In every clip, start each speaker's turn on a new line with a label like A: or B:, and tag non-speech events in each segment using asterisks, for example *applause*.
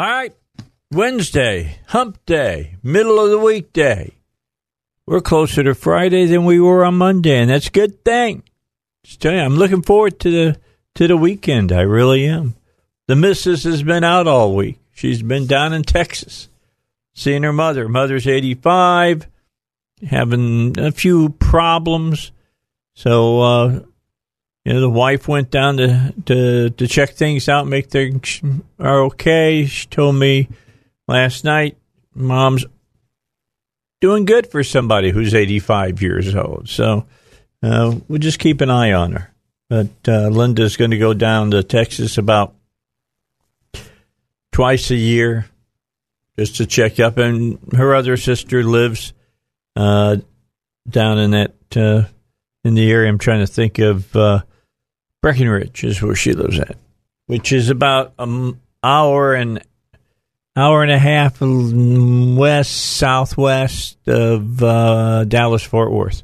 A: All right. Wednesday, hump day, middle of the weekday. We're closer to Friday than we were on Monday, and that's a good thing. Just tell you, I'm looking forward to the to the weekend. I really am. The missus has been out all week. She's been down in Texas, seeing her mother. Mother's 85, having a few problems. So, uh, you know, the wife went down to, to, to check things out, make things are okay. She told me last night, mom's doing good for somebody who's 85 years old. So, uh, we'll just keep an eye on her. But uh, Linda's going to go down to Texas about twice a year just to check up. And her other sister lives uh, down in that uh, in the area. I'm trying to think of uh, Breckenridge is where she lives at, which is about an hour and hour and a half west southwest of uh, Dallas Fort Worth.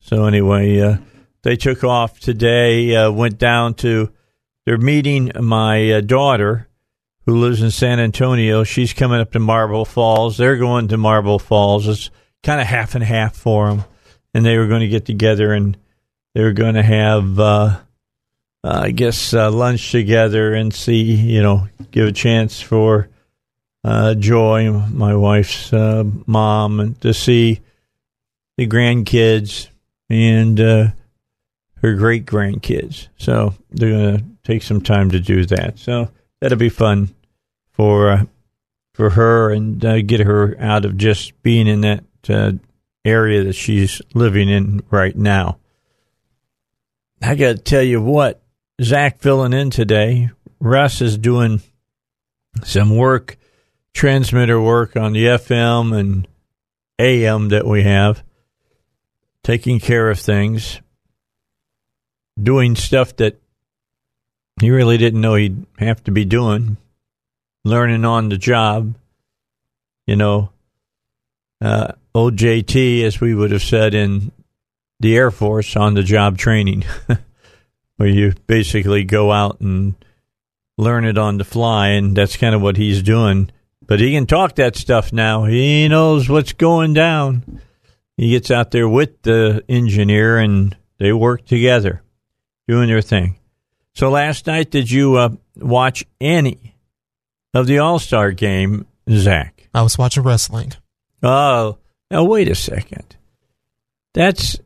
A: So anyway, uh, they took off today. Uh, went down to they're meeting my uh, daughter who lives in San Antonio. She's coming up to Marble Falls. They're going to Marble Falls. It's kind of half and half for them, and they were going to get together and they were going to have, uh, I guess, uh, lunch together and see, you know, give a chance for uh, Joy, my wife's uh, mom, and to see the grandkids and uh, her great grandkids. So they're going to take some time to do that. So that'll be fun for uh, for her and uh, get her out of just being in that uh, area that she's living in right now. I got to tell you what, Zach filling in today. Russ is doing some work, transmitter work on the FM and AM that we have, taking care of things, doing stuff that he really didn't know he'd have to be doing, learning on the job. You know, uh, OJT, as we would have said in the Air Force, on the job training, *laughs* where you basically go out and learn it on the fly, and that's kind of what he's doing. But he can talk that stuff now. He knows what's going down. He gets out there with the engineer, and they work together, doing their thing. So last night, did you uh, watch any of the All Star game, Zach?
B: I was watching wrestling.
A: Oh, now wait a second. That's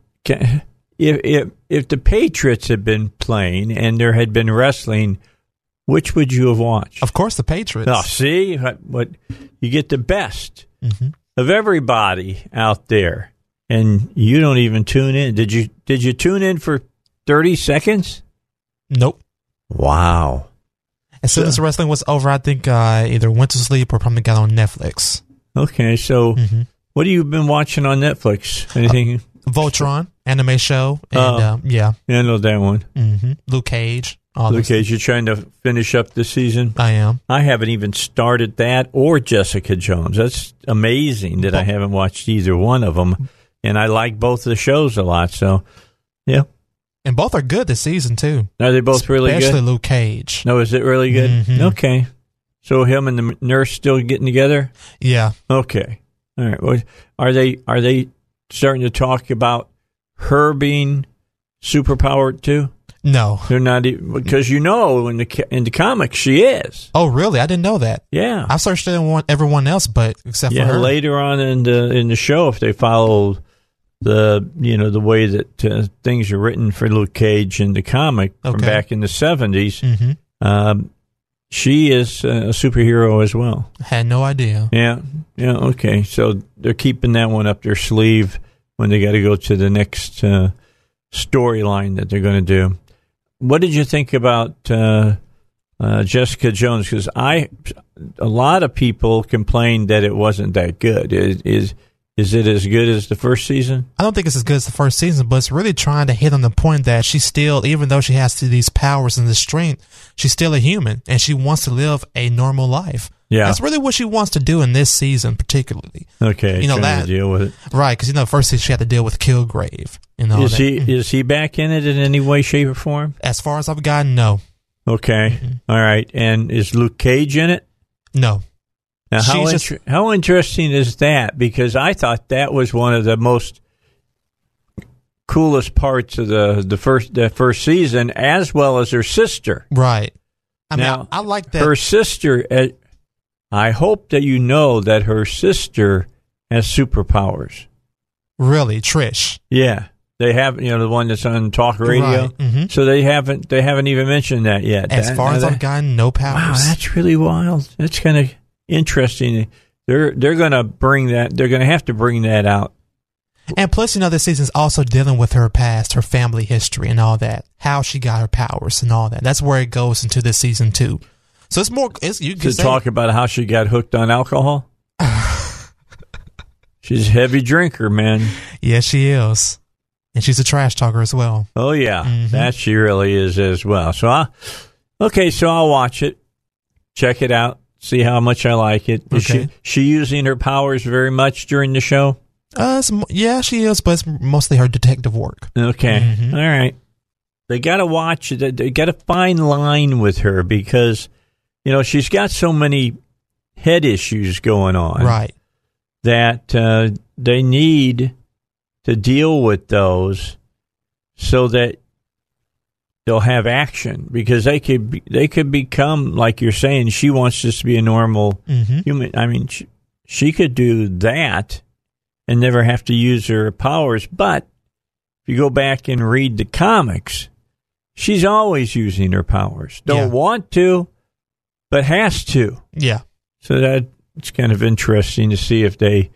A: if if if the Patriots had been playing and there had been wrestling, which would you have watched?
B: Of course, the Patriots.
A: Oh, see what you get the best
B: Mhm.
A: of everybody out there, and you don't even tune in. Did you? Did you tune in for thirty seconds?
B: Nope.
A: Wow.
B: As soon
A: So-
B: as the wrestling was over, I think I either went to sleep or probably got on Netflix.
A: Okay, so
B: Mhm.
A: what have you been watching on Netflix? Anything?
B: Voltron anime show, and
A: Oh.
B: um, yeah,
A: yeah, I know that one.
B: hmm Luke Cage. All
A: Luke Cage, you're trying to finish up the season.
B: I am.
A: I haven't even started that or Jessica Jones. That's amazing that I haven't watched either one of them, and I like both the shows a lot. So, yeah,
B: And both are good this season too.
A: are they both really good? Especially?
B: Luke Cage.
A: No, is it really good?
B: Mhm.
A: Okay, so him and the nurse still getting together.
B: Yeah.
A: Okay, all right. Well, are they are they starting to talk about her being superpowered too?
B: No.
A: They're not even, because you know in the in the comics she is.
B: Oh, really? I didn't know that.
A: Yeah.
B: I've searched everyone, everyone else, but except
A: yeah,
B: for her.
A: later on in the in the show, if they follow the you know the way that uh, things are written for Luke Cage in the comic from back in the 70s
B: hmm
A: um, she is a superhero as well.
B: Had no idea.
A: Yeah, yeah, okay. So they're keeping that one up their sleeve when they got to go to the next uh, storyline that they're going to do. What did you think about uh, uh, Jessica Jones? Because I a lot of people complained that it wasn't that good. Is is, is it as good as the first season?
B: I don't think it's as good as the first season, but it's really trying to hit on the point that she's still, even though she has these powers and this strength, she's still a human and she wants to live a normal life.
A: Yeah.
B: That's really what she wants to do in this season, particularly.
A: Okay,
B: You know, that-
A: deal with it.
B: Right, because you know, first she had to deal with Kilgrave. You know,
A: Is
B: that-
A: he is he back in it in any way, shape, or form?
B: as far as I've gotten, no,
A: Okay,
B: Mm-hmm.
A: All right. And is Luke Cage in it?
B: no.
A: Now, how
B: just-
A: inter- how interesting is that? Because I thought that was one of the most coolest parts of the the first the first season, as well as her sister.
B: Right. I mean,
A: Now,
B: I, I like that.
A: Her sister. I hope that you know that her sister has superpowers.
B: really, Trish.
A: Yeah, they have. You know, the one that's on talk radio.
B: Right, mhm.
A: So they haven't. They haven't even mentioned that yet.
B: As
A: That-
B: far as
A: that-
B: I've gotten, no powers.
A: Wow, that's really wild. That's kind of interesting. They're they're going to bring that. They're going to have to bring that out.
B: And plus, you know, this season's also dealing with her past, her family history, and all that. How she got her powers and all that. That's where it goes into this season too. So it's more. It's, you
A: To
B: say,
A: talk about how she got hooked on alcohol. *laughs* She's a heavy drinker, man.
B: Yeah, she is, and she's a trash talker as well.
A: Oh yeah,
B: Mhm.
A: that she really is as well. So I, okay, so I'll watch it, check it out, see how much I like it. Is
B: Okay.
A: she she using her powers very much during the show?
B: Uh, yeah, she is, but it's mostly her detective work.
A: Okay.
B: Mhm.
A: All right. They got to watch it. They got to fine line with her because, you know, she's got so many head issues going on
B: Right.
A: that uh, they need to deal with those so that they'll have action because they could be, they could become like you're saying she wants just to be a normal
B: hmm
A: human. I mean, she, she could do that and never have to use her powers. But if you go back and read the comics, she's always using her powers. Don't
B: Yeah.
A: want to, but has to.
B: Yeah.
A: So that it's kind of interesting to see if they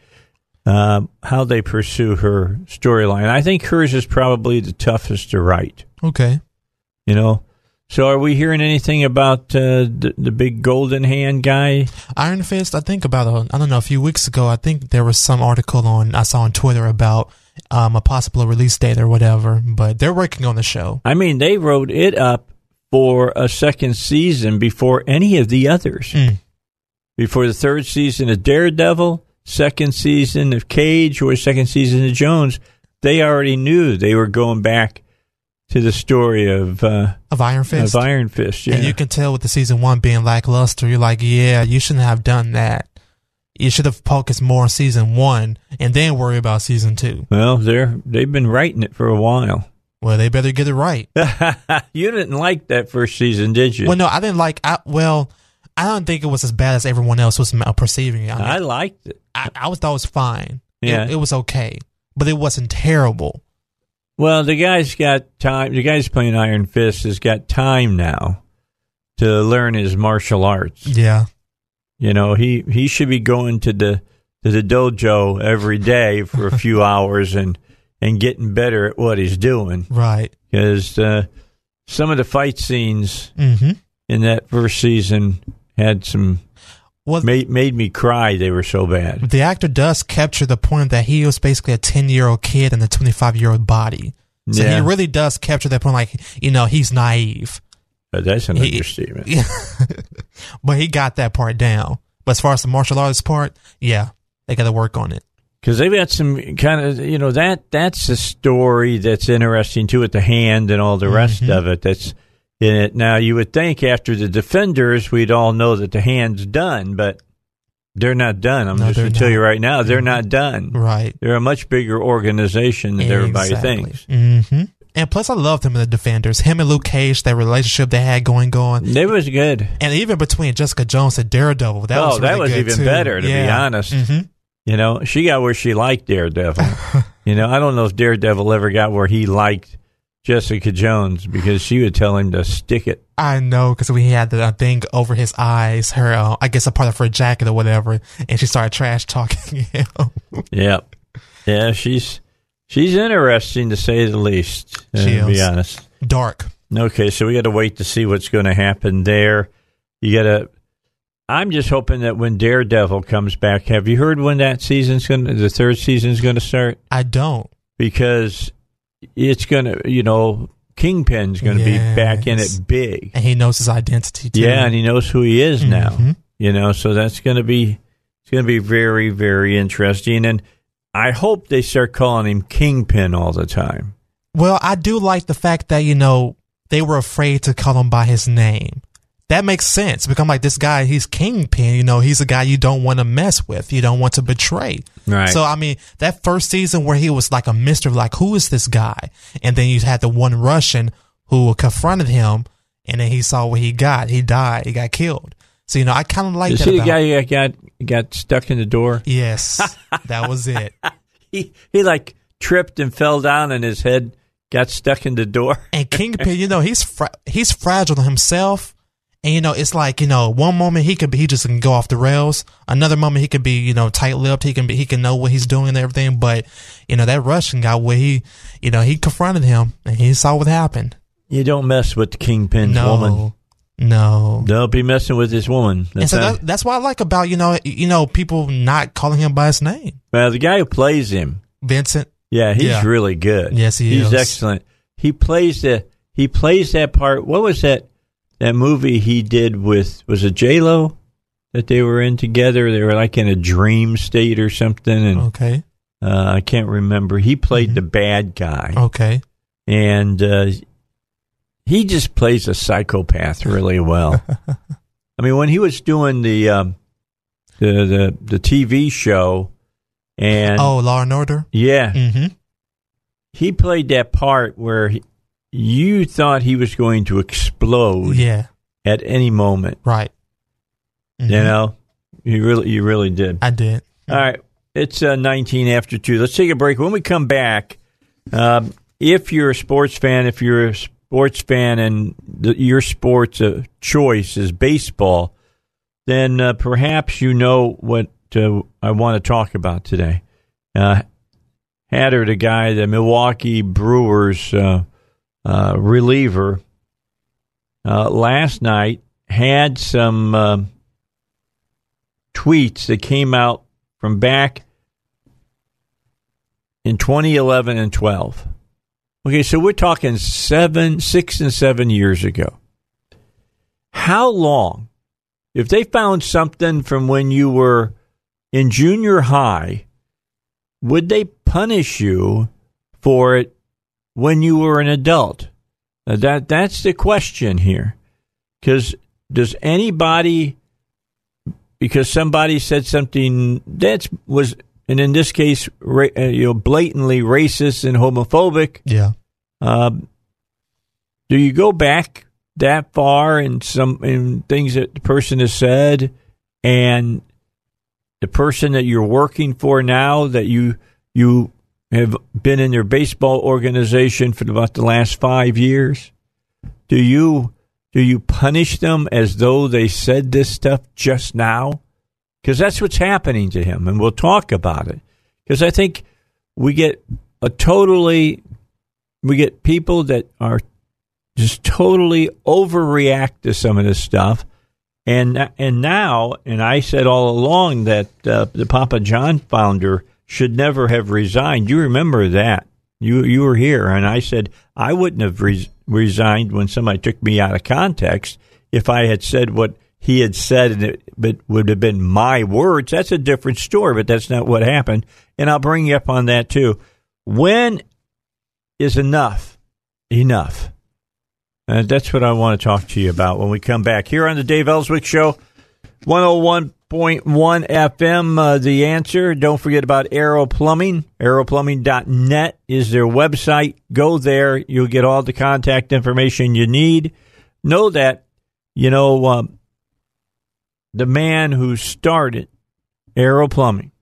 A: um, how they pursue her storyline. I think hers is probably the toughest to write.
B: Okay.
A: You know. So are we hearing anything about uh, the, the big golden hand guy?
B: Iron Fist. I think about a, I don't know a few weeks ago. I think there was some article on I saw on Twitter about um, a possible release date or whatever. But they're working on the show.
A: I mean, they wrote it up for a second season before any of the others.
B: Mm.
A: Before the third season of Daredevil, second season of Cage, or second season of Jones, they already knew they were going back to the story of, uh,
B: Of Iron Fist.
A: of Iron Fist. Yeah.
B: And you can tell with the season one being lackluster, you're like, yeah, you shouldn't have done that. You should have focused more on season one and then worry about season two.
A: well, they're they've been writing it for a while.
B: Well, they better get it right. *laughs*
A: you didn't like that first season, did you?
B: Well, no, I didn't like. I, well, I don't think it was as bad as everyone else was perceiving it. I, mean,
A: I
B: I,
A: liked it.
B: I, was thought it was fine. It-
A: Yeah.
B: it, was okay, but it wasn't terrible.
A: Well, the guy's got time. The guy's playing Iron Fist has got time now to learn his martial arts.
B: Yeah,
A: You know, he he should be going to the to the dojo every day for a few *laughs* hours and and getting better at what he's doing
B: right.
A: because uh, some of the fight scenes
B: Mm-hmm.
A: in that first season had some
B: Well,
A: made made me cry. They were so bad.
B: the actor does capture the point that he was basically a ten year old kid in a twenty five year old body. So
A: Yeah.
B: he really does capture that point. Like you know, he's naive.
A: But that's an
B: He-
A: understatement.
B: Yeah. *laughs* but he got that part down. But as far as the martial arts part, yeah, they got to work on it.
A: Because they've got some kind of you know that that's a story that's interesting too with the hand and all the rest
B: Mm-hmm.
A: of it that's in it now you would think after the defenders we'd all know that the hand's done but they're not done i'm
B: No,
A: just going to tell you right now they're not done
B: Right.
A: they're a much bigger organization than everybody thinks
B: hmm And plus, I loved him in the Defenders. Him and Luke Cage, that relationship they had going on,
A: it was good
B: and even between Jessica Jones and Daredevil, that
A: oh
B: was really
A: that was even
B: too.
A: better to be
B: Yeah.
A: honest
B: Mhm.
A: You know she got where she liked daredevil *laughs* you know i don't know if daredevil ever got where he liked jessica jones because she would tell him to stick it
B: I know because we had the thing over his eyes, her, uh, I guess a part of her jacket or whatever, and she started trash talking *laughs* him.
A: Yep. Yeah, she's she's interesting to say the least. uh,
B: She
A: to be honest.
B: Dark.
A: Okay, so we got to wait to see what's going to happen there. You got to. I'm just hoping that when Daredevil comes back, have you heard when that season's going to, the third season's going to start?
B: I don't.
A: Because it's going to, you know, Kingpin's going to
B: Yes.
A: be back in it big.
B: And he knows his identity too.
A: Yeah, and he knows who he is now.
B: Mhm.
A: You know, so that's going to be it's going to be very very interesting and I hope they start calling him Kingpin all the time.
B: Well, I do like the fact that, you know, they were afraid to call him by his name. That makes sense because I'm like, this guy, he's kingpin, you know, he's a guy you don't want to mess with. You don't want to betray.
A: Right.
B: So, I mean, that first season where he was like a mystery, like, who is this guy? And then you had the one Russian who confronted him and then he saw what he got. He died. He got killed. So, you know, I kind of like
A: You
B: that.
A: the guy who got got stuck in the door?
B: Yes, *laughs* that was it.
A: He he like tripped and fell down and his head got stuck in the door.
B: And Kingpin, you know, he's fra- he's fragile himself. And you know, it's like you know, one moment he could be he just can go off the rails. Another moment he could be you know tight lipped. He can be he can know what he's doing and everything. But you know that Russian guy where he you know he confronted him and he saw what happened.
A: You don't mess with the Kingpin's
B: no,
A: woman.
B: no.
A: Don't be messing with this woman.
B: And
A: That's
B: so that, that's what I like about you know you know people not calling him by his name.
A: well, the guy who plays him,
B: Vincent.
A: yeah, he's
B: Yeah.
A: really good.
B: Yes, he
A: he's
B: is.
A: excellent. He plays the he plays that part. What was that that movie he did with was it J Lo that they were in together? They were like in a dream state or something, and
B: Okay.
A: uh, I can't remember. He played
B: Mhm.
A: the bad guy,
B: Okay.
A: and uh, he just plays a psychopath really well. *laughs* I mean, when he was doing the um, the the the TV show, and
B: oh, Law and Order.
A: yeah,
B: Mm-hmm.
A: he played that part where he, you thought he was going to explode
B: Yeah.
A: at any moment.
B: Right.
A: You
B: Mhm.
A: know, you really, you really did.
B: I did.
A: All right, it's uh, 19 after two. Let's take a break. When we come back, um, if you're a sports fan, if you're a sports fan and the, your sports uh, choice is baseball, then uh, perhaps you know what uh, I want to talk about today. Uh, Hader, the guy, the Milwaukee Brewers uh, uh, reliever, uh, last night had some um tweets that came out from back in 2011 and 12. Okay, so we're talking seven, six, and seven years ago. How long, if they found something from when you were in junior high, would they punish you for it when you were an adult? Now that that's the question here, because does anybody because somebody said something that was, and in this case, ra- uh, you know, blatantly racist and homophobic.
B: Yeah.
A: Um, do you go back that far in some in things that the person has said, and the person that you're working for now that you you have been in their baseball organization for about the last five years? Do you do you punish them as though they said this stuff just now? Because that's what's happening to him, and we'll talk about it. Because I think we get a totally, we get people that are just totally overreact to some of this stuff, and and now, and I said all along that uh, the Papa John founder should never have resigned. You remember that? You you were here, and I said I wouldn't have res- resigned when somebody took me out of context if I had said what he had said, and it but would have been my words. That's a different story, but that's not what happened. And I'll bring you up on that too. When is enough enough? And that's what I want to talk to you about when we come back here on the Dave Elswick Show. Oh 101.1 FM, uh, the answer. Don't forget about Arrow Plumbing. ArrowPlumbing.net is their website. Go there. You'll get all the contact information you need. Know that, you know, um, the man who started Arrow Plumbing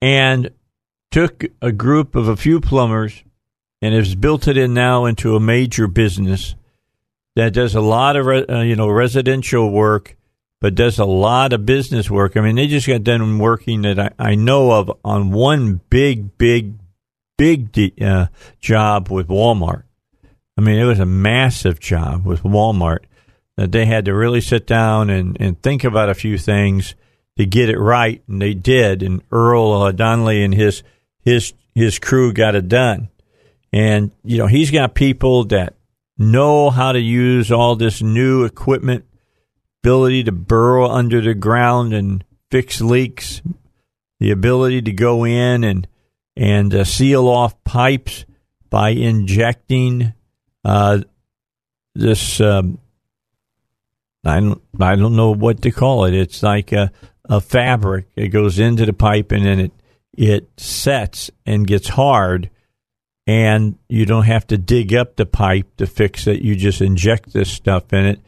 A: and took a group of a few plumbers and has built it in now into a major business that does a lot of uh, you know residential work, but does a lot of business work. I mean, they just got done working that I, I know of on one big, big, big de- uh, job with Walmart. I mean, it was a massive job with Walmart that they had to really sit down and, and think about a few things to get it right, and they did. And Earl uh, Donnelly and his his his crew got it done. And you know he's got people that know how to use all this new equipment, ability to burrow under the ground and fix leaks, the ability to go in and and uh, seal off pipes by injecting uh, this. Um, I don't, I don't know what to call it. It's like a, a fabric. It goes into the pipe and then it it sets and gets hard, and you don't have to dig up the pipe to fix it. You just inject this stuff in it,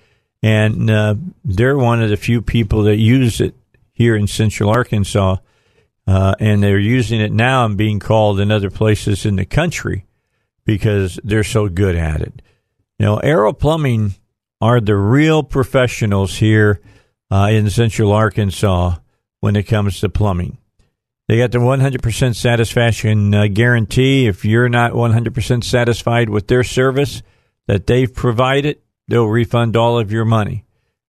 A: and uh, they're one of the few people that use it here in Central Arkansas, uh, and they're using it now and being called in other places in the country because they're so good at it. Know, Arrow Plumbing are the real professionals here uh, in Central Arkansas when it comes to plumbing. They got the 100% satisfaction uh, guarantee. If you're not 100% satisfied with their service that they've provided, they'll refund all of your money.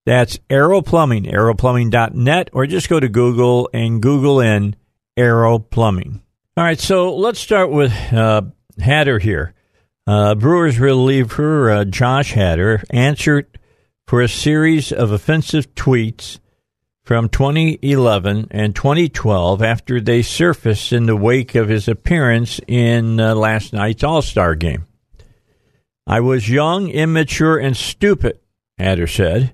A: That's Arrow Plumbing, arrowplumbing.net, or just go to Google and Google in Arrow Plumbing. All right, so let's start with uh, Hader here. Uh, Brewers reliever uh, Josh Hader answered for a series of offensive tweets from 2011 and 2012 after they surfaced in the wake of his appearance in uh, last night's All Star game. I was young, immature, and stupid, Hader said.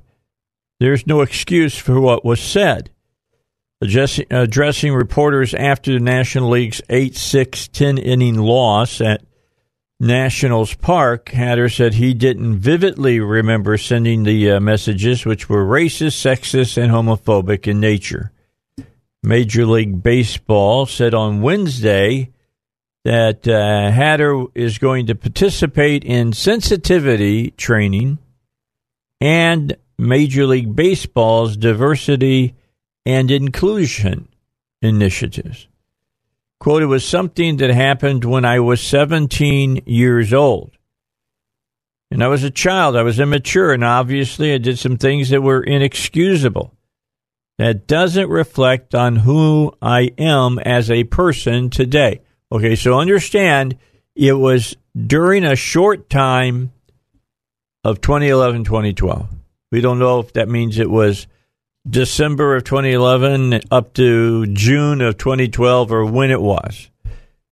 A: There's no excuse for what was said. Addressing, addressing reporters after the National League's 8 6 10 inning loss at Nationals Park, Hader said he didn't vividly remember sending the uh, messages, which were racist, sexist, and homophobic in nature. Major League Baseball said on Wednesday that uh, Hader is going to participate in sensitivity training and Major League Baseball's diversity and inclusion initiatives. Quote, it was something that happened when I was 17 years old. And I was a child. I was immature, and obviously I did some things that were inexcusable. That doesn't reflect on who I am as a person today. Okay, so understand it was during a short time of 2011 2012. We don't know if that means it was December of 2011 up to June of 2012 or when it was,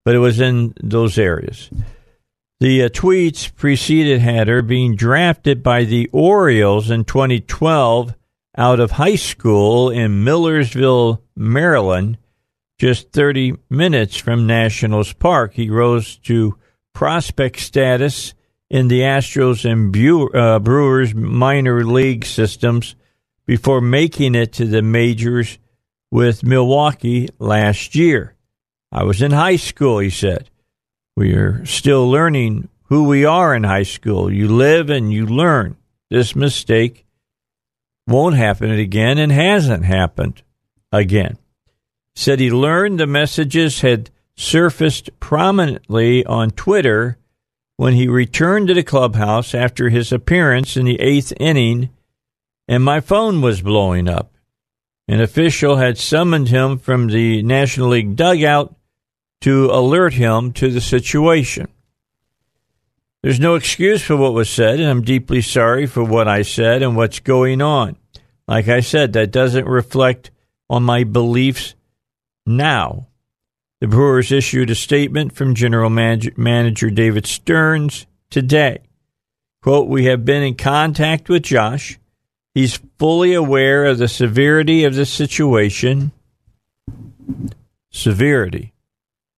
A: but it was in those areas. The uh, tweets preceded Hader being drafted by the Orioles in 2012 out of high school in Millersville, Maryland, just 30 minutes from Nationals Park. He rose to prospect status in the Astros and uh, Brewers minor league systems before making it to the majors with Milwaukee last year. I was in high school, he said. We are still learning who we are in high school. You live and you learn. This mistake won't happen again and hasn't happened again. Said he learned the messages had surfaced prominently on Twitter when he returned to the clubhouse after his appearance in the eighth inning and my phone was blowing up. An official had summoned him from the National League dugout to alert him to the situation. There's no excuse for what was said, and I'm deeply sorry for what I said and what's going on. Like I said, that doesn't reflect on my beliefs now. The Brewers issued a statement from General Manager David Stearns today. Quote, We have been in contact with Josh He's fully aware of the severity of the situation. Severity.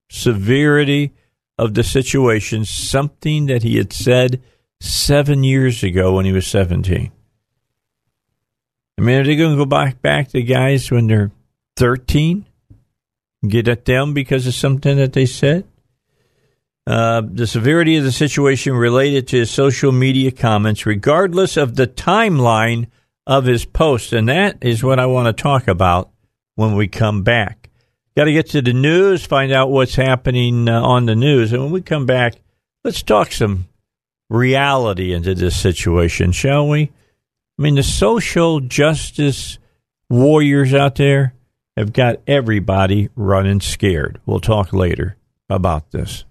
A: Severity of the situation, something that he had said seven years ago when he was 17. I mean, are they going to go back, back to guys when they're 13? Get at them because of something that they said? Uh, the severity of the situation related to his social media comments, regardless of the timeline of his post. And that is what I want to talk about when we come back. Got to get to the news, find out what's happening uh, on the news. And when we come back, let's talk some reality into this situation, shall we? I mean, the social justice warriors out there have got everybody running scared. We'll talk later about this.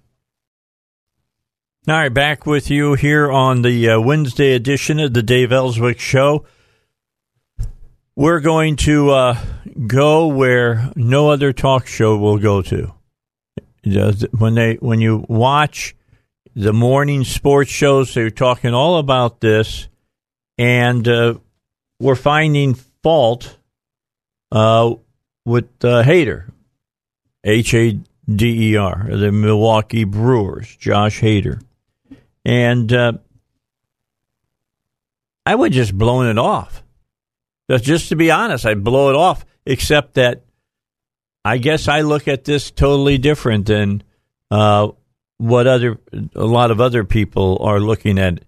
A: All right, back with you here on the uh, Wednesday edition of the Dave Elswick Show. We're going to uh, go where no other talk show will go to. When they when you watch the morning sports shows, they're talking all about this, and uh, we're finding fault uh, with uh, Hader, H A D E R, the Milwaukee Brewers, Josh Hader, and uh, I would just blown it off. Just to be honest, I'd blow it off. Except that I guess I look at this totally different than uh, what other a lot of other people are looking at.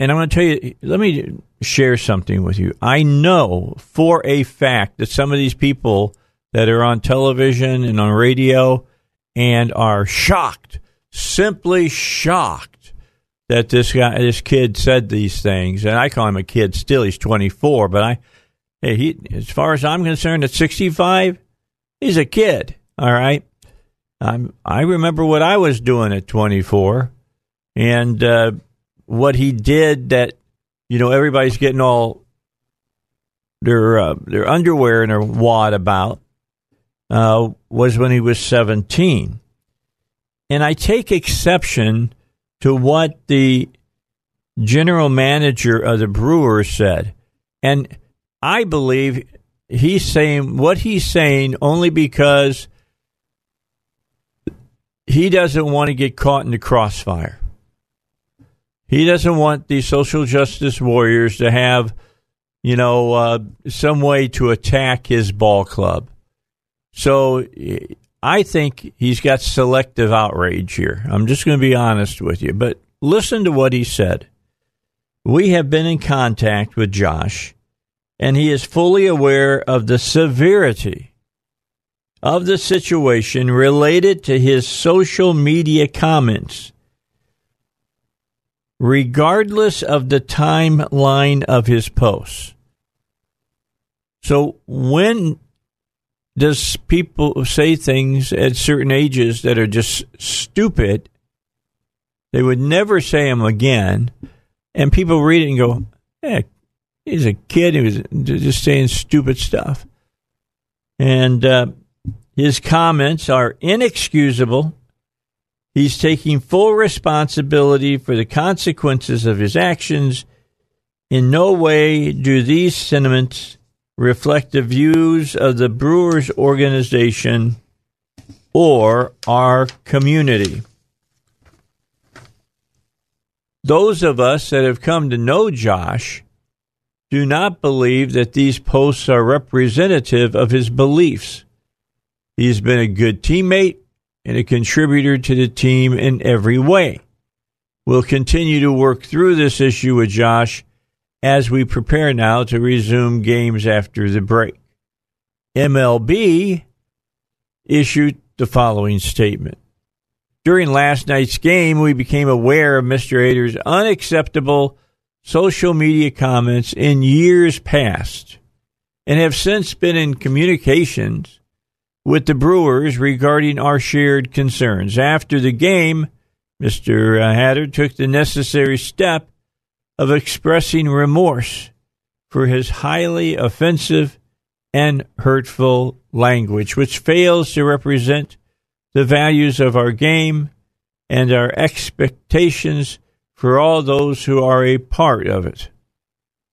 A: And I'm going to tell you, let me share something with you. I know for a fact that some of these people that are on television and on radio and are shocked, simply shocked that this guy, this kid said these things. And I call him a kid still. He's 24, but I, he, as far as I'm concerned, at 65, he's a kid. All right. I'm, I remember what I was doing at 24 and uh, what he did that, you know, everybody's getting all their uh, their underwear in their wad about uh, was when he was 17. And I take exception to what the general manager of the Brewers said. And I believe he's saying what he's saying only because he doesn't want to get caught in the crossfire. He doesn't want the social justice warriors to have, you know, uh, some way to attack his ball club. So I think he's got selective outrage here. I'm just going to be honest with you. But listen to what he said. We have been in contact with Josh, and he is fully aware of the severity of the situation related to his social media comments, regardless of the timeline of his posts. So when does people say things at certain ages that are just stupid? They would never say them again, and people read it and go, "Yeah, he's a kid. He was just saying stupid stuff." And uh, his comments are inexcusable. He's taking full responsibility for the consequences of his actions. In no way do these sentiments reflect the views of the Brewers organization or our community. Those of us that have come to know Josh do not believe that these posts are representative of his beliefs. He's been a good teammate and a contributor to the team in every way. We'll continue to work through this issue with Josh as we prepare now to resume games after the break. MLB issued the following statement. During last night's game, we became aware of Mr. Hader's unacceptable social media comments in years past and have since been in communications with the Brewers regarding our shared concerns. After the game, Mr. Uh, Hader took the necessary step of expressing remorse for his highly offensive and hurtful language, which fails to represent the values of our game and our expectations for all those who are a part of it.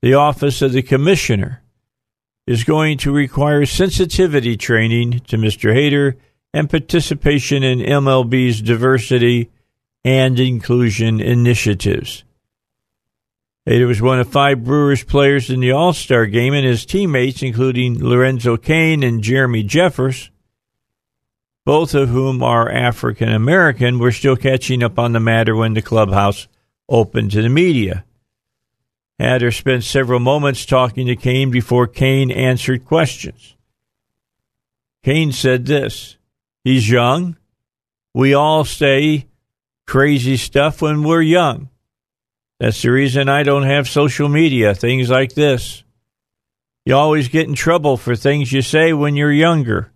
A: The office of the commissioner is going to require sensitivity training to Mr. Hader and participation in MLB's diversity and inclusion initiatives. Hader was one of five Brewers players in the All Star game, and his teammates, including Lorenzo Cain and Jeremy Jeffress, both of whom are African American, were still catching up on the matter when the clubhouse opened to the media. Hader spent several moments talking to Cain before Cain answered questions. Cain said this He's young. We all say crazy stuff when we're young. That's the reason I don't have social media, things like this. You always get in trouble for things you say when you're younger.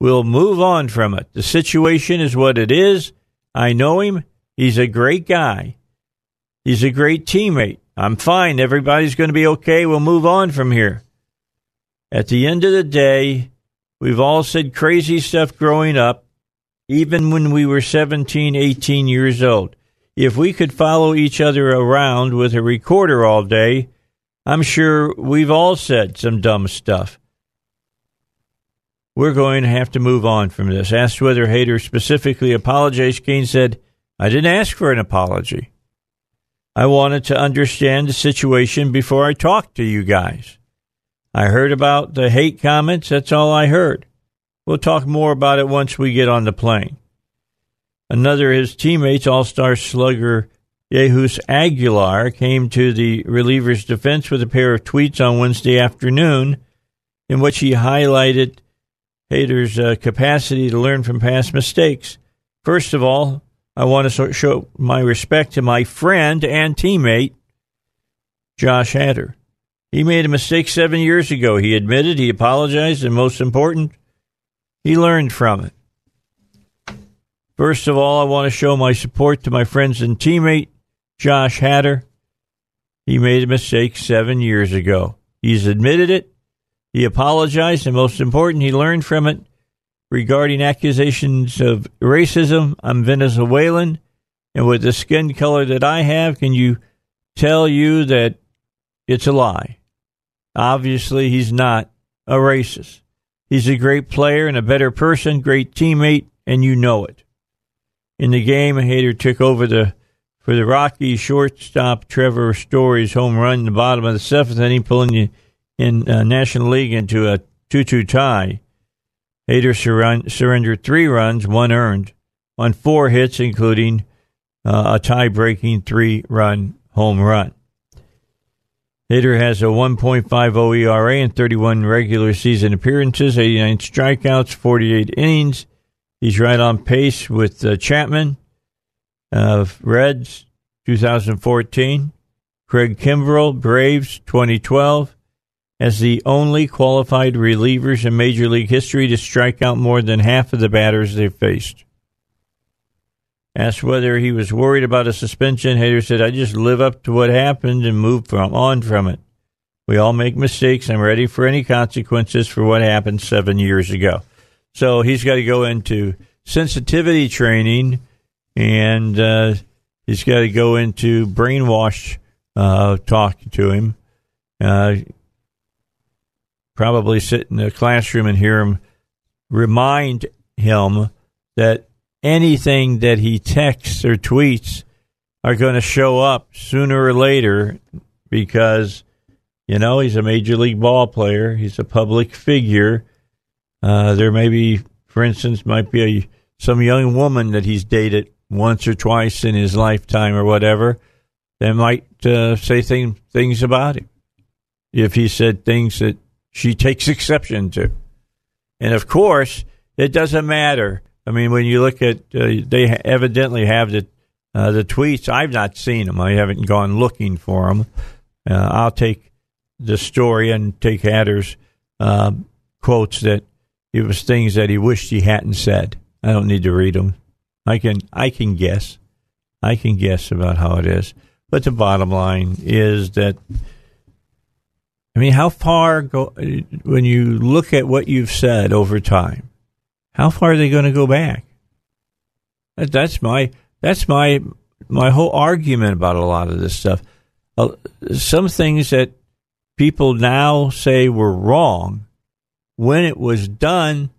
A: We'll move on from it. The situation is what it is. I know him. He's a great guy. He's a great teammate. I'm fine. Everybody's going to be okay. We'll move on from here. At the end of the day, we've all said crazy stuff growing up, even when we were 17, 18 years old. If we could follow each other around with a recorder all day, I'm sure we've all said some dumb stuff. We're going to have to move on from this. Asked whether Hader specifically apologized, Cain said, I didn't ask for an apology. I wanted to understand the situation before I talked to you guys. I heard about the hate comments. That's all I heard. We'll talk more about it once we get on the plane. Another of his teammates, All Star slugger Jesús Aguilar, came to the reliever's defense with a pair of tweets on Wednesday afternoon in which he highlighted Hader's uh, capacity to learn from past mistakes. First of all, I want to show my respect to my friend and teammate, Josh Hader. He made a mistake seven years ago. He admitted, he apologized, and most important, he learned from it. First of all, I want to show my support to my friends and teammate, Josh Hader. He made a mistake seven years ago. He's admitted it. He apologized, and most important, he learned from it. Regarding accusations of racism, I'm Venezuelan, and with the skin color that I have, can you tell you that it's a lie? Obviously, he's not a racist. He's a great player and a better person, great teammate, and you know it. In the game, Hader took over the for the Rocky shortstop Trevor Story's home run in the bottom of the seventh inning, pulling the in uh, National League into a 2-2 tie. Hader surren- surrendered three runs, one earned, on four hits, including uh, a tie-breaking three-run home run. Hader has a 1.50 ERA and 31 regular season appearances, 89 strikeouts, 48 innings. He's right on pace with uh, Chapman of Reds 2014, Craig Kimbrel, Braves 2012, as the only qualified relievers in Major League history to strike out more than half of the batters they faced. Asked whether he was worried about a suspension, Hader said, I just live up to what happened and move from, on from it. We all make mistakes. I'm ready for any consequences for what happened seven years ago. So he's got to go into sensitivity training and uh, he's got to go into brainwash uh, talking to him. Uh, probably sit in the classroom and hear him remind him that anything that he texts or tweets are going to show up sooner or later because you know he's a major league ball player. He's a public figure. Uh, there may be for instance might be a, some young woman that he's dated once or twice in his lifetime or whatever that might uh, say thing, things about him. If he said things that she takes exception to. And of course, it doesn't matter. I mean, when you look at, uh, they evidently have the uh, the tweets. I've not seen them. I haven't gone looking for them. Uh, I'll take the story and take Hader's uh, quotes that it was things that he wished he hadn't said. I don't need to read them. I can I can guess. I can guess about how it is. But the bottom line is that I mean, how far go when you look at what you've said over time? How far are they going to go back? That's my that's my my whole argument about a lot of this stuff. Uh, some things that people now say were wrong, when it was done,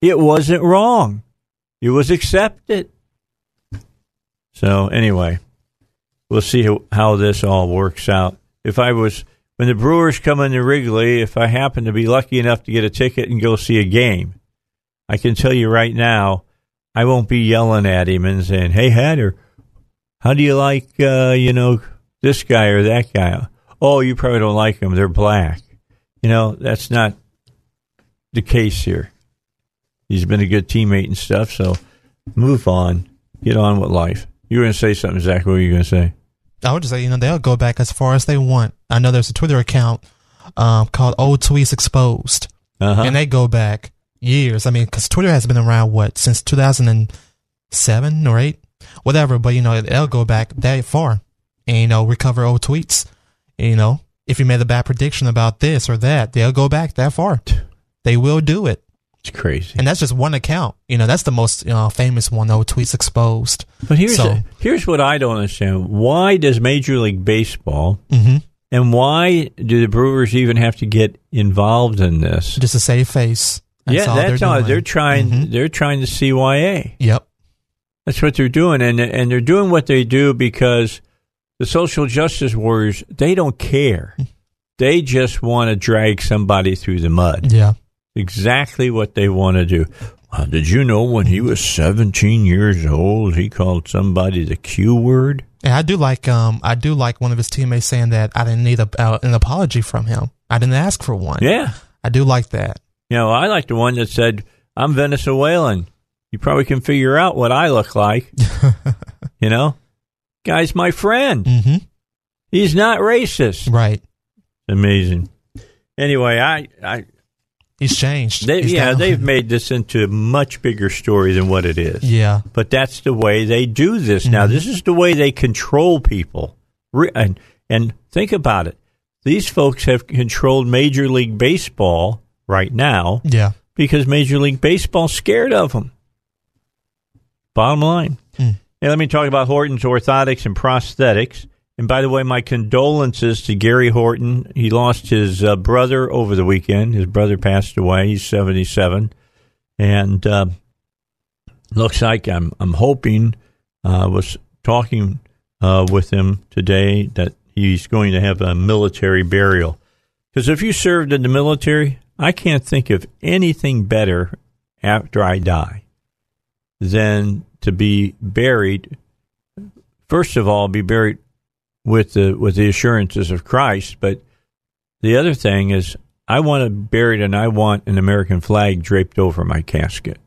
A: it wasn't wrong. It was accepted. So anyway, we'll see how, how this all works out. If I was when the Brewers come into Wrigley, if I happen to be lucky enough to get a ticket and go see a game, I can tell you right now, I won't be yelling at him and saying, "Hey, Hader, how do you like uh, you know this guy or that guy?" Oh, you probably don't like them; they're black. You know that's not the case here. He's been a good teammate and stuff, so move on, get on with life. You were going to say something, Zach? What were you going to say?
B: I would just say, you know, they'll go back as far as they want. I know there's a Twitter account um, called Old Tweets Exposed,
A: Uh-huh.
B: and they go back years. I mean, because Twitter has been around what since 2007 or eight, whatever. But you know, they'll go back that far, and you know, recover old tweets. And, you know, if you made a bad prediction about this or that, they'll go back that far. They will do it,
A: it's crazy.
B: and that's just one account. You know, that's the most you know, famous one. Old Tweets Exposed.
A: But here's
B: So-
A: the- here's what I don't understand: Why does Major League Baseball
B: hmm
A: and why do the Brewers even have to get involved in this?
B: Just to save face.
A: yeah,
B: all
A: that's
B: they're
A: all
B: doing.
A: they're trying.
B: Mhm.
A: They're trying to CYA.
B: Yep.
A: That's what they're doing, and and they're doing what they do because the social justice warriors they don't care. They just want to drag somebody through the mud.
B: Yeah.
A: Exactly what they want to do. Uh, did you know when he was 17 years old, he called somebody the Q word?
B: And I do like um I do like one of his teammates saying that I didn't need a, uh, an apology from him. I didn't ask for one.
A: Yeah.
B: I do like that.
A: You know, I like the one that said, I'm Venezuelan. You probably can figure out what I look like. *laughs* you know? Guy's my friend.
B: hmm
A: He's not racist.
B: Right.
A: Amazing. Anyway, I, I
B: He's changed.
A: they,
B: He's
A: yeah,
B: down.
A: they've made this into a much bigger story than what it is.
B: Yeah.
A: But that's the way they do this now.
B: Mm-hmm.
A: This is the way they control people. And, and think about it. These folks have controlled Major League Baseball right now
B: Yeah.
A: because Major League Baseball's scared of them. Bottom line.
B: Mm.
A: Hey, let me talk about Horton's Orthotics and Prosthetics. And by the way, my condolences to Gary Horton. He lost his uh, brother over the weekend. His brother passed away. He's 77. And uh, looks like I'm, I'm hoping, uh, was talking uh, with him today that he's going to have a military burial. Because if you served in the military, I can't think of anything better after I die than to be buried. First of all, be buried with the with the assurances of Christ. But the other thing is, I want to buried and I want an American flag draped over my casket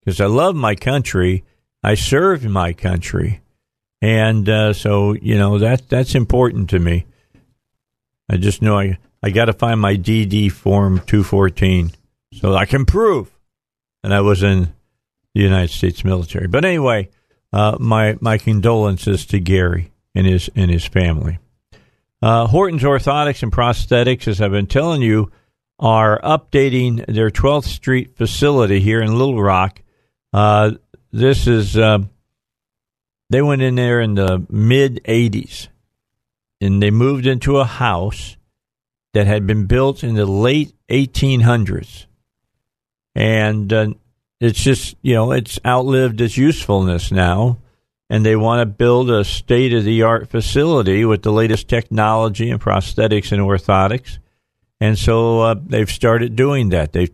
A: because I love my country. I served my country, and uh, so you know that that's important to me. I just know I I got to find my DD form 214 so I can prove that I was in the United States military. But anyway, uh, my my condolences to Gary and his and his family. Uh, Horton's Orthotics and Prosthetics, as I've been telling you, are updating their 12th Street facility here in Little Rock. Uh, this is uh, they went in there in the mid 80s, and they moved into a house that had been built in the late 1800s, and uh, it's just you know it's outlived its usefulness now and they want to build a state of the art facility with the latest technology and prosthetics and orthotics. And so uh, they've started doing that. They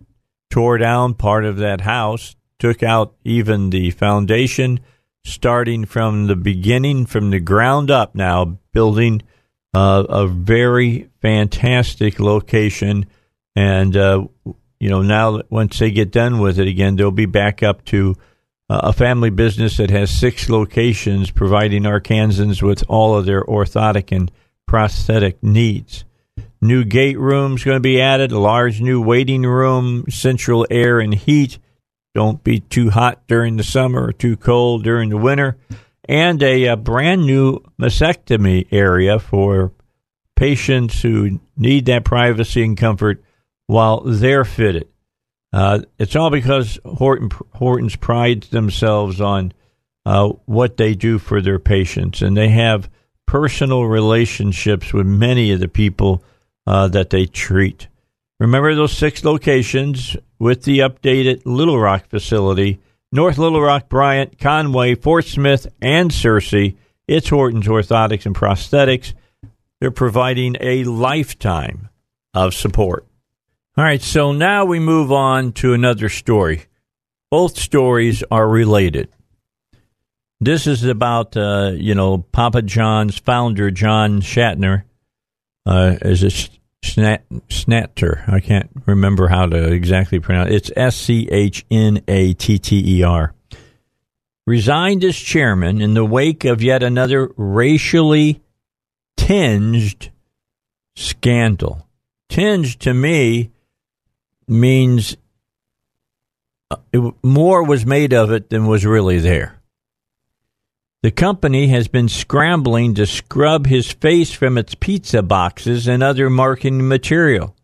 A: tore down part of that house, took out even the foundation, starting from the beginning, from the ground up now, building uh, a very fantastic location. And, uh, you know, now once they get done with it again, they'll be back up to uh, a family business that has six locations providing Arkansans with all of their orthotic and prosthetic needs. New gait rooms going to be added, a large new waiting room, central air and heat. Don't be too hot during the summer or too cold during the winter. And a, uh brand new mastectomy area for patients who need that privacy and comfort while they're fitted. Uh, it's all because Horton, Hortons prides themselves on uh, what they do for their patients, and they have personal relationships with many of the people uh, that they treat. Remember those six locations with the updated Little Rock facility North Little Rock, Bryant, Conway, Fort Smith, and Searcy. It's Horton's Orthotics and Prosthetics. They're providing a lifetime of support. All right, so now we move on to another story. Both stories are related. This is about, uh, you know, Papa John's founder, John Schnatter. Uh, is it Snat, Snatter? I can't remember how to exactly pronounce it. It's S C H N A T T E R. resigned as chairman in the wake of yet another racially tinged scandal. Tinged to me means uh, it, more was made of it than was really there. The company has been scrambling to scrub his face from its pizza boxes and other marketing material.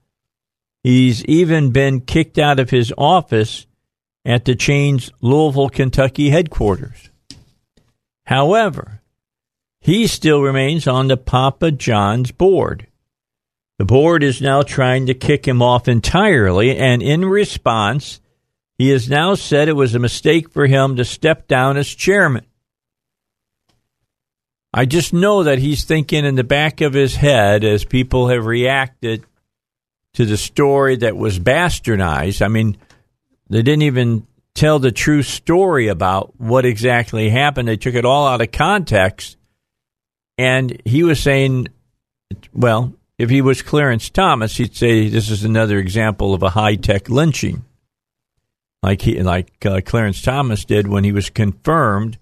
A: He's even been kicked out of his office at the chain's Louisville, Kentucky headquarters. However, he still remains on the Papa John's board. The board is now trying to kick him off entirely, and in response, he has now said it was a mistake for him to step down as chairman. I just know that he's thinking in the back of his head as people have reacted to the story that was bastardized. I mean, they didn't even tell the true story about what exactly happened. They took it all out of context. And he was saying, well, if he was Clarence Thomas, he'd say this is another example of a high tech lynching, like he, like uh, Clarence Thomas did when he was confirmed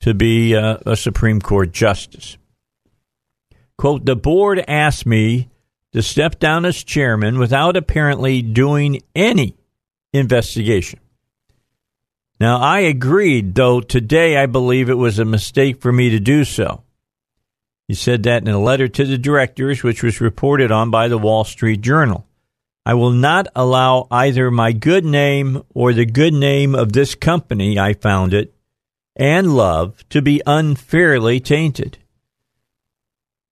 A: to be uh, a Supreme Court justice. Quote, the board asked me to step down as chairman without apparently doing any investigation. Now, I agreed, though today I believe it was a mistake for me to do so. He said that in a letter to the directors, which was reported on by the Wall Street Journal. I will not allow either my good name or the good name of this company I founded and love to be unfairly tainted.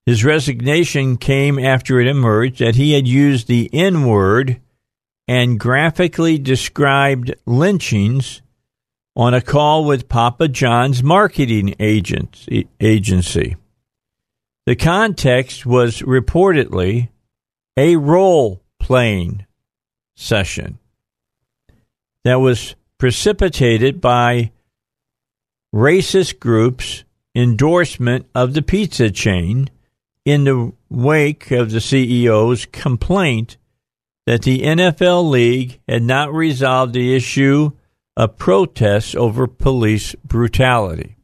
A: His resignation came after it emerged that he had used the N word and graphically described lynchings on a call with Papa John's marketing agency. The context was reportedly a role playing session that was precipitated by racist groups' endorsement of the pizza chain in the wake of the CEO's complaint that the NFL league had not resolved the issue of protests over police brutality.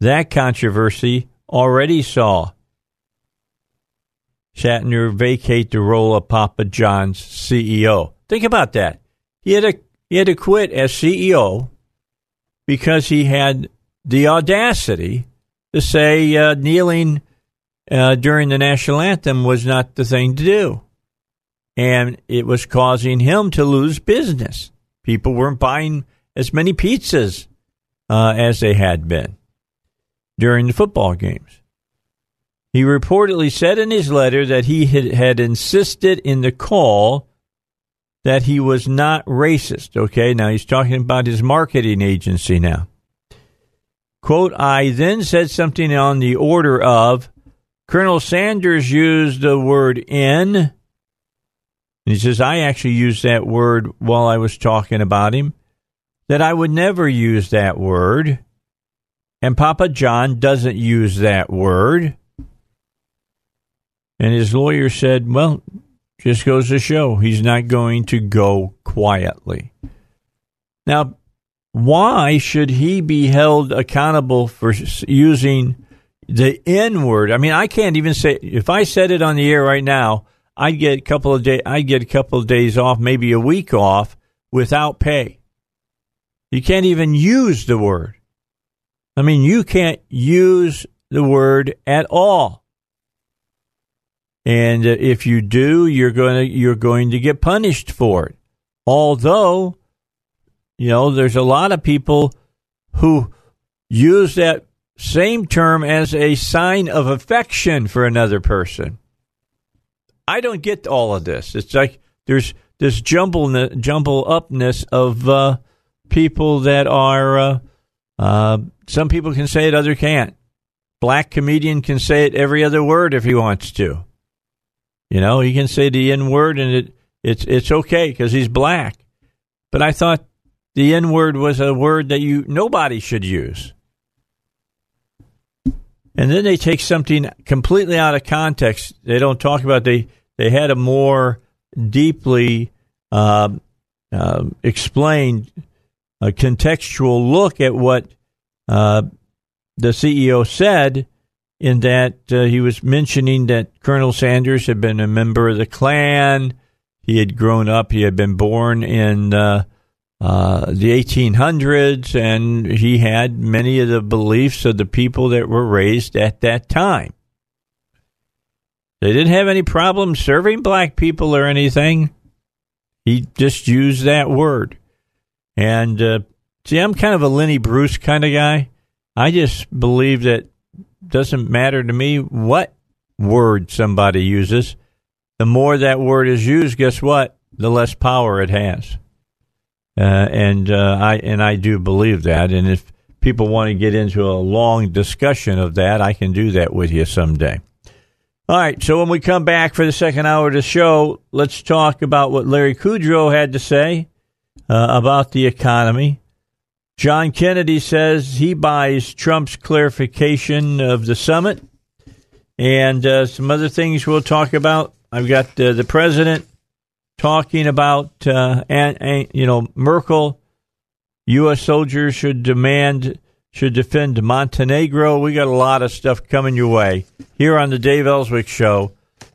A: That controversy already saw Schnatter vacate the role of Papa John's CEO. Think about that. He had to he had to quit as CEO because he had the audacity to say uh, kneeling uh, during the national anthem was not the thing to do. And it was causing him to lose business. People weren't buying as many pizzas uh, as they had been during the football games. He reportedly said in his letter that he had, insisted in the call that he was not racist. Okay, now he's talking about his marketing agency now. Quote, I then said something on the order of Colonel Sanders used the word in. he says, I actually used that word while I was talking about him, that I would never use that word. And Papa John doesn't use that word. And his lawyer said, well, just goes to show he's not going to go quietly. Now, why should he be held accountable for using the N word? I mean, I can't even say if I said it on the air right now, I'd get a couple of days. I'd get a couple of days off, maybe a week off without pay. You can't even use the word. I mean, you can't use the word at all. And uh, if you do, you're going to you're going to get punished for it. Although, you know, there's a lot of people who use that same term as a sign of affection for another person. I don't get all of this. It's like there's this jumble jumble upness of uh, people that are. Uh, uh, some people can say it, other can't. Black comedian can say it every other word if he wants to. You know, he can say the N word and it it's it's okay because he's black. But I thought the N word was a word that you nobody should use. And then they take something completely out of context. They don't talk about they they had a more deeply uh, uh, explained a contextual look at what uh, the CEO said, in that uh, he was mentioning that Colonel Sanders had been a member of the Klan. He had grown up, he had been born in uh, uh, the 1800s, and he had many of the beliefs of the people that were raised at that time. They didn't have any problem serving black people or anything. He just used that word. And uh, see, I'm kind of a Lenny Bruce kind of guy. I just believe that doesn't matter to me what word somebody uses. The more that word is used, guess what? The less power it has. Uh, and uh, I and I do believe that. And if people want to get into a long discussion of that, I can do that with you someday. All right. So when we come back for the second hour of the show, let's talk about what Larry Kudlow had to say uh, about the economy. John Kennedy says he buys Trump's clarification of the summit, and uh, some other things we'll talk about. I've got uh, the president talking about, uh, and, and, you know, Merkel, U.S. soldiers should demand, should defend Montenegro. We got a lot of stuff coming your way here on the Dave Elswick Show,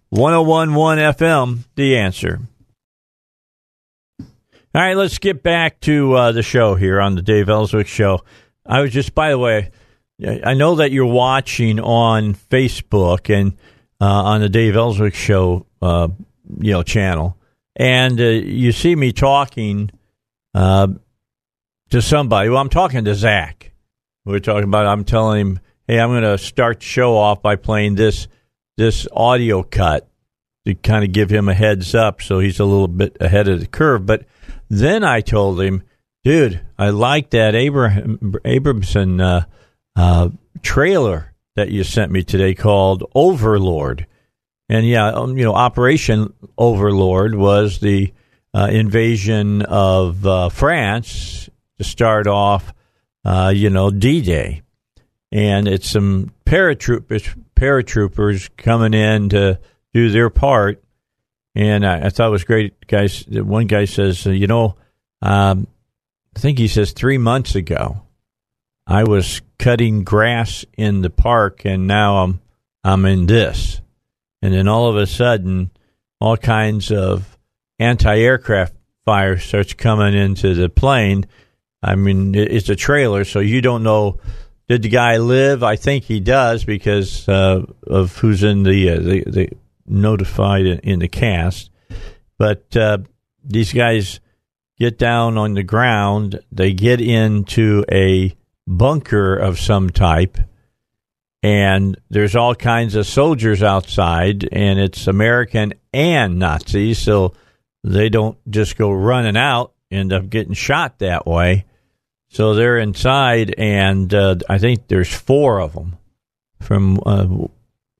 A: 1011 FM, The Answer. All right, let's get back to uh, the show here on the Dave Elswick Show. I was just, by the way, I know that you're watching on Facebook and uh, on the Dave Elswick Show, uh, you know, channel and uh, you see me talking uh, to somebody. Well, I'm talking to Zach. We're talking about. I'm telling him, "Hey, I'm going to start the show off by playing this this audio cut to kind of give him a heads up, so he's a little bit ahead of the curve." But then I told him, "Dude, I like that Abraham Abramson uh, uh, trailer that you sent me today called Overlord." And yeah, um, you know, Operation Overlord was the uh, invasion of uh, France to start off, uh, you know, D Day. And it's some paratroopers, paratroopers coming in to do their part. And I, I thought it was great. Guys, one guy says, uh, you know, um, I think he says three months ago, I was cutting grass in the park, and now I'm I'm in this and then all of a sudden, all kinds of anti-aircraft fire starts coming into the plane. I mean, it's a trailer, so you don't know. Did the guy live? I think he does because uh, of who's in the, uh, the, the notified in the cast. But uh, these guys get down on the ground. They get into a bunker of some type and there's all kinds of soldiers outside, and it's American and Nazis, so they don't just go running out, end up getting shot that way. So they're inside, and uh, I think there's four of them from uh,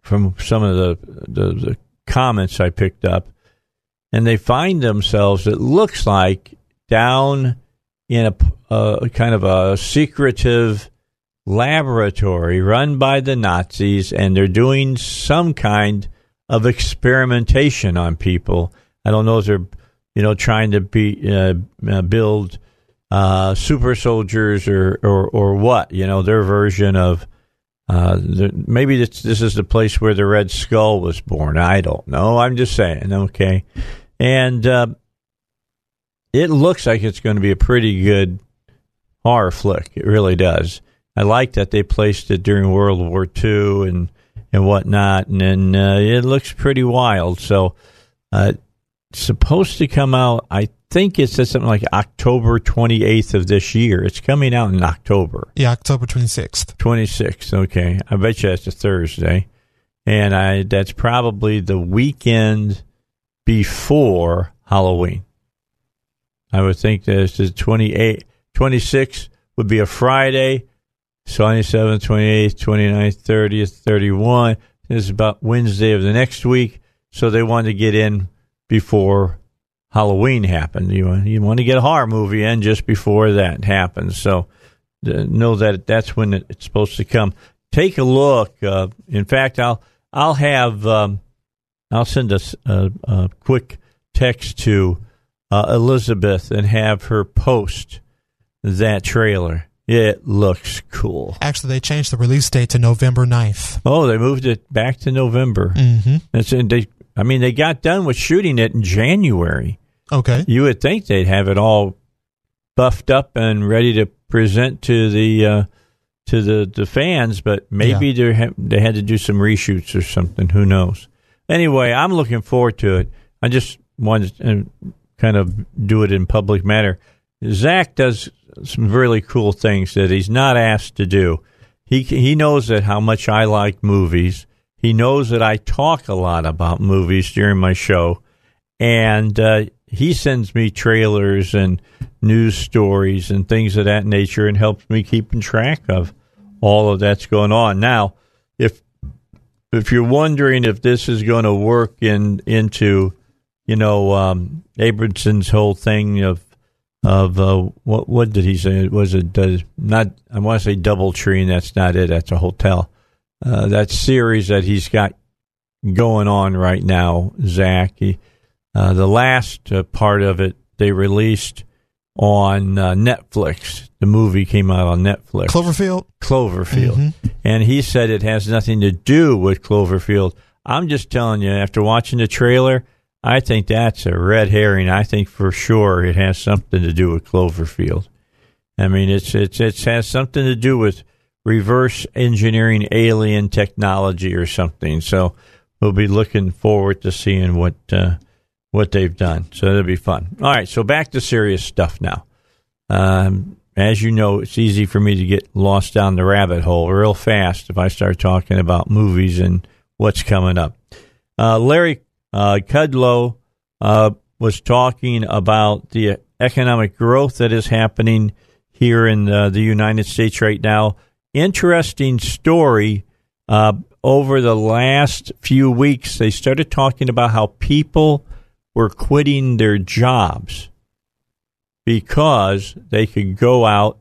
A: from some of the, the, the comments I picked up, and they find themselves. It looks like down in a, kind of a secretive laboratory run by the Nazis, and they're doing some kind of experimentation on people. I don't know if they're, you know, trying to be uh, uh, build uh, super soldiers or, or or what. You know, their version of. Uh, the, maybe this, this is the place where the Red Skull was born. I don't know. I'm just saying. Okay, and uh, it looks like it's going to be a pretty good horror flick. It really does. I like that they placed it during World War II and and whatnot, and, and uh, it looks pretty wild. So, uh, supposed to come out. I think it says something like October 28th of this year. It's coming out in October.
B: Yeah, October 26th.
A: 26th. Okay, I bet you that's a Thursday, and I that's probably the weekend before Halloween. I would think that it's the 28th, 26th would be a Friday 27th, 28th, 29th, 30th, 31. This is about Wednesday of the next week. So they wanted to get in before Halloween happened. You, you want to get a horror movie in just before that happens. So uh, know that that's when it's supposed to come. Take a look. Uh, in fact, I'll I'll have um, I'll send a, a, a, quick text to uh, Elizabeth and have her post that trailer. It looks cool.
B: Actually, they changed the release date to November 9th.
A: Oh, they moved it back to November.
B: Mm-hmm.
A: That's they. I mean, they got done with shooting it in January.
B: Okay.
A: You would think they'd have it all buffed up and ready to present to the uh, to the, the fans, but maybe they ha- they had to do some reshoots or something. Who knows? Anyway, I'm looking forward to it. I just wanted to uh, kind of do it in public manner. Zach does some really cool things that he's not asked to do. He he knows that how much I like movies. He knows that I talk a lot about movies during my show, and uh, he sends me trailers and news stories and things of that nature, and helps me keeping track of all of that's going on. Now, if if you're wondering if this is going to work in into you know um, Abronson's whole thing of of uh, what what did he say? Was it uh, not? I want to say double tree, and that's not it. That's a hotel. Uh, that series that he's got going on right now, Zach. He, uh, the last uh, part of it they released on uh, Netflix. The movie came out on Netflix.
B: Cloverfield.
A: Cloverfield,
B: Mm-hmm.
A: and he said it has nothing to do with Cloverfield. I'm just telling you, after watching the trailer, I think that's a red herring. I think for sure it has something to do with Cloverfield. I mean, it's it's it has something to do with reverse engineering alien technology or something. So we'll be looking forward to seeing what uh, what they've done. So that'll be fun. All right, so back to serious stuff now. Um, as you know, it's easy for me to get lost down the rabbit hole real fast if I start talking about movies and what's coming up. Uh, Larry uh, Kudlow uh, was talking about the economic growth that is happening here in uh, the United States right now. Interesting story. Uh, over the last few weeks, they started talking about how people were quitting their jobs because they could go out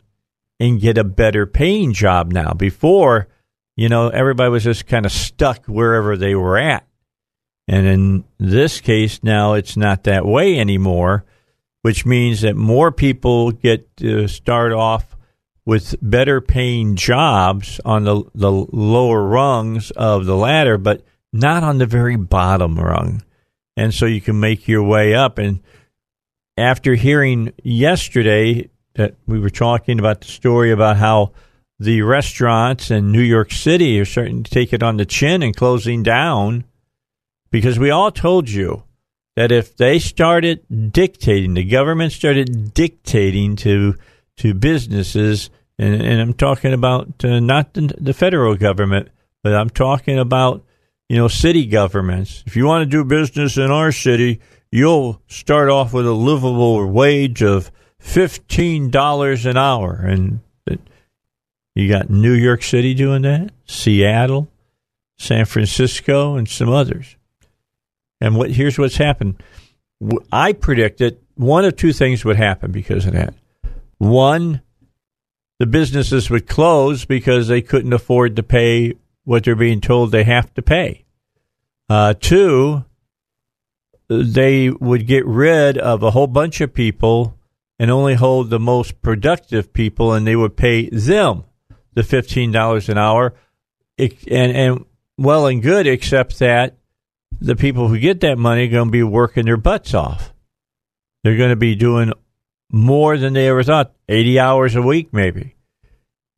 A: and get a better paying job now. Before, you know, everybody was just kind of stuck wherever they were at. And in this case, now it's not that way anymore, which means that more people get to start off with better paying jobs on the, the lower rungs of the ladder, but not on the very bottom rung. And so you can make your way up. And after hearing yesterday that we were talking about the story about how the restaurants in New York City are starting to take it on the chin and closing down, because we all told you that if they started dictating, the government started dictating to to businesses, and, and I'm talking about uh, not the, the federal government, but I'm talking about you know city governments. If you want to do business in our city, you'll start off with a livable wage of fifteen dollars an hour, and you got New York City doing that, Seattle, San Francisco, and some others. And what here's what's happened. I predicted one of two things would happen because of that. One, the businesses would close because they couldn't afford to pay what they're being told they have to pay. Uh, two, they would get rid of a whole bunch of people and only hold the most productive people, and they would pay them the fifteen dollars an hour. It, and and well and good, except that the people who get that money are going to be working their butts off. They're going to be doing more than they ever thought, 80 hours a week, maybe.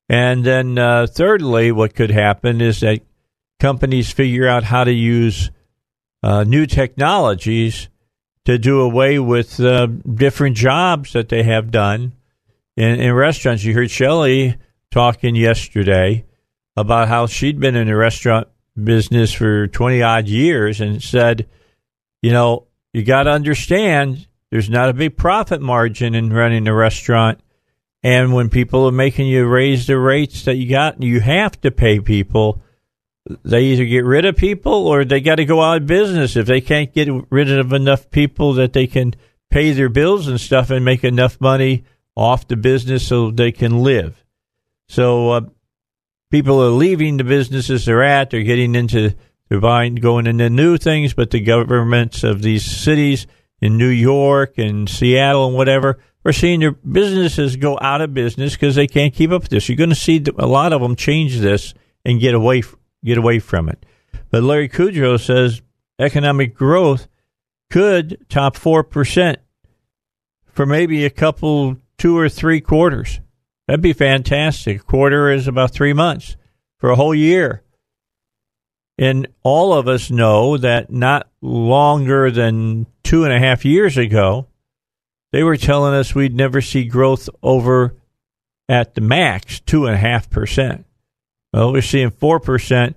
A: And then, uh, thirdly, what could happen is that companies figure out how to use uh, new technologies to do away with uh, different jobs that they have done in, in restaurants. You heard Shelley talking yesterday about how she'd been in the restaurant business for 20 odd years and said, you know, you got to understand there's not a big profit margin in running a restaurant. And when people are making you raise the rates that you got, you have to pay people. They either get rid of people or they got to go out of business if they can't get rid of enough people that they can pay their bills and stuff and make enough money off the business so they can live. So uh, people are leaving the businesses they're at. They're getting into they're buying, going into new things. But the governments of these cities in New York and Seattle and whatever are seeing their businesses go out of business because they can't keep up with this. You're going to see a lot of them change this and get away get away from it. But Larry Kudlow says economic growth could top four percent for maybe a couple, two or three quarters. That'd be fantastic. A quarter is about three months for a whole year. And all of us know that not longer than two and a half years ago, they were telling us we'd never see growth over at the max two and a half percent. Well, we're seeing four percent.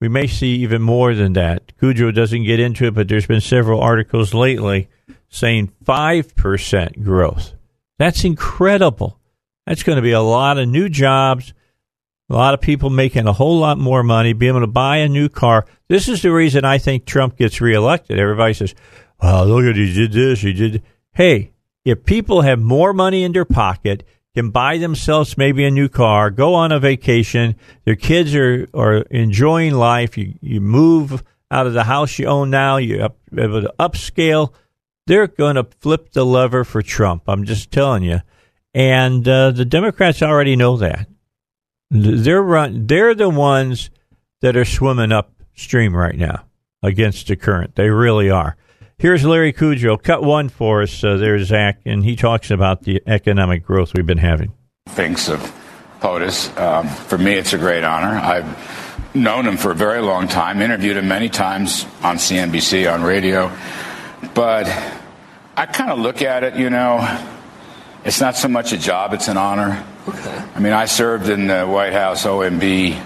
A: We may see even more than that. Kudlow doesn't get into it, but there's been several articles lately saying five percent growth. That's incredible. That's going to be a lot of new jobs, a lot of people making a whole lot more money, being able to buy a new car. This is the reason I think Trump gets reelected. Everybody says, "Well, look at he did this, he did." Hey, if people have more money in their pocket, can buy themselves maybe a new car, go on a vacation, their kids are are enjoying life. You you move out of the house you own now, you're able to upscale. They're going to flip the lever for Trump. I'm just telling you. And uh, the Democrats already know that. They're run. They're the ones that are swimming upstream right now against the current. They really are. Here's Larry Kudlow. Cut one for us uh, there, Zach, and he talks about the economic growth we've been having.
C: Thanks of POTUS. Um, for me, it's a great honor. I've known him for a very long time, interviewed him many times on CNBC, on radio. But I kind of look at it, you know, it's not so much a job, it's an honor. Okay. I mean, I served in the White House OMB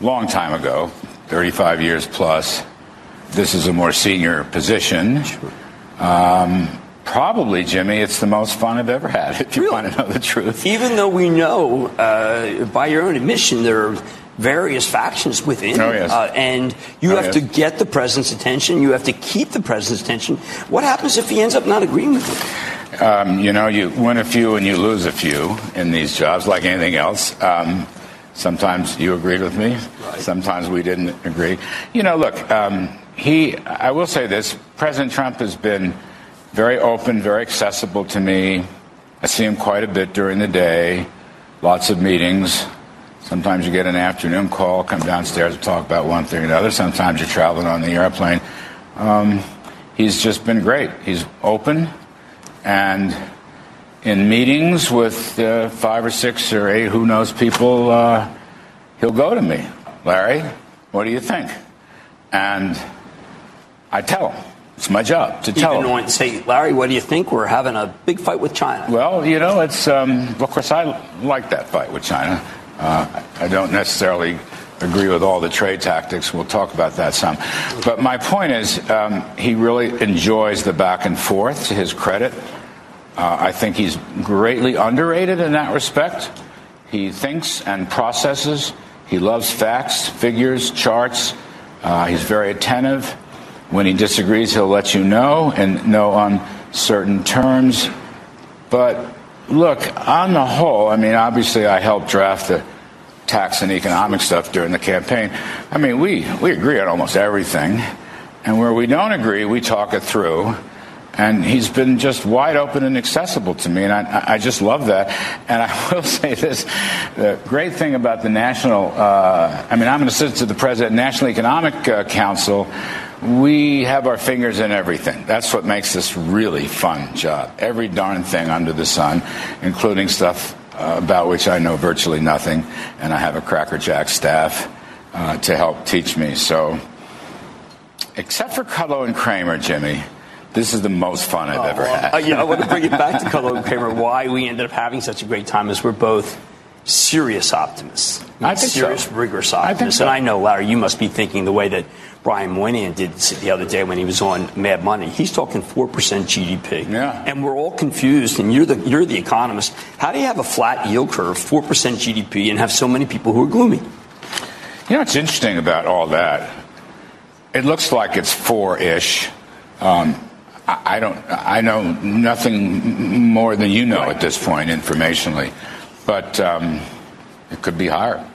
C: long time ago, 35 years plus. This is a more senior position. Sure. Um, probably, Jimmy, it's the most fun I've ever had, *laughs* if you really? want to know the truth.
D: Even though we know, uh, by your own admission, there are various factions within.
C: Oh, yes.
D: Uh, and you
C: oh,
D: have
C: yes.
D: to get the president's attention. You have to keep the president's attention. What happens if he ends up not agreeing with
C: you? Um, you know, you win a few and you lose a few in these jobs, like anything else. Um, sometimes you agreed with me. Right. Sometimes we didn't agree. You know, look, um, he. I will say this: President Trump has been very open, very accessible to me. I see him quite a bit during the day. Lots of meetings. Sometimes you get an afternoon call, come downstairs and talk about one thing or another. Sometimes you're traveling on the airplane. Um, he's just been great. He's open, and in meetings with uh, five or six or eight, who knows, people, uh, he'll go to me, Larry, what do you think? And I tell him. It's my job to tell
D: Even
C: him.
D: Even say, Larry, what do you think? We're having a big fight with China.
C: Well, you know, it's um, of course I like that fight with China. Uh, I don't necessarily agree with all the trade tactics. We'll talk about that some. But my point is, um, he really enjoys the back and forth, to his credit. Uh, I think he's greatly underrated in that respect. He thinks and processes. He loves facts, figures, charts. Uh, he's very attentive. When he disagrees, he'll let you know and know on certain terms. But look, on the whole, I mean, obviously, I helped draft the tax and economic stuff during the campaign. I mean, we, we agree on almost everything. And where we don't agree, we talk it through. And he's been just wide open and accessible to me, and I, I just love that. And I *laughs* will say this the great thing about the National, uh, I mean, I'm an assistant to the President, National Economic uh, Council. We have our fingers in everything. That's what makes this really fun job. Every darn thing under the sun, including stuff uh, about which I know virtually nothing, and I have a crackerjack staff uh, to help teach me. So, except for Kudlow and Cramer, Jimmy, this is the most fun I've oh, ever had.
D: Uh, yeah, I want to bring it back to *laughs* Kudlow and Cramer. Why we ended up having such a great time is we're both serious optimists.
C: I think
D: serious,
C: so.
D: rigorous optimists.
C: I so.
D: And I know, Larry, you must be thinking the way that Brian Moynihan did the other day when he was on Mad Money. He's talking four percent GDP.
C: Yeah.
D: And we're all confused. And you're the you're the economist. How do you have a flat yield curve, four percent GDP, and have so many people who are gloomy?
C: You know what's interesting about all that? It looks like it's four-ish. Um, I don't. I know nothing more than you know at this point, informationally, but um, it could be higher.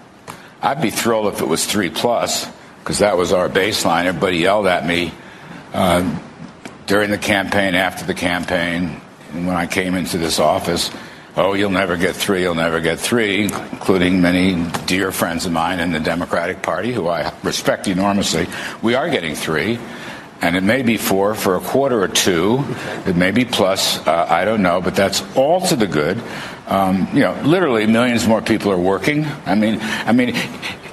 C: I'd be thrilled if it was three plus because that was our baseline. Everybody yelled at me uh, during the campaign, after the campaign. when I came into this office, oh, you'll never get three, you'll never get three, including many dear friends of mine in the Democratic Party who I respect enormously. We are getting three. And it may be four for a quarter or two. It may be plus. Uh, I don't know, but that's all to the good. Um, you know, literally millions more people are working. I mean, I mean,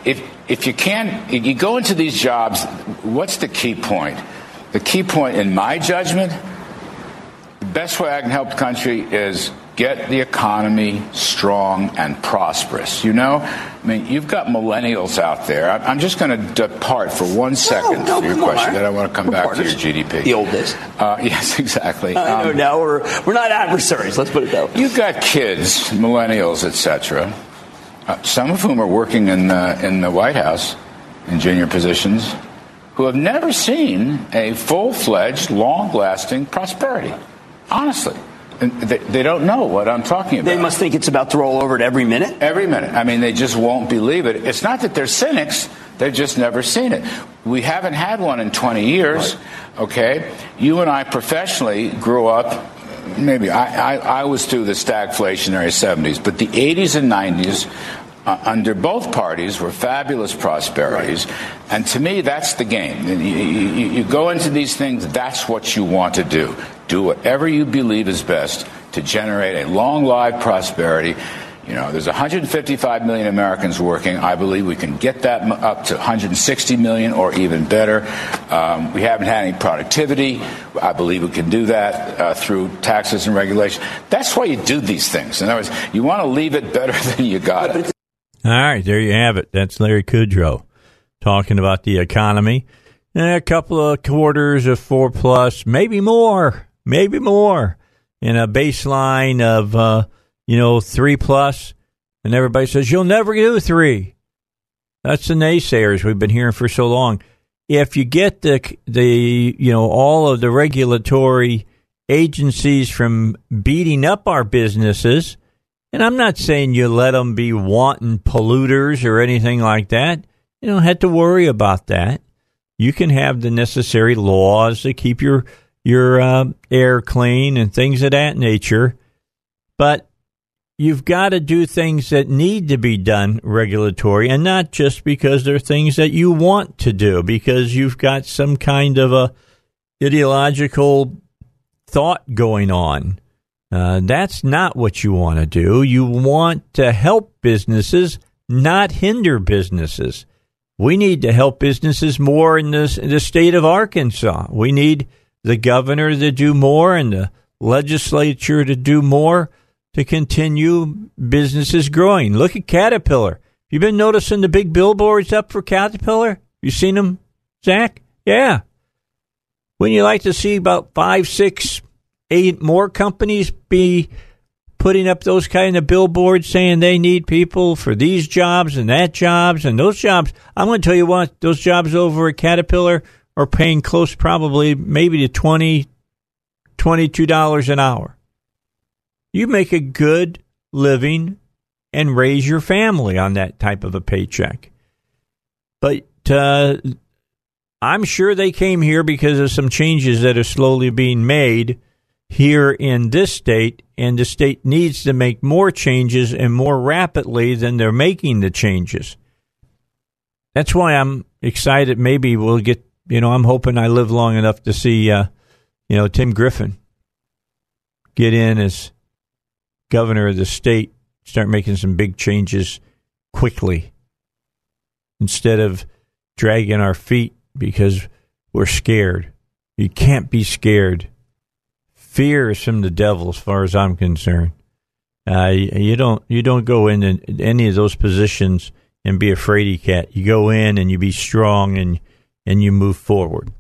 C: if if you can't, you go into these jobs, what's the key point? The key point, in my judgment, best way I can help the country is get the economy strong and prosperous. You know, I mean, you've got millennials out there. I'm just going to depart for one second
D: no,
C: for your question.
D: on.
C: Then I want to come back to your GDP.
D: The oldest.
C: Uh, *laughs* yes, exactly.
D: I know
C: Um,
D: now we're we're not adversaries. Let's put it that way.
C: You've got kids, millennials, etc., uh, some of whom are working in the, in the White House in junior positions, who have never seen a full-fledged, long-lasting prosperity. Honestly, and they, they don't know what I'm talking about.
D: They must think it's about to roll over at every minute.
C: Every minute. I mean, they just won't believe it. It's not that they're cynics, they've just never seen it. We haven't had one in 20 years, okay? You and I professionally grew up, maybe I, I, I was through the stagflationary 70s, but the 80s and 90s. Uh, under both parties were fabulous prosperities, and to me, that's the game. You, you, you go into these things, that's what you want to do. Do whatever you believe is best to generate a long lived prosperity. You know, there's 155 million Americans working. I believe we can get that up to 160 million or even better. Um, we haven't had any productivity. I believe we can do that uh, through taxes and regulation. That's why you do these things. In other words, you want to leave it better *laughs* than you got it.
A: All right, there you have it. That's Larry Kudlow talking about the economy. And a couple of quarters of four plus, maybe more, maybe more, in a baseline of uh, you know three plus, and everybody says you'll never do three. That's the naysayers we've been hearing for so long. If you get the the you know all of the regulatory agencies from beating up our businesses and I'm not saying you let them be wanton polluters or anything like that. You don't have to worry about that. You can have the necessary laws to keep your your uh, air clean and things of that nature, but you've got to do things that need to be done regulatory, and not just because they're things that you want to do, because you've got some kind of a ideological thought going on. Uh, that's not what you want to do. You want to help businesses, not hinder businesses. We need to help businesses more in, this, in the state of Arkansas. We need the governor to do more and the legislature to do more to continue businesses growing. Look at Caterpillar. You been noticing the big billboards up for Caterpillar? You seen them, Zach? Yeah. Wouldn't you like to see about five, six, eight more companies be putting up those kind of billboards saying they need people for these jobs and that jobs and those jobs. I'm going to tell you what, those jobs over at Caterpillar are paying close probably maybe to 20 $22 an hour. You make a good living and raise your family on that type of a paycheck. But uh, I'm sure they came here because of some changes that are slowly being made here in this state, and the state needs to make more changes and more rapidly than they're making the changes. That's why I'm excited. Maybe we'll get, you know, I'm hoping I live long enough to see, uh, you know, Tim Griffin get in as governor of the state, start making some big changes quickly instead of dragging our feet because we're scared. You can't be scared. Fear is from the devil, as far as I'm concerned. Uh, you don't you don't go into any of those positions and be a fraidy cat. You go in and you be strong and and you move forward.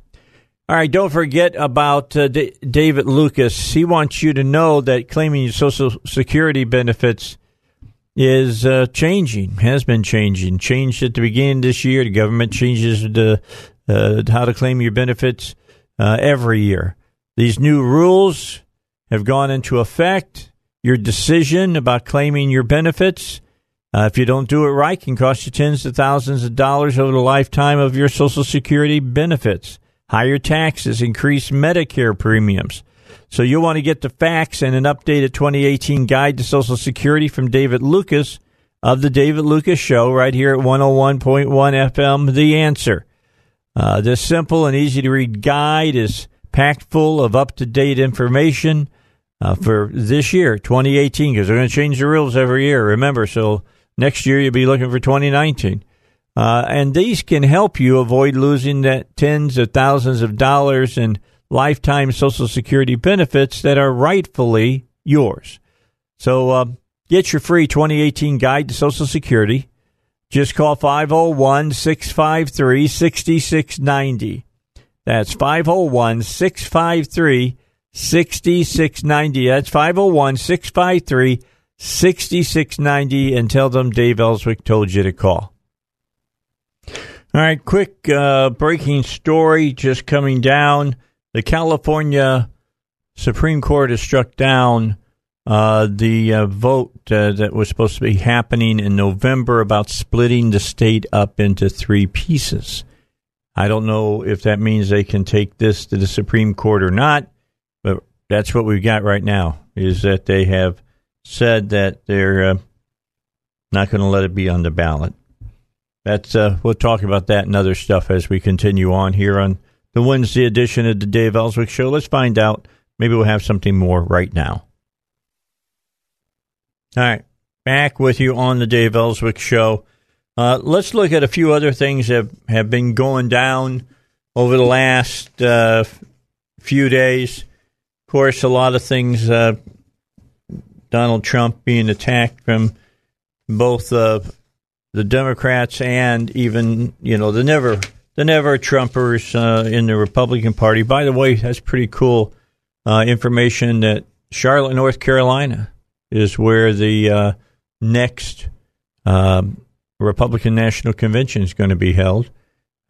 A: All right, don't forget about uh, D- David Lucas. He wants you to know that claiming your Social Security benefits is uh, changing, has been changing. Changed at the beginning of this year. The government changes the uh, how to claim your benefits uh, every year. These new rules have gone into effect. Your decision about claiming your benefits, uh, if you don't do it right, it can cost you tens of thousands of dollars over the lifetime of your Social Security benefits. Higher taxes, increased Medicare premiums. So you'll want to get the facts and an updated 2018 guide to Social Security from David Lucas of the David Lucas Show right here at 101.1 FM. The answer. Uh, this simple and easy to read guide is packed full of up to date information uh, for this year, 2018, because they're going to change the rules every year. Remember, so next year you'll be looking for 2019. Uh, and these can help you avoid losing that tens of thousands of dollars in lifetime Social Security benefits that are rightfully yours. So uh, get your free 2018 guide to Social Security. Just call 501 653 6690. That's 501 653 6690. That's 501 653 6690 and tell them Dave Elswick told you to call. All right, quick uh, breaking story just coming down. The California Supreme Court has struck down uh, the uh, vote uh, that was supposed to be happening in November about splitting the state up into three pieces. I don't know if that means they can take this to the Supreme Court or not, but that's what we've got right now. Is that they have said that they're uh, not going to let it be on the ballot. That's uh, we'll talk about that and other stuff as we continue on here on the Wednesday edition of the Dave Elswick Show. Let's find out. Maybe we'll have something more right now. All right, back with you on the Dave Elswick Show. Uh, let's look at a few other things that have been going down over the last uh, few days. Of course, a lot of things. Uh, Donald Trump being attacked from both uh, the Democrats and even you know the never the never Trumpers uh, in the Republican Party. By the way, that's pretty cool uh, information that Charlotte, North Carolina, is where the next. Um, Republican National Convention is going to be held.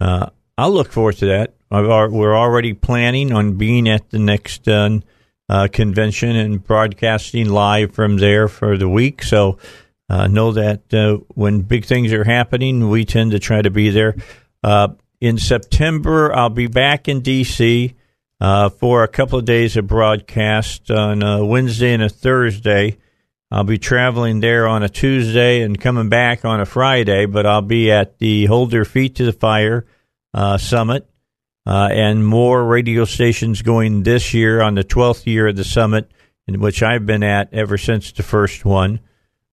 A: Uh, I'll look forward to that. we're already planning on being at the next uh, uh, convention and broadcasting live from there for the week. So uh, know that uh, when big things are happening, we tend to try to be there. Uh, in September, I'll be back in D.C. for a couple of days of broadcast on a Wednesday and a Thursday. I'll be traveling there on a Tuesday and coming back on a Friday, but I'll be at the Hold Their Feet to the Fire uh, Summit uh, and more radio stations going this year on the 12th year of the summit, in which I've been at ever since the first one,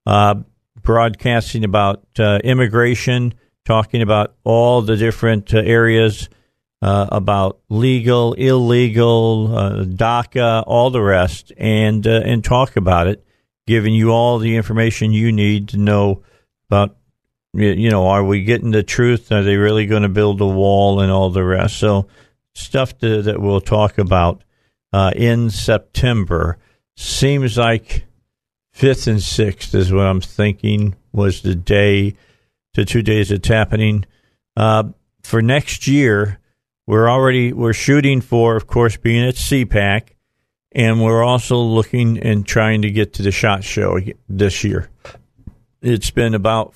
A: uh, broadcasting about uh, immigration, talking about all the different uh, areas. Uh, about legal, illegal, DACA, all the rest, and and talk about it giving you all the information you need to know about you know are we getting the truth? Are they really going to build a wall and all the rest? So stuff to, that we'll talk about uh, in september. Seems like fifth and sixth is what i'm thinking was the day to two days it's happening. Uh, for next year we're already we're shooting for of course being at cpac and we're also looking and trying to get to the shot show this year. It's been about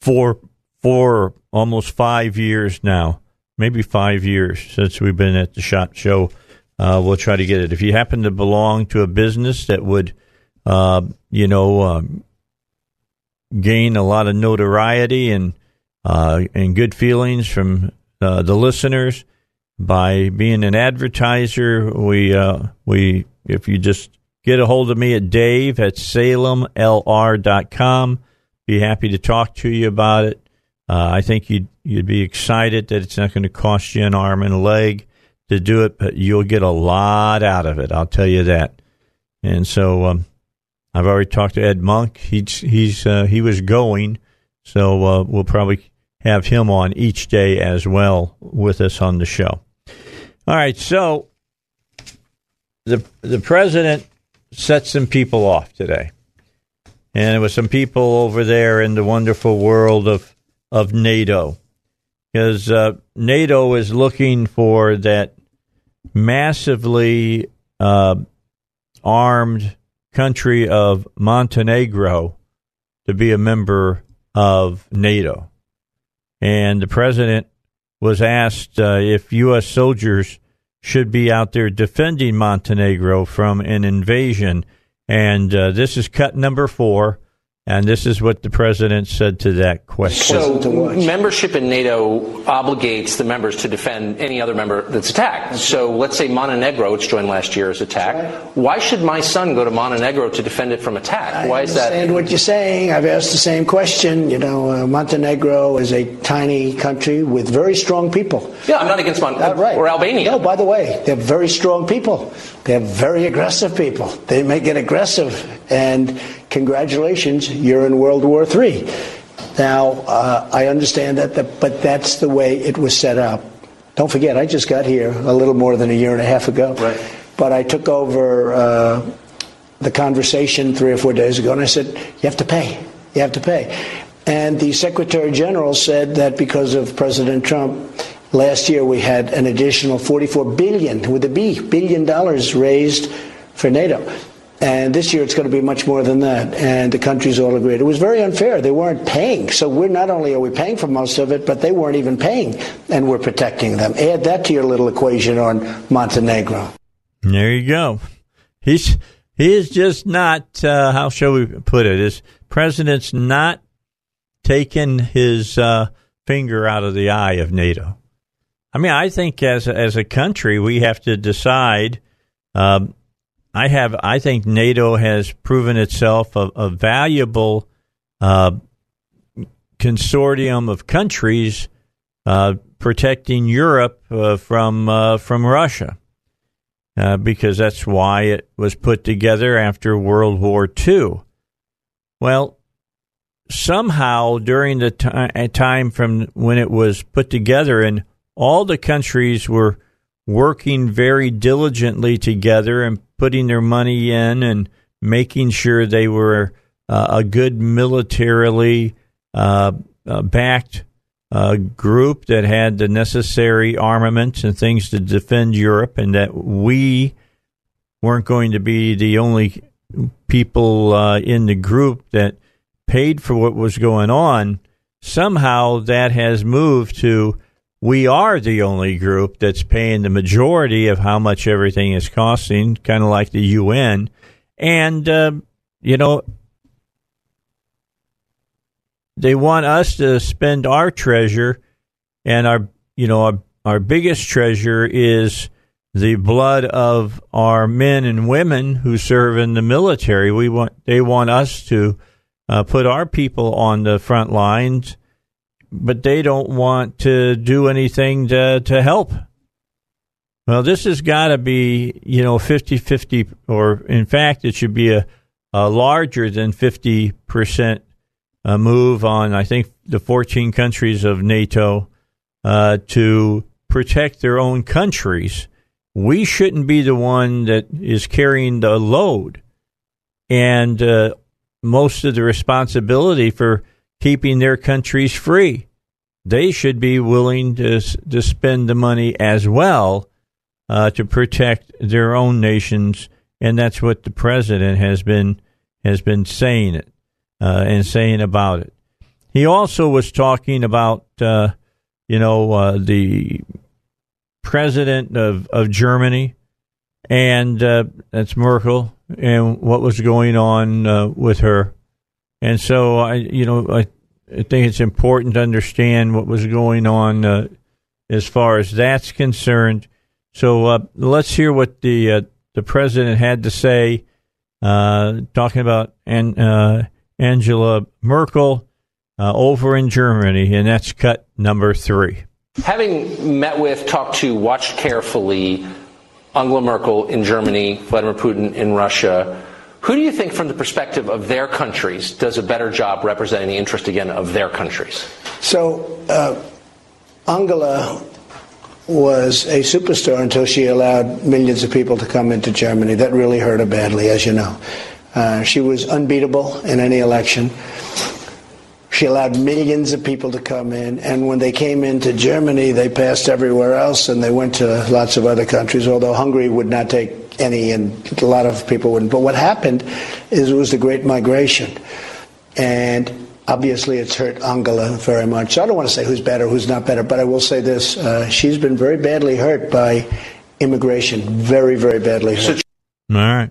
A: four, four, almost five years now, maybe five years since we've been at the shot show. Uh, we'll try to get it. If you happen to belong to a business that would, uh, you know, um, gain a lot of notoriety and uh, and good feelings from uh, the listeners, by being an advertiser. We uh, we if you just get a hold of me at Dave at salemlr.com, be happy to talk to you about it. Uh, I think you'd you'd be excited that it's not going to cost you an arm and a leg to do it, but you'll get a lot out of it. I'll tell you that. And so um, I've already talked to Ed Monk. He's he's uh, he was going, so uh, we'll probably have him on each day as well with us on the show. All right, so the the president set some people off today, and it was some people over there in the wonderful world of of NATO, because uh, NATO is looking for that massively uh, armed country of Montenegro to be a member of NATO, and the president was asked uh, if U.S. soldiers should be out there defending Montenegro from an invasion. And uh, this is cut number four. And this is what the president said to that question.
E: So, membership in NATO obligates the members to defend any other member that's attacked. So, let's say Montenegro, which joined last year, is attacked. Why should my son go to Montenegro to defend it from attack? Why is that?
F: I understand what you're saying. I've asked the same question. You know, uh, Montenegro is a tiny country with very strong people.
E: Yeah, I'm not against Montenegro
F: Uh, right.
E: or Albania.
F: No, by the way, they're very strong people. They're very aggressive people. They may get aggressive, and congratulations, you're in World War III. Now, uh, I understand that, the, but that's the way it was set up. Don't forget, I just got here a little more than a year and a half ago.
E: Right.
F: But I took over uh, the conversation three or four days ago, and I said, "You have to pay. You have to pay." And the Secretary General said that because of President Trump, last year we had an additional 44 billion with a B billion dollars raised for NATO. And this year it's going to be much more than that. And the countries all agreed. It was very unfair. They weren't paying. So we're not only are we paying for most of it, but they weren't even paying. And we're protecting them. Add that to your little equation on Montenegro.
A: There you go. He's he is just not. Uh, how shall we put it? His president's not taking his uh, finger out of the eye of NATO. I mean, I think as as a country, we have to decide. Um, I have. I think NATO has proven itself a, a valuable uh, consortium of countries uh, protecting Europe uh, from uh, from Russia uh, because that's why it was put together after World War II. Well, somehow during the ti- time from when it was put together, and all the countries were working very diligently together and putting their money in and making sure they were uh, a good militarily uh, uh, backed uh, group that had the necessary armaments and things to defend Europe, and that we weren't going to be the only people uh, in the group that paid for what was going on. Somehow that has moved to we are the only group that's paying the majority of how much everything is costing, kind of like the UN. And, uh, you know, they want us to spend our treasure, and our, you know, our, our biggest treasure is the blood of our men and women who serve in the military. We want, they want us to uh, put our people on the front lines but they don't want to do anything to, to help. Well, this has got to be, you know, 50 50, or in fact, it should be a, a larger than 50% uh, move on, I think, the 14 countries of NATO uh, to protect their own countries. We shouldn't be the one that is carrying the load and uh, most of the responsibility for keeping their countries free. They should be willing to to spend the money as well uh, to protect their own nations, and that's what the president has been has been saying it uh, and saying about it. He also was talking about uh, you know uh, the president of of Germany, and uh, that's Merkel, and what was going on uh, with her. And so I, you know, I, I think it's important to understand what was going on uh, as far as that's concerned. So uh, let's hear what the uh, the president had to say, uh, talking about an, uh, Angela Merkel uh, over in Germany, and that's cut number three.
E: Having met with, talked to, watched carefully Angela Merkel in Germany, Vladimir Putin in Russia, who do you think, from the perspective of their countries, does a better job representing the interest again of their countries?
F: So, uh, Angela was a superstar until she allowed millions of people to come into Germany. That really hurt her badly, as you know. Uh, she was unbeatable in any election. She allowed millions of people to come in, and when they came into Germany, they passed everywhere else and they went to lots of other countries, although Hungary would not take any, and a lot of people wouldn't. But what happened is it was the Great Migration. And obviously it's hurt Angela very much. So I don't want to say who's better, who's not better, but I will say this. Uh, she's been very badly hurt by immigration very, very badly hurt.
A: All right.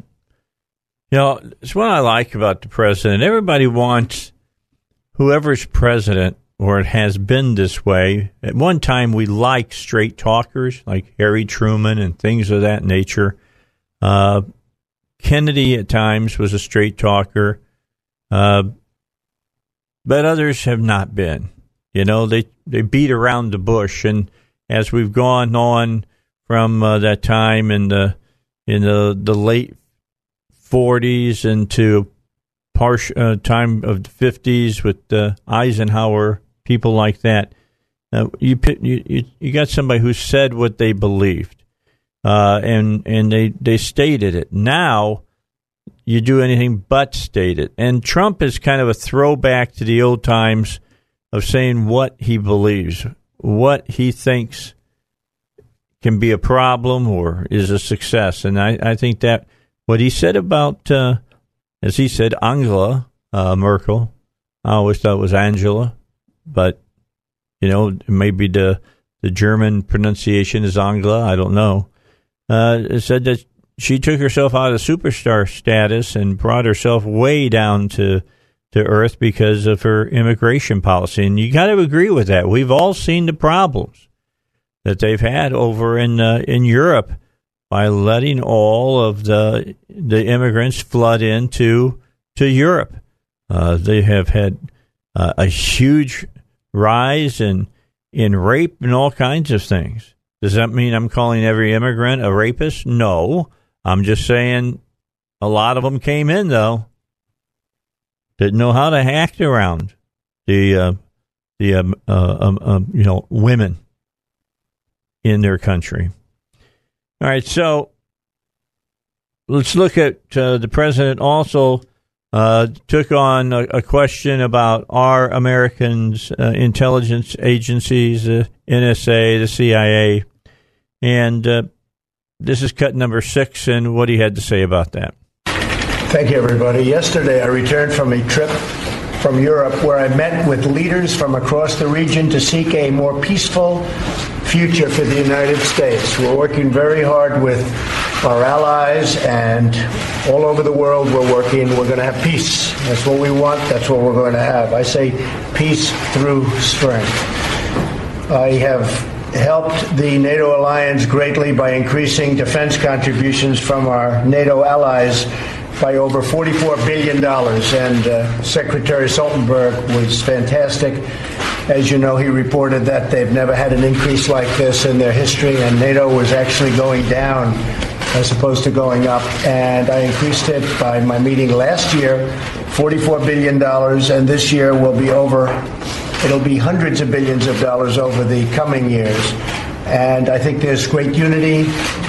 A: You know, it's what I like about the president. Everybody wants whoever's president, or it has been this way. At one time, we liked straight talkers like Harry Truman and things of that nature. Uh, Kennedy at times was a straight talker, uh, but others have not been. You know, they, they beat around the bush, and as we've gone on from uh, that time in the in the, the late 40s into part, uh, time of the 50s with uh, Eisenhower, people like that. Uh, you, you you got somebody who said what they believed, uh, and and they they stated it. Now you do anything but state it. And Trump is kind of a throwback to the old times of saying what he believes, what he thinks can be a problem or is a success. And I, I think that what he said about, uh, as he said, Angela uh, Merkel, I always thought it was Angela, but you know maybe the the German pronunciation is Angela. I don't know. Uh, said that she took herself out of superstar status and brought herself way down to to earth because of her immigration policy. And you got to agree with that. We've all seen the problems that they've had over in uh, in Europe by letting all of the the immigrants flood into to Europe. Uh, they have had uh, a huge rise in in rape and all kinds of things. Does that mean I'm calling every immigrant a rapist? No, I'm just saying a lot of them came in though. Didn't know how to act around the uh, the um, uh, um, um, you know women in their country. All right, so let's look at uh, the president also uh, took on a, a, question about our Americans' uh, intelligence agencies, the NSA, the CIA, and uh, this is cut number six, and what he had to say about that.
F: Thank you, everybody. Yesterday, I returned from a trip from Europe where I met with leaders from across the region to seek a more peaceful future for the United States. We're working very hard with our allies and all over the world we're working. We're going to have peace. That's what we want. That's what we're going to have. I say peace through strength. I have helped the NATO alliance greatly by increasing defense contributions from our NATO allies by over $44 billion. And uh, Secretary Stoltenberg was fantastic. As you know, he reported that they've never had an increase like this in their history, and NATO was actually going down as opposed to going up. And I increased it by my meeting last year, $44 billion, and this year will be over, it'll be hundreds of billions of dollars over the coming years. And I think there's great unity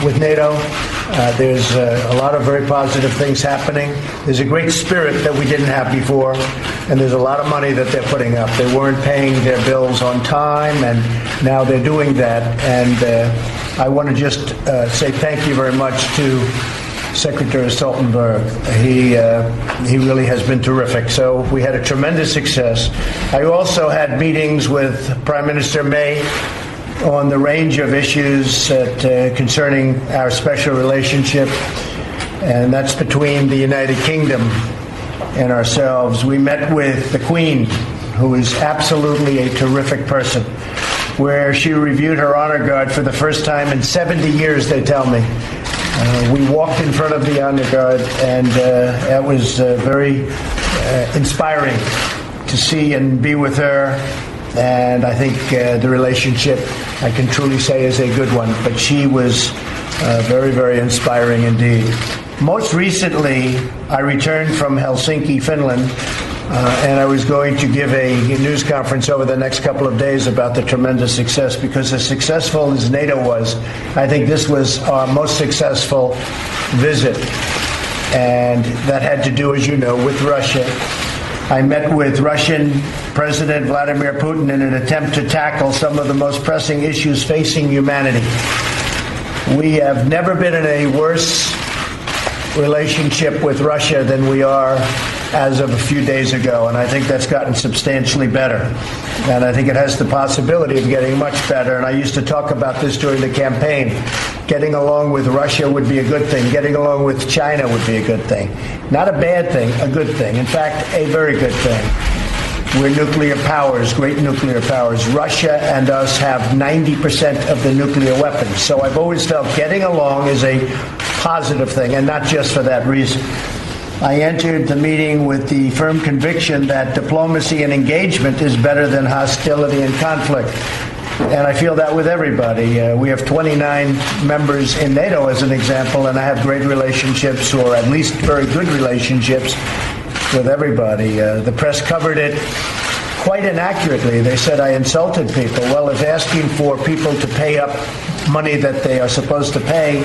F: with NATO. Uh, there's uh, a lot of very positive things happening. There's a great spirit that we didn't have before, and there's a lot of money that they're putting up. They weren't paying their bills on time, and now they're doing that. And uh, I want to just uh, say thank you very much to Secretary Stoltenberg. He uh, he really has been terrific. So we had a tremendous success. I also had meetings with Prime Minister May on the range of issues uh, concerning our special relationship, and that's between the United Kingdom and ourselves. We met with the Queen, who is absolutely a terrific person, where she reviewed her honor guard for the first time in 70 years, they tell me. Uh, we walked in front of the honor guard, and uh, that was uh, very uh, inspiring to see and be with her and I think uh, the relationship I can truly say is a good one. But she was uh, very, very inspiring indeed. Most recently, I returned from Helsinki, Finland, uh, and I was going to give a news conference over the next couple of days about the tremendous success because as successful as NATO was, I think this was our most successful visit. And that had to do, as you know, with Russia I met with Russian President Vladimir Putin in an attempt to tackle some of the most pressing issues facing humanity. We have never been in a worse relationship with Russia than we are as of a few days ago, and I think that's gotten substantially better. And I think it has the possibility of getting much better. And I used to talk about this during the campaign. Getting along with Russia would be a good thing. Getting along with China would be a good thing. Not a bad thing, a good thing. In fact, a very good thing. We're nuclear powers, great nuclear powers. Russia and us have 90% of the nuclear weapons. So I've always felt getting along is a positive thing, and not just for that reason. I entered the meeting with the firm conviction that diplomacy and engagement is better than hostility and conflict. And I feel that with everybody. Uh, we have 29 members in NATO, as an example, and I have great relationships, or at least very good relationships, with everybody. Uh, the press covered it quite inaccurately. They said I insulted people. Well, if asking for people to pay up money that they are supposed to pay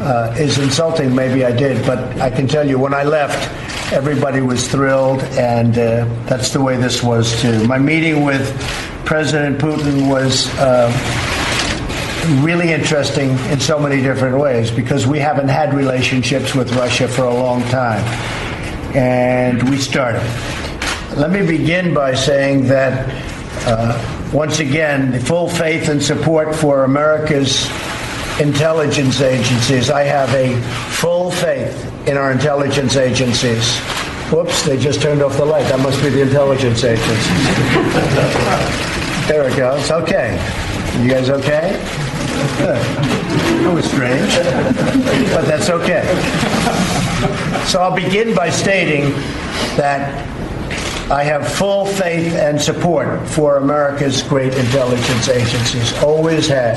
F: uh, is insulting, maybe I did. But I can tell you, when I left, everybody was thrilled, and uh, that's the way this was too. My meeting with President Putin was. Uh, really interesting in so many different ways because we haven't had relationships with Russia for a long time and we started. Let me begin by saying that uh, once again, the full faith and support for America's intelligence agencies. I have a full faith in our intelligence agencies. Whoops, they just turned off the light. That must be the intelligence agencies. there it goes. Okay. You guys okay? Good. That was strange, but that's okay. So I'll begin by stating that I have full faith and support for America's great intelligence agencies, always had.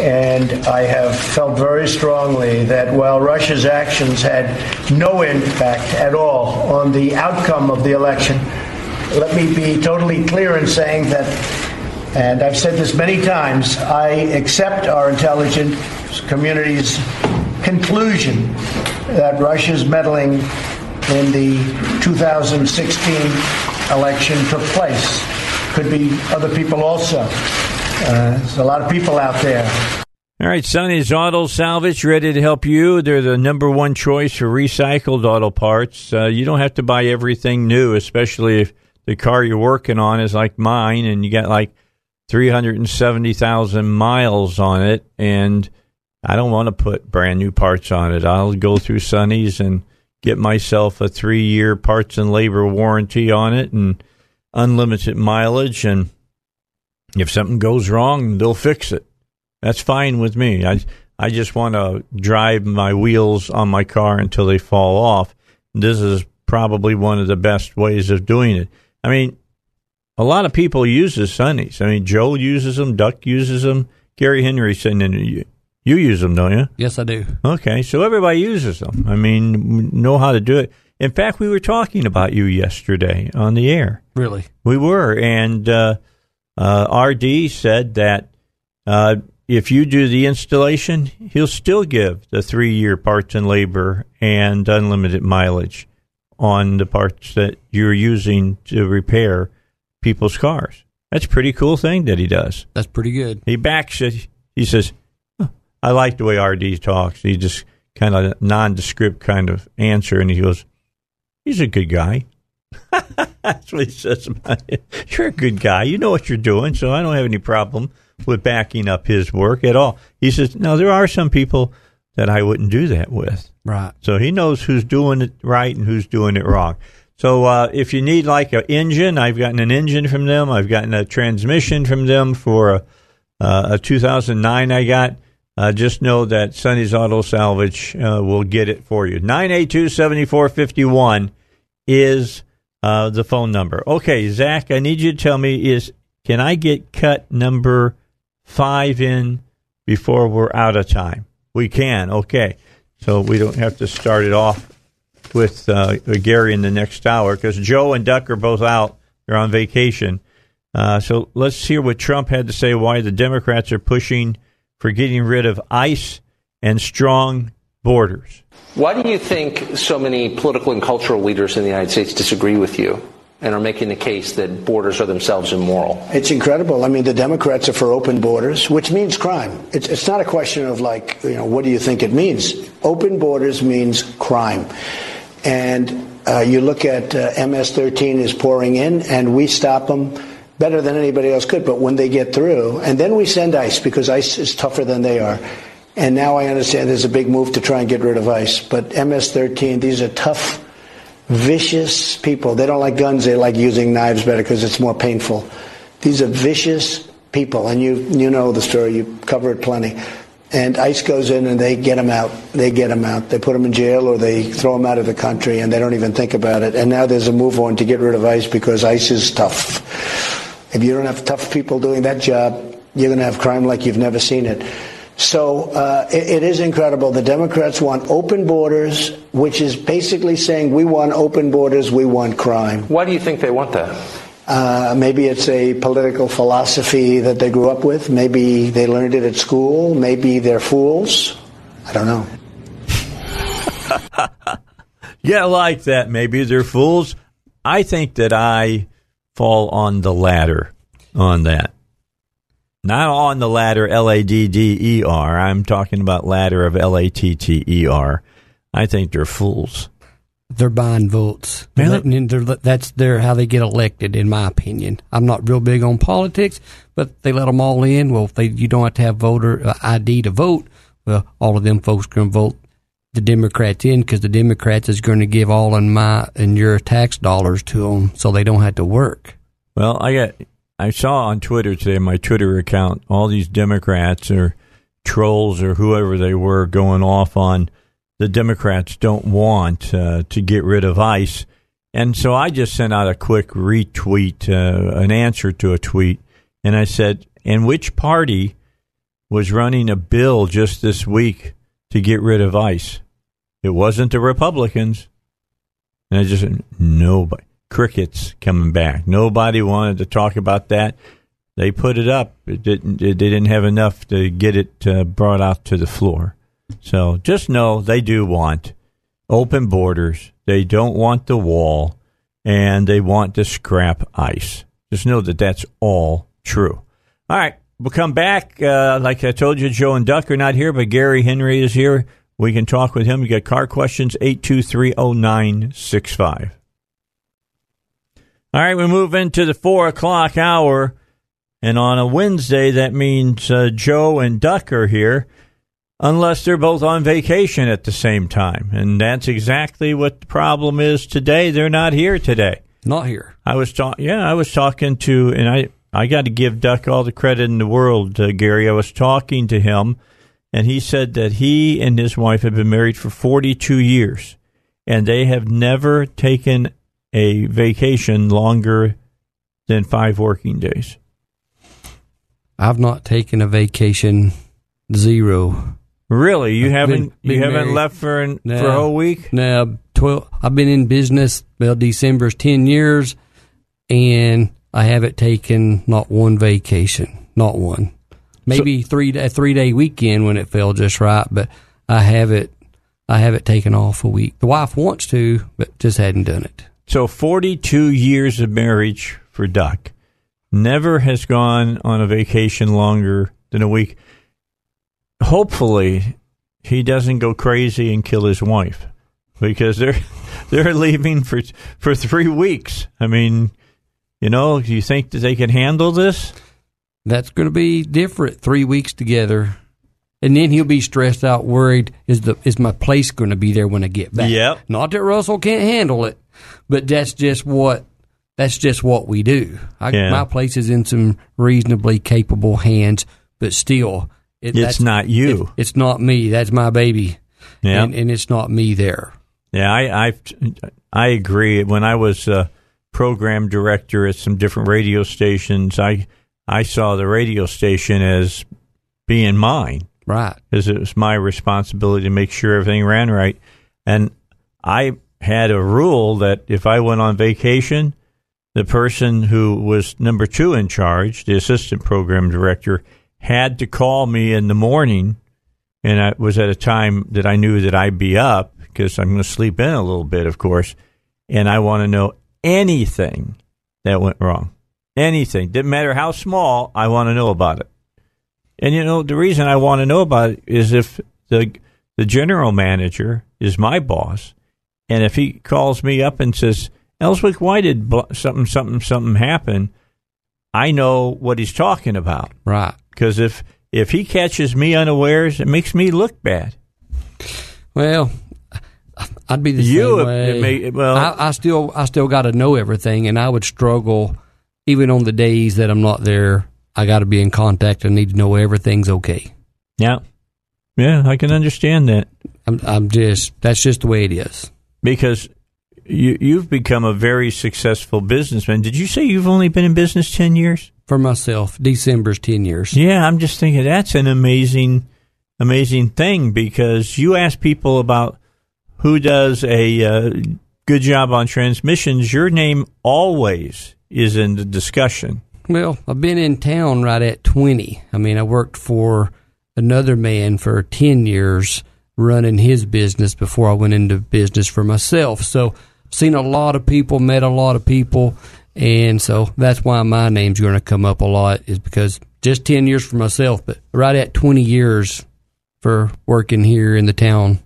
F: And I have felt very strongly that while Russia's actions had no impact at all on the outcome of the election, let me be totally clear in saying that, and I've said this many times, I accept our intelligence community's conclusion that Russia's meddling in the 2016 election took place. Could be other people also. Uh, there's a lot of people out there.
A: All right, Sonny's Auto Salvage ready to help you. They're the number one choice for recycled auto parts. Uh, you don't have to buy everything new, especially if the car you're working on is like mine and you got like 370,000 miles on it. And I don't want to put brand new parts on it. I'll go through Sonny's and get myself a three year parts and labor warranty on it and unlimited mileage. And if something goes wrong, they'll fix it. That's fine with me. I, I just want to drive my wheels on my car until they fall off. This is probably one of the best ways of doing it. I mean, a lot of people use the Sonny's. I mean, Joe uses them, Duck uses them. Gary Henry said, you you use them, don't you?
G: Yes, I do.
A: Okay, so everybody uses them. I mean, know how to do it. In fact, we were talking about you yesterday on the air.
G: Really?
A: We were, and uh, uh, RD said that uh, if you do the installation, he'll still give the three-year parts and labor and unlimited mileage on the parts that you're using to repair people's cars. That's a pretty cool thing that he does.
G: That's pretty good.
A: He backs it. He says, I like the way RD talks. He just kind of nondescript kind of answer, and he goes, "He's a good guy." *laughs* That's what he says about it. You're a good guy. You know what you're doing, so I don't have any problem with backing up his work at all. He says, "Now there are some people that I wouldn't do that with."
G: Right.
A: So he knows who's doing it right and who's doing it wrong. So uh, if you need like an engine, I've gotten an engine from them. I've gotten a transmission from them for a, uh, a 2009 I got. Uh, just know that Sonny's Auto Salvage uh, will get it for you. 982 7451 is uh, the phone number. Okay, Zach, I need you to tell me is can I get cut number five in before we're out of time? We can, okay. So we don't have to start it off with uh, Gary in the next hour because Joe and Duck are both out. They're on vacation. Uh, so let's hear what Trump had to say why the Democrats are pushing – for getting rid of ICE and strong borders.
E: Why do you think so many political and cultural leaders in the United States disagree with you? and are making the case that borders are themselves immoral.
F: It's incredible. I mean, the Democrats are for open borders, which means crime. It's, it's, not a question of like, you know, what do you think it means? Open borders means crime. And Uh, you look at uh, MS-13 is pouring in, and we stop them better than anybody else could. But when they get through, and then we send ICE because ICE is tougher than they are. And now I understand there's a big move to try and get rid of ICE. But MS-13, these are tough, vicious people. They don't like guns. They like using knives better because it's more painful. These are vicious people, and you you know the story. You cover it plenty. And ICE goes in and they get them out. They get them out. They put them in jail or they throw them out of the country and they don't even think about it. And now there's a move on to get rid of ICE because ICE is tough. If you don't have tough people doing that job, you're going to have crime like you've never seen it. So uh, it, it is incredible. The Democrats want open borders, which is basically saying we want open borders, we want crime.
E: Why do you think they want that?
F: Uh, maybe it's a political philosophy that they grew up with. Maybe they learned it at school. Maybe they're fools. I don't know. *laughs*
A: Yeah, like that. Maybe they're fools. I think that I fall on the latter on that. Not on the ladder, L A D D E R. I'm talking about ladder of L A T T E R. I think they're fools.
G: They're buying votes. They're in- they're that's their how they get elected, in my opinion. I'm not real big on politics, but they let them all in. Well, if they you don't have to have voter uh, ID to vote. Well, all of them folks can vote the Democrats in because the Democrats is going to give all in my and your tax dollars to them, so they don't have to work.
A: Well, I got I saw on Twitter today, my Twitter account, all these Democrats or trolls or whoever they were going off on the Democrats don't want uh, to get rid of ICE. And so I just sent out a quick retweet, uh, an answer to a tweet, and I said, "And which party was running a bill just this week to get rid of ICE? It wasn't the Republicans." And I just said, nobody, crickets coming back. Nobody wanted to talk about that. They put it up. It didn't. It, they didn't have enough to get it uh, brought out to the floor. So just know they do want open borders. They don't want the wall, and they want to scrap ICE. Just know that that's all true. All right, we'll come back. Uh, like I told you, Joe and Duck are not here, but Gary Henry is here. We can talk with him. You got car questions eight two three zero nine six five. All right, we move into the four o'clock hour, and on a Wednesday, that means uh, Joe and Duck are here, unless they're both on vacation at the same time, and that's exactly what the problem is today. They're not here today.
G: Not here.
A: I was talking. Yeah, I was talking to, and I I got to give Duck all the credit in the world, uh, Gary. I was talking to him, and he said that he and his wife have been married for 42 years, and they have never taken a vacation longer than five working days.
G: I've not taken a vacation. Zero.
A: Really, you
G: I've
A: haven't
G: been-
A: you haven't
G: married.
A: left for an,
G: No.
A: for a whole week?
G: Now, twelve. I've been in business. Well, December's ten years, and I haven't taken not one vacation, not one. Maybe three a three day weekend when it fell just right, but I haven't. I haven't taken off a week. The wife wants to, but just hadn't done it.
A: So 42 years of marriage for Duck. Never has gone on a vacation longer than a week. Hopefully, he doesn't go crazy and kill his wife because they're *laughs* they're leaving for for 3 weeks. I mean, you know, do you think that they can handle this?
G: That's going to be different. Three weeks together, and then he'll be stressed out, worried. Is the is my place going to be there when I get back?
A: Yep.
G: Not that Russell can't handle it, but that's just what that's just what we do. I,
A: Yeah.
G: My place is in some reasonably capable hands, but still, it,
A: It's not you.
G: it- it's not me. That's my baby,
A: Yeah.
G: and, and it's not me there.
A: Yeah, I I I agree. When I was a program director at some different radio stations, I I saw the radio station as being mine
G: Right.
A: because it was my responsibility to make sure everything ran right. And I had a rule that if I went on vacation, the person who was number two in charge, the assistant program director, had to call me in the morning. And I was at a time that I knew that I'd be up because I'm going to sleep in a little bit, of course. And I want to know anything that went wrong. Anything. Didn't matter how small, I want to know about it. And you know, the reason I want to know about it is if the the general manager is my boss And if he calls me up and says, Elswick, why did bl- something, something, something happen? I know what he's talking about.
G: Right.
A: Because if, if he catches me unawares, it makes me look bad.
G: Well, I'd be the
A: You,
G: same way.
A: it may- well-
G: I, I still, I still got to know everything, and I would struggle even on the days that I'm not there. I got to be in contact. I need to know everything's okay.
A: Yeah. Yeah, I can understand that.
G: I'm, I'm just that's just the way it is.
A: Because you you've become a very successful businessman. Did you say you've only been in business ten years?
G: For myself, December's ten years.
A: Yeah, I'm just thinking that's an amazing, amazing thing because you ask people about who does a uh, good job on transmissions. Your name always is in the discussion.
G: Well, I've been in town right at 20. I mean, I worked for another man for 10 years running his business before I went into business for myself. So, seen a lot of people, met a lot of people, and so that's why my name's going to come up a lot is because just 10 years for myself, but right at 20 years for working here in the town.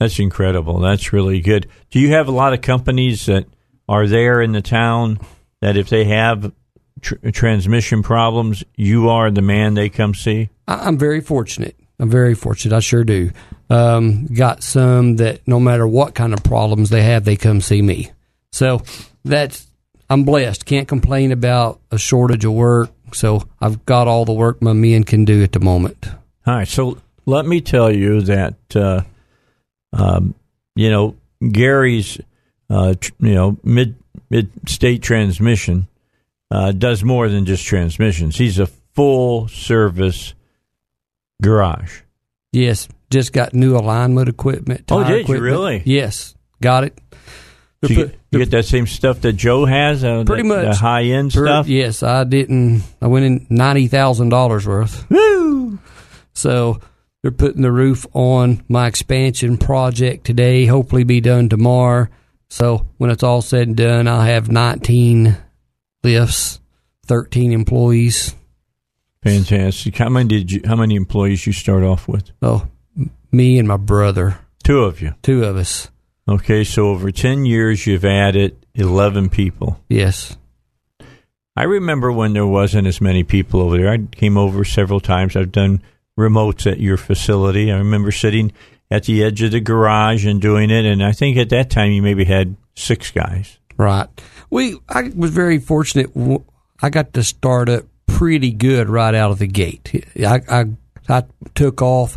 A: That's incredible. That's really good. Do you have a lot of companies that are there in the town that if they have tr- transmission problems, you are the man they come see?
G: I- I'm very fortunate. I'm very fortunate. I sure do. Um, got some that no matter what kind of problems they have, they come see me. So that's I'm blessed. Can't complain about a shortage of work. So I've got all the work my men can do at the moment.
A: All right, so let me tell you that uh, um, you know Gary's uh, tr- you know mid mid state transmission uh, does more than just transmissions. He's a full service garage.
G: Yes, just got new alignment equipment.
A: Oh, did you really?
G: Yes, got it.
A: So you, get, you get that same stuff that Joe has, uh,
G: Pretty
A: that-
G: much.
A: the high end stuff.
G: Yes, I didn't. I went in ninety thousand dollars worth.
A: Woo!
G: So they're putting the roof on my expansion project today. Hopefully, be done tomorrow. So when it's all said and done, I'll have nineteen lifts, thirteen employees.
A: Fantastic. How many did you? How many employees you start off with?
G: Oh, me and my brother,
A: Two of you.
G: two of us.
A: Okay, so over ten years, you've added eleven people.
G: Yes.
A: I remember when there wasn't as many people over there. I came over several times. I've done remotes at your facility. I remember sitting at the edge of the garage and doing it, and I think at that time you maybe had six guys.
G: Right. We I was very fortunate. I got to start up pretty good right out of the gate. I I, I took off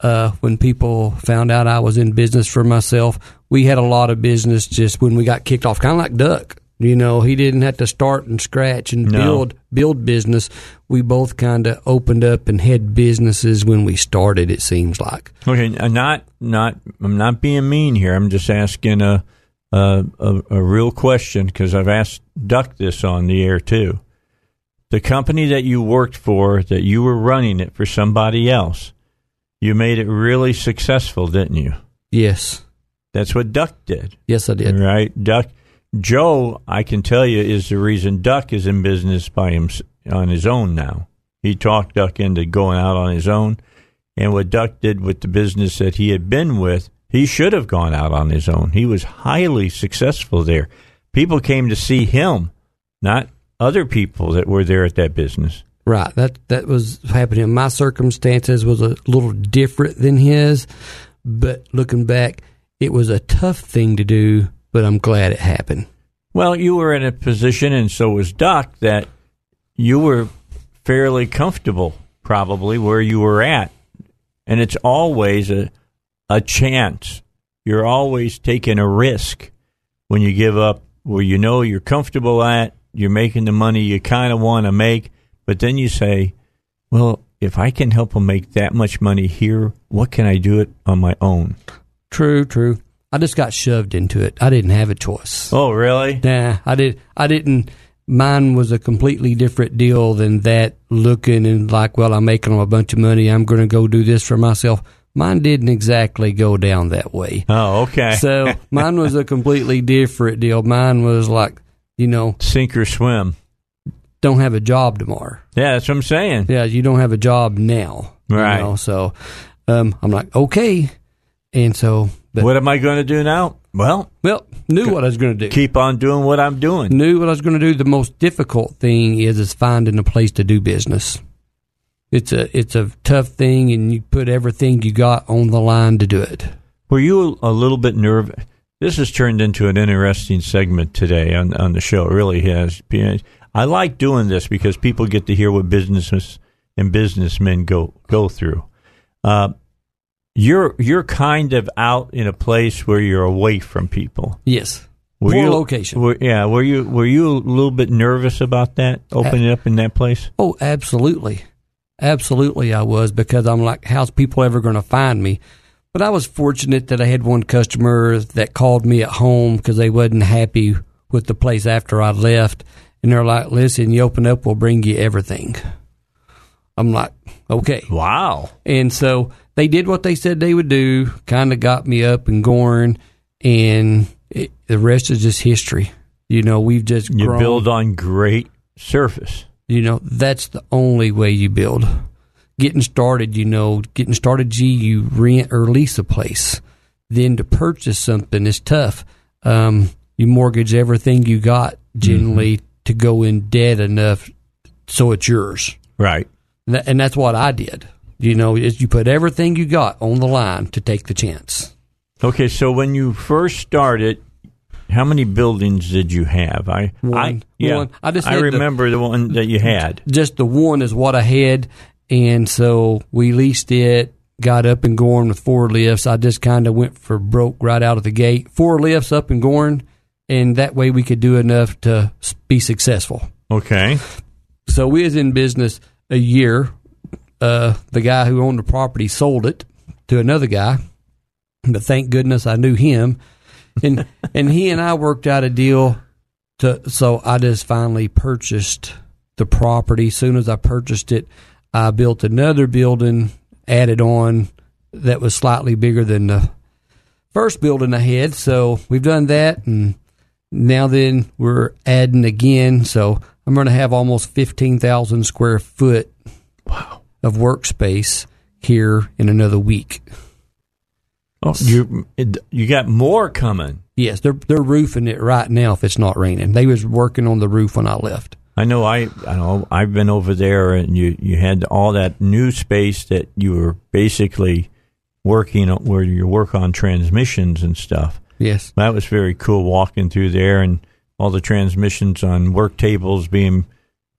G: uh, when people found out I was in business for myself. We had a lot of business just when we got kicked off, kind of like Duck. You know, he didn't have to start and scratch and
A: No.
G: build build business. We both kind of opened up and had businesses when we started. It seems like.
A: Okay, uh, not not. I'm not being mean here. I'm just asking a a, a, a real question because I've asked Duck this on the air too. The company that you worked for, that you were running it for somebody else, you made it really successful, didn't you?
G: Yes.
A: That's what Duck did,
G: Yes, I did.
A: right? Duck, Joe, I can tell you, is the reason Duck is in business by him on his own now. He talked Duck into going out on his own, and what Duck did with the business that he had been with, he should have gone out on his own. He was highly successful there. People came to see him, not other people that were there at that business.
G: Right. That that was happening. My circumstances was a little different than his, but looking back, it was a tough thing to do. But I'm glad it happened.
A: Well, you were in a position, and so was Doc, that you were fairly comfortable, probably where you were at, and it's always a a chance. You're always taking a risk when you give up where you know you're comfortable at. You're making the money you kind of want to make, but then you say, "Well, if I can help them make that much money here, what can I do it on my own?"
G: True, true. I just got shoved into it. I didn't have a choice.
A: Oh, really?
G: Nah, I did. I didn't. Mine was a completely different deal than that. Looking and like, well, I'm making a bunch of money. I'm going to go do this for myself. Mine didn't exactly go down that way.
A: Oh, okay.
G: So *laughs* mine was a completely different deal. Mine was like, you know,
A: Sink or swim.
G: don't have a job tomorrow.
A: Yeah, that's what I'm saying.
G: Yeah, you don't have a job now. you
A: Right.
G: know, so um, I'm like, okay. And so But,
A: what am I going to do now? Well,
G: well, knew what I was going to do.
A: keep on doing what I'm doing.
G: Knew what I was going to do. The most difficult thing is is finding a place to do business. It's a it's a tough thing, and you put everything you got on the line to do it.
A: Were you a little bit nervous? This has turned into an interesting segment today on on the show. It really has. I like doing this because people get to hear what businesses and businessmen go go through. Uh, you're you're kind of out in a place where you're away from people.
G: Yes.
A: Were
G: Poor
A: you,
G: location.
A: Were, yeah. Were you were you a little bit nervous about that opening up in that place?
G: Oh, absolutely, absolutely. I was because I'm like, how's people ever going to find me? But I was fortunate that I had one customer that called me at home because they wasn't happy with the place after I left, and they're like, "Listen, you open up, we'll bring you everything." I'm like, okay.
A: Wow.
G: And so they did what they said they would do, kind of got me up and going, and it, the rest is just history. You know, we've just
A: You
G: grown.
A: build on great surface.
G: You know, that's the only way you build. Getting started, you know, getting started, gee, you rent or lease a place. Then to purchase something is tough. Um, you mortgage everything you got generally to go in debt enough so it's yours.
A: Right.
G: And that- and that's what I did. You know, is you put everything you got on the line to take the chance.
A: Okay, so when you first started, how many buildings did you have? I
G: One.
A: I yeah,
G: One. I just
A: I
G: had the-
A: remember the one that you had. *laughs*
G: Just the one is what I had, and so we leased it. Got up and going with four lifts. I just kind of went for broke right out of the gate. Four lifts up and going, and that way we could do enough to be successful.
A: Okay.
G: So we was in business a year. Uh, the guy who owned the property sold it to another guy, but thank goodness I knew him, and *laughs* and he and I worked out a deal. To so I just finally purchased the property. Soon as I purchased it, I built another building, added on that was slightly bigger than the first building I had. So we've done that, and now then we're adding again. So I'm going to have almost 15,000 square foot of workspace here in another week.
A: Oh, you you got more coming.
G: Yes, they're they're roofing it right now if it's not raining. They was working on the roof when I left.
A: I know. I I know. I've been over there, and you you had all that new space that you were basically working on, where you work on transmissions and stuff.
G: Yes.
A: That was very cool walking through there and all the transmissions on work tables being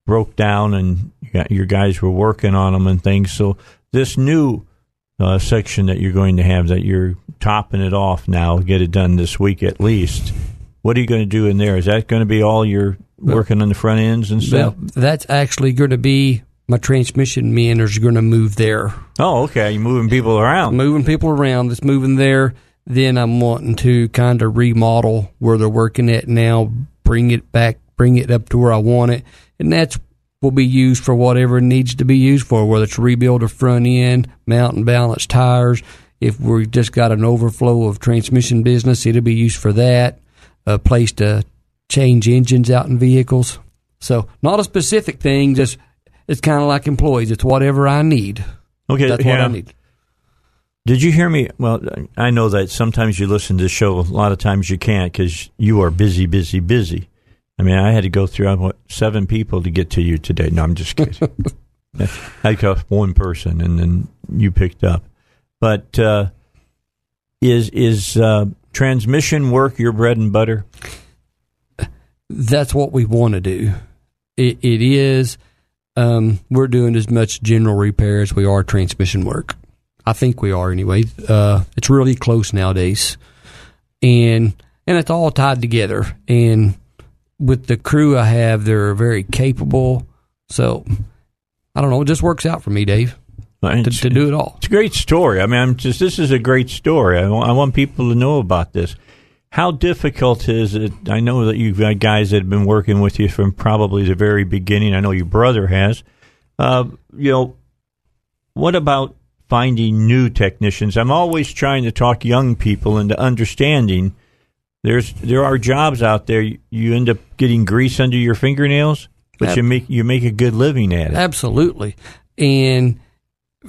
A: broke down and your guys were working on them and things. So this new uh, section that you're going to have that you're topping it off now, get it done this week at least. What are you going to do in there? Is that going to be all you're working on the front ends and stuff?
G: Well, that's actually going to be my transmission men are going to move there.
A: Oh, okay. You're moving people around.
G: Moving people around. It's moving there. Then I'm wanting to kind of remodel where they're working at now, bring it back, bring it up to where I want it, and that's will be used for whatever it needs to be used for, whether it's rebuild a front end, mount and balance tires. If we just got an overflow of transmission business, it'll be used for that. A place to change engines out in vehicles. So not a specific thing, just it's kind of like employees. It's whatever I need.
A: Okay,
G: That's what. I need.
A: Did you hear me? Well, I know that sometimes you listen to the show. A lot of times you can't because you are busy, busy, busy. I mean, I had to go through what seven people to get to you today. No, I'm just kidding. *laughs* I got one person, and then you picked up. But uh, is is uh, transmission work your bread and butter?
G: That's what we want to do. It, it is. Um, we're doing as much general repair as we are transmission work. I think we are anyway. Uh, it's really close nowadays, and and it's all tied together. And with the crew I have, they're very capable. So I don't know. It just works out for me, Dave, to, to do it all.
A: It's a great story. I mean, I'm just this is a great story. I want, I want people to know about this. How difficult is it? I know that you've got guys that have been working with you from probably the very beginning. I know your brother has. Uh, you know, what about finding new technicians? I'm always trying to talk young people into understanding. There's there are jobs out there you end up getting grease under your fingernails, but
G: Ab-
A: you make you make a good living at it.
G: Absolutely. And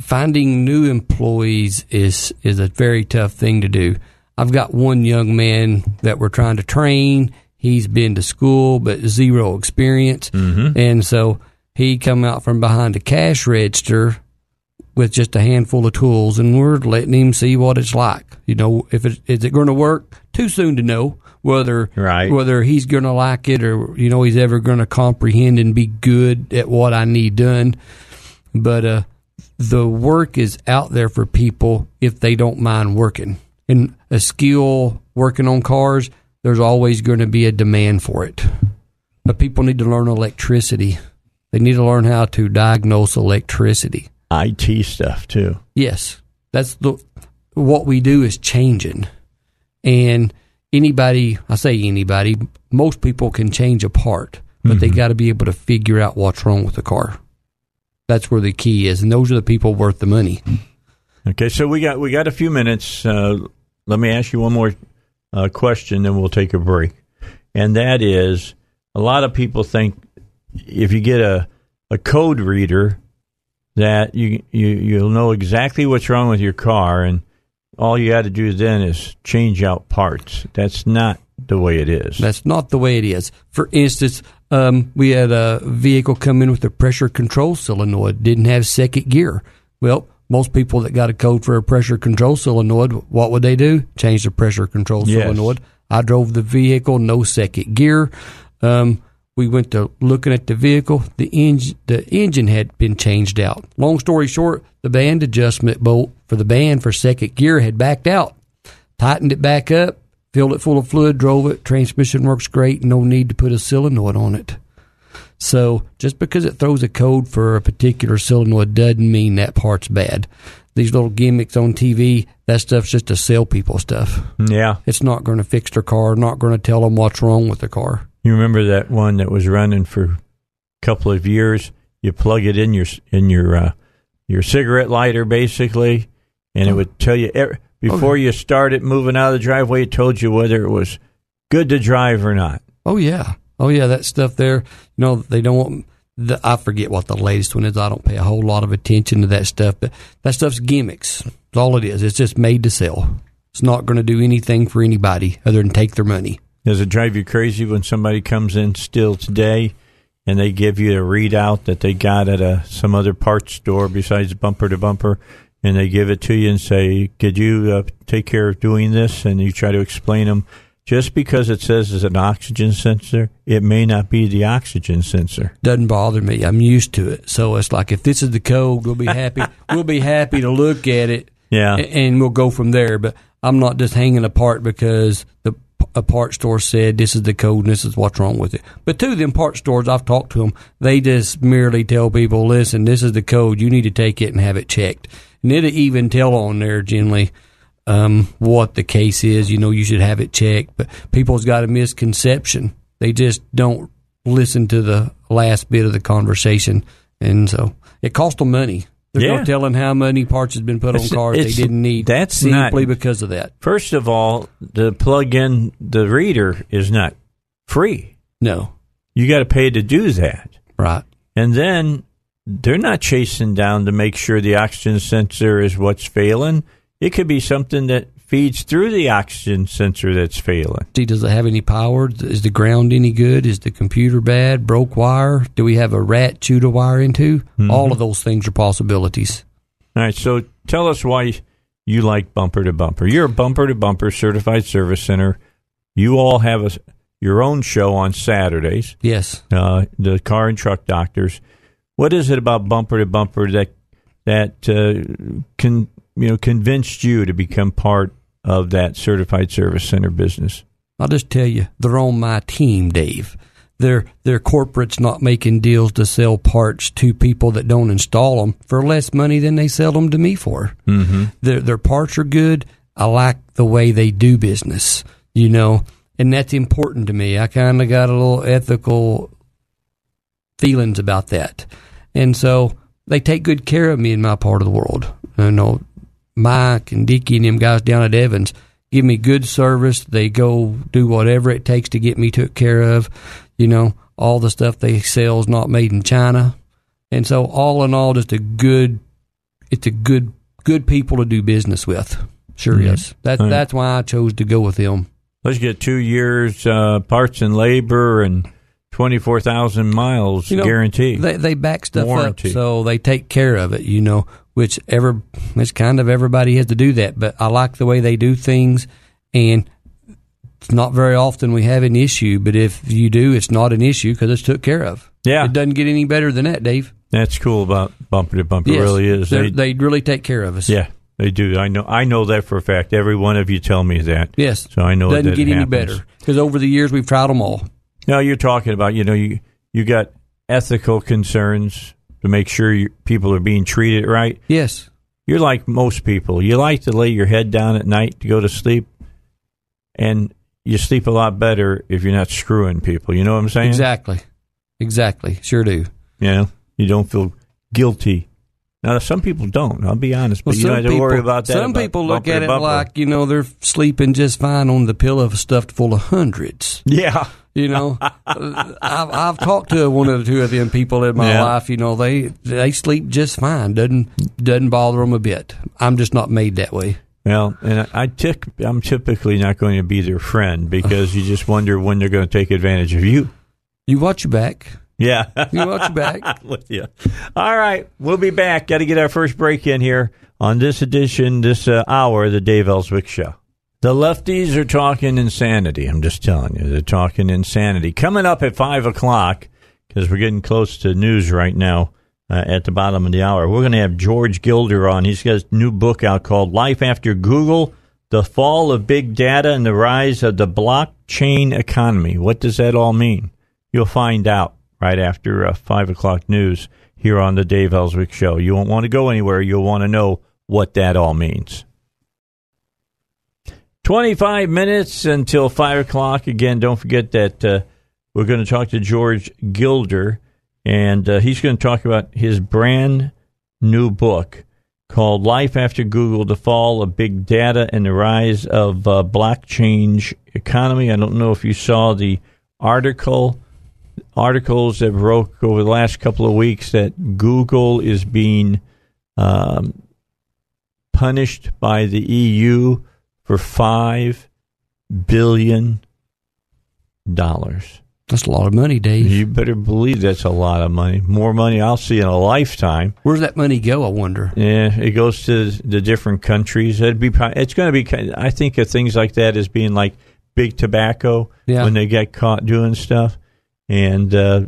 G: finding new employees is is a very tough thing to do. I've got one young man that we're trying to train. He's been to school but zero experience,
A: Mm-hmm.
G: and so he come out from behind a cash register with just a handful of tools, and we're letting him see what it's like. You know, if it is it going to work? Too soon to know whether
A: Right.
G: whether he's going to like it or you know he's ever going to comprehend and be good at what I need done. But uh, the work is out there for people if they don't mind working. And a skill working on cars, there's always going to be a demand for it. But people need to learn electricity. They need to learn how to diagnose electricity.
A: IT stuff too.
G: Yes, that's the what we do is changing, and anybody, I say anybody, most people can change a part, but they got to be able to figure out what's wrong with the car. That's where the key is, and those are the people worth the money.
A: Okay, so we got we got a few minutes. Uh, let me ask you one more uh, question, then we'll take a break. And that is, a lot of people think if you get a a code reader, that you you you'll know exactly what's wrong with your car, and all you got to do then is change out parts. That's not the way it is.
G: That's not the way it is. For instance, um, we had a vehicle come in with a pressure control solenoid, didn't have second gear. Well, most people that got a code for a pressure control solenoid, what would they do? Change the pressure control
A: Yes.
G: solenoid. I drove the vehicle, no second gear. Um, we went to looking at the vehicle. The engine, the engine had been changed out. Long story short, the band adjustment bolt for the band for second gear had backed out. Tightened it back up, filled it full of fluid, drove it. Transmission works great. No need to put a solenoid on it. So just because it throws a code for a particular solenoid doesn't mean that part's bad. These little gimmicks on TV, that stuff's just to sell people stuff.
A: yeah.
G: It's not going to fix their car, not going to tell them what's wrong with the car.
A: You remember that one that was running for a couple of years? You plug it in your in your uh, your cigarette lighter, basically, and it would tell you every, before you started moving out of the driveway. It told you whether it was good to drive or not.
G: Oh yeah, oh yeah, that stuff there. You know, they don't want. The, I forget what the latest one is. I don't pay a whole lot of attention to that stuff, but that stuff's gimmicks. That's all it is. It's just made to sell. It's not going to do anything for anybody other than take their money.
A: Does it drive you crazy when somebody comes in still today and they give you a readout that they got at a some other parts store besides bumper to bumper, and they give it to you and say, "Could you uh, take care of doing this?" And you try to explain them. Just because it says it's an oxygen sensor, it may not be the oxygen sensor.
G: Doesn't bother me. I'm used to it. So it's like if this is the code, we'll be happy. *laughs* we'll be happy to look at it.
A: Yeah.
G: and we'll go from there. But I'm not just hanging apart because the a part store said this is the code and this is what's wrong with it. But two of them part stores, I've talked to them, they just merely tell people, listen, this is the code. You need to take it and have it checked. And it'll even tell on there generally um, what the case is. You know, you should have it checked. But people's got a misconception. They just don't listen to the last bit of the conversation. And so it cost them money. There's
A: Yeah.
G: no telling how many parts has been put on cars they didn't need.
A: that's
G: simply
A: not-
G: because of that.
A: First of all, the plug in the reader is not free.
G: No,
A: You got to pay to do that.
G: right.
A: And then they're not chasing down to make sure the oxygen sensor is what's failing. It could be something that feeds through the oxygen sensor that's failing.
G: See, does it have any power? Is the ground any good? Is the computer bad? Broke wire? Do we have a rat chewed a wire into?
A: Mm-hmm.
G: All of those things are possibilities.
A: All right, so tell us why you like bumper to bumper. You're a bumper to bumper certified service center. You all have a, your own show on Saturdays,
G: Yes.
A: uh, the car and truck doctors. What is it about bumper to bumper that that uh, can you know convinced you to become part of that certified service center business?
G: I'll just tell you, they're on my team, Dave. They're, they're corporates not making deals to sell parts to people that don't install them for less money than they sell them to me for. Mm-hmm. Their, their parts are good. I like the way they do business, you know, and that's important to me. I kind of got a little ethical feelings about that. And so they take good care of me in my part of the world. You know, Mike and Dickie and them guys down at Evans give me good service. They go do whatever it takes to get me took care of. You know, all the stuff they sell is not made in China. And so all in all, just a good, it's a good, good people to do business with. Sure
A: Mhm.
G: is. That that's why I chose to go with them.
A: Let's get two years uh, parts and labor and twenty four thousand miles
G: You know,
A: guarantee.
G: They they back stuff
A: Warranty.
G: up, so they take care of it. You know, which ever it's kind of everybody has to do that. But I like the way they do things, and it's not very often we have an issue. But if you do, it's not an issue because it's took care of.
A: Yeah.
G: it doesn't get any better than that, Dave.
A: That's cool about bumper to bumper.
G: Yes,
A: really is. They,
G: They really take care of us.
A: yeah, they do. I know. I know that for a fact. Every one of you tell me that.
G: Yes.
A: So I know it
G: doesn't
A: that
G: get any better because over the years we've tried them all.
A: Now you're talking about. You know, you you got ethical concerns to make sure you, people are being treated right.
G: Yes.
A: You're like most people. You like to lay your head down at night to go to sleep, and you sleep a lot better if you're not screwing people. You know what I'm saying?
G: Exactly. Exactly. Sure do.
A: Yeah. you don't feel guilty. Now, some people don't. I'll be honest, but
G: Well,
A: you don't
G: some
A: have to
G: people,
A: worry about that.
G: Some
A: about
G: people look at it
A: bumper.
G: like you know they're sleeping just fine on the pillow stuffed full of hundreds.
A: yeah,
G: You know, *laughs* I've, I've talked to one or two of them people in my
A: Yeah.
G: life. You know, they they sleep just fine. Doesn't doesn't bother them a bit. I'm just not made that way.
A: Well, and I, I tic, I'm typically not going to be their friend because you just wonder when they're going to take advantage of you.
G: You watch your back.
A: Yeah.
G: You watch your back. *laughs*
A: With you. All right. We'll be back. Got to get our first break in here on this edition, this uh, hour of the Dave Elswick Show. The lefties are talking insanity. I'm just telling you. They're talking insanity. Coming up at 5 o'clock, because we're getting close to news right now uh, at the bottom of the hour, we're going to have George Gilder on. He's got a new book out called Life After Google The Fall of Big Data and the Rise of the Blockchain Economy. What does that all mean? You'll find out right after uh, 5 o'clock news here on the Dave Elswick Show. You won't want to go anywhere. You'll want to know what that all means. 25 minutes until 5 o'clock. Again, don't forget that uh, we're going to talk to George Gilder, and uh, he's going to talk about his brand new book called Life After Google The Fall of Big Data and the Rise of uh, Blockchain Economy. I don't know if you saw the article articles that broke over the last couple of weeks that Google is being um, punished by the EU for five billion dollars.
G: That's a lot of money, Dave.
A: You better believe that's a lot of money. More money I'll see in a lifetime.
G: Where's that money go? I wonder.
A: Yeah, it goes to the different countries. It'd be. It's going to be. I think of things like that as being like big tobacco
G: Yeah.
A: when they get caught doing stuff, and uh,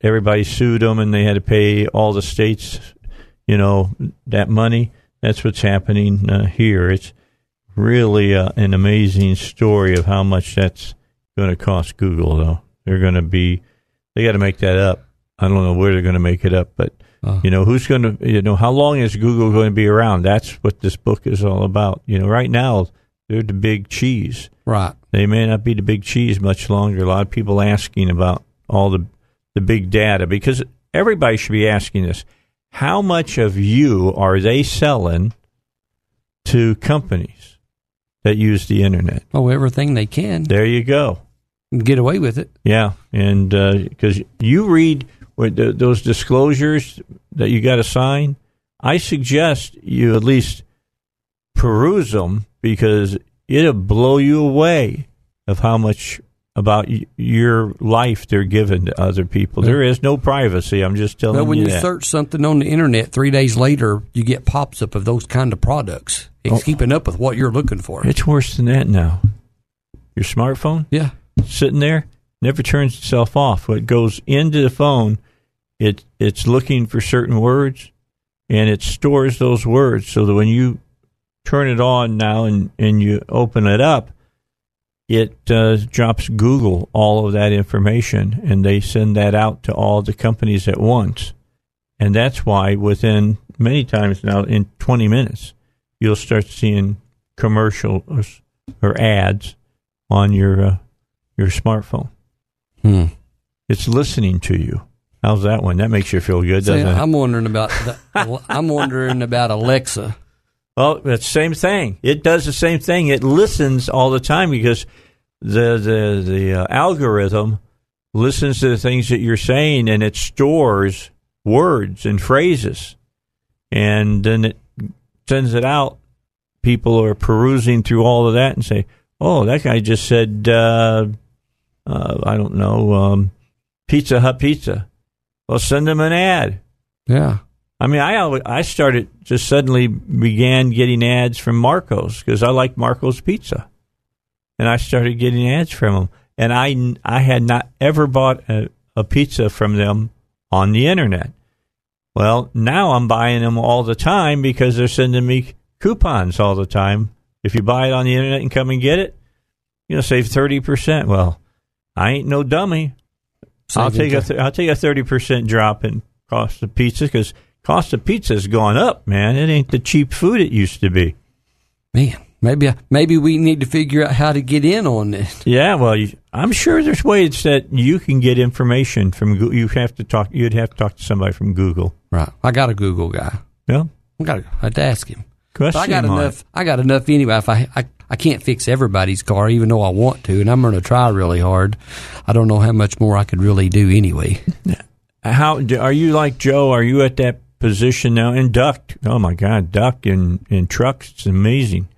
A: everybody sued them, and they had to pay all the states, you know, that money. That's what's happening uh, here. It's really uh, an amazing story of how much that's going to cost Google, though. They're going to be. They got to make that up. I don't know where they're going to make it up, but
G: Uh.
A: you know who's going to. You know how long is Google going to be around? That's what this book is all about. You know, right now they're the big cheese.
G: Right.
A: They may not be the big cheese much longer. A lot of people asking about all the the big data because everybody should be asking this: How much of you are they selling to companies that use the internet?
G: Oh, everything they can.
A: There you go.
G: Get away with it.
A: Yeah, and uh, because you read the, those disclosures that you got to sign, I suggest you at least peruse them because it'll blow you away of how much about y- your life they're giving to other people. There is no privacy. I'm just telling
G: But when
A: you
G: you
A: that.
G: search something on the internet, three days later, you get pops up of those kind of products. It's
A: Oh.
G: keeping up with what you're looking for.
A: it's worse than that now. Your smartphone
G: yeah.
A: sitting there never turns itself off. What goes into the phone, it it's looking for certain words, and it stores those words so that when you turn it on now and and you open it up, it uh, drops Google all of that information, and they send that out to all the companies at once, and that's why within many times now in 20 minutes you'll start seeing commercials or ads on your uh, your smartphone.
G: Hmm.
A: It's listening to you. How's that one? That makes you feel good,
G: See,
A: doesn't it?
G: I'm wondering about the, I'm wondering about Alexa.
A: Well, it's the same thing. It does the same thing. It listens all the time because the the the uh, algorithm listens to the things that you're saying and it stores words and phrases, and then it sends it out people are perusing through all of that and say, "Oh, that guy just said, uh, uh, I don't know, um, Pizza Hut pizza." Well, send them an ad.
G: Yeah.
A: I mean, I I started just suddenly began getting ads from Marco's because I like Marco's pizza, and I started getting ads from them. And I I had not ever bought a, a pizza from them on the internet. Well, now I'm buying them all the time because they're sending me coupons all the time. If you buy it on the internet and come and get it, you know, save thirty percent. Well, I ain't no dummy. I'll take a
G: ti-
A: th- I'll take a thirty percent drop in cost of pizza because cost of pizza has gone up, man. It ain't the cheap food it used to be.
G: Man, maybe maybe we need to figure out how to get in on this.
A: Yeah, well, you, I'm sure there's ways that you can get information from. You have to talk. You'd have to talk to somebody from Google.
G: Right. I got a Google guy.
A: Yeah,
G: I got. to I had to ask him.
A: question
G: I got
A: mark.
G: enough. I got enough anyway. If I, I I can't fix everybody's car, even though I want to, and I'm going to try really hard. I don't know how much more I could really do anyway. *laughs*
A: How are you like Joe? Are you at that position now? And Duck, oh my God, Duck in in trucks, it's amazing.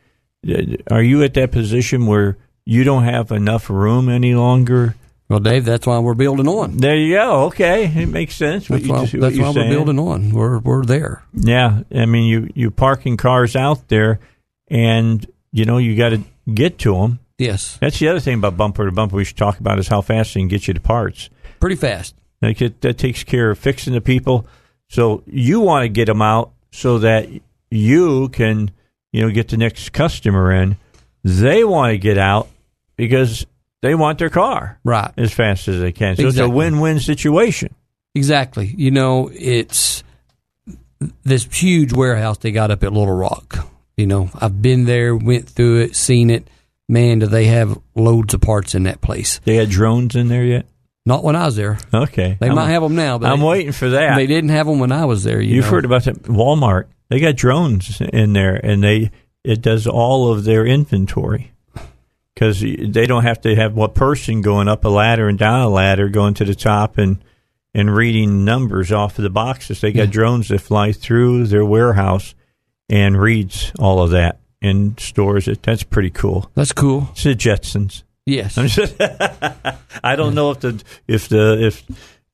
A: Uh, Are you at that position where you don't have enough room any longer?
G: Well, Dave, that's why we're building on.
A: There you go. Okay, it makes sense.
G: That's
A: you
G: why,
A: what
G: that's why we're building on. We're we're there.
A: Yeah, I mean, you you parking cars out there, and you know you got to get to them.
G: Yes,
A: That's the other thing about bumper to bumper we should talk about is how fast they can get you to parts.
G: pretty fast.
A: Like it, that takes care of fixing the people. So you want to get them out so that you can, you know, get the next customer in. They want to get out because they want their car
G: Right.
A: as fast as they can. So it's a win-win situation.
G: Exactly. You know, it's this huge warehouse they got up at Little Rock. You know, I've been there, went through it, seen it. Man, do they have loads of parts in that place?
A: They had drones in there yet?
G: Not when I was there.
A: Okay,
G: They
A: I'm,
G: might have them now, but
A: I'm
G: they,
A: waiting for that.
G: They didn't have them when I was there. You
A: You've
G: know.
A: heard about that Walmart. They got drones in there, and they it does all of their inventory because they don't have to have one person going up a ladder and down a ladder, going to the top and and reading numbers off of the boxes. They got
G: Yeah.
A: drones that fly through their warehouse and reads all of that and stores it. That's pretty cool.
G: That's cool.
A: It's the Jetsons.
G: Yes.
A: Just, *laughs* I don't know if the if the if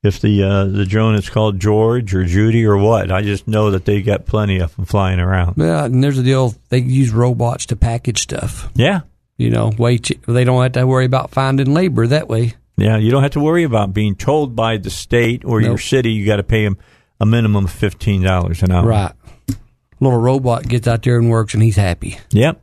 A: if the uh, the drone is called George or Judy or what. I just know that they got plenty of them flying around.
G: Yeah, and there's the deal. They use robots to package stuff.
A: Yeah,
G: You know, way they don't have to worry about finding labor that way.
A: yeah. You don't have to worry about being told by the state or your city you got to pay them a minimum of fifteen dollars an hour.
G: Right. Little robot gets out there and works, and he's happy.
A: Yep.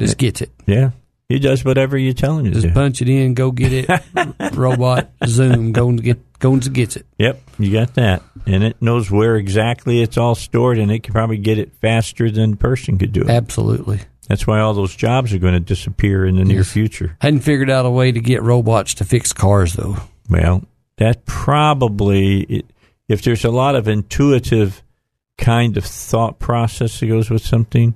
G: Just gets it.
A: Yeah. He does whatever you tell him to
G: Just
A: do.
G: punch it in, go get it. *laughs* robot, zoom, go and get, go and gets it.
A: Yep, you got that, and it knows where exactly it's all stored, and it can probably get it faster than a person could do it.
G: Absolutely.
A: That's why all those jobs are going to disappear in the near
G: Yes.
A: future.
G: Hadn't figured out a way to get robots to fix cars though.
A: Well, that probably, if there's a lot of intuitive kind of thought process that goes with something,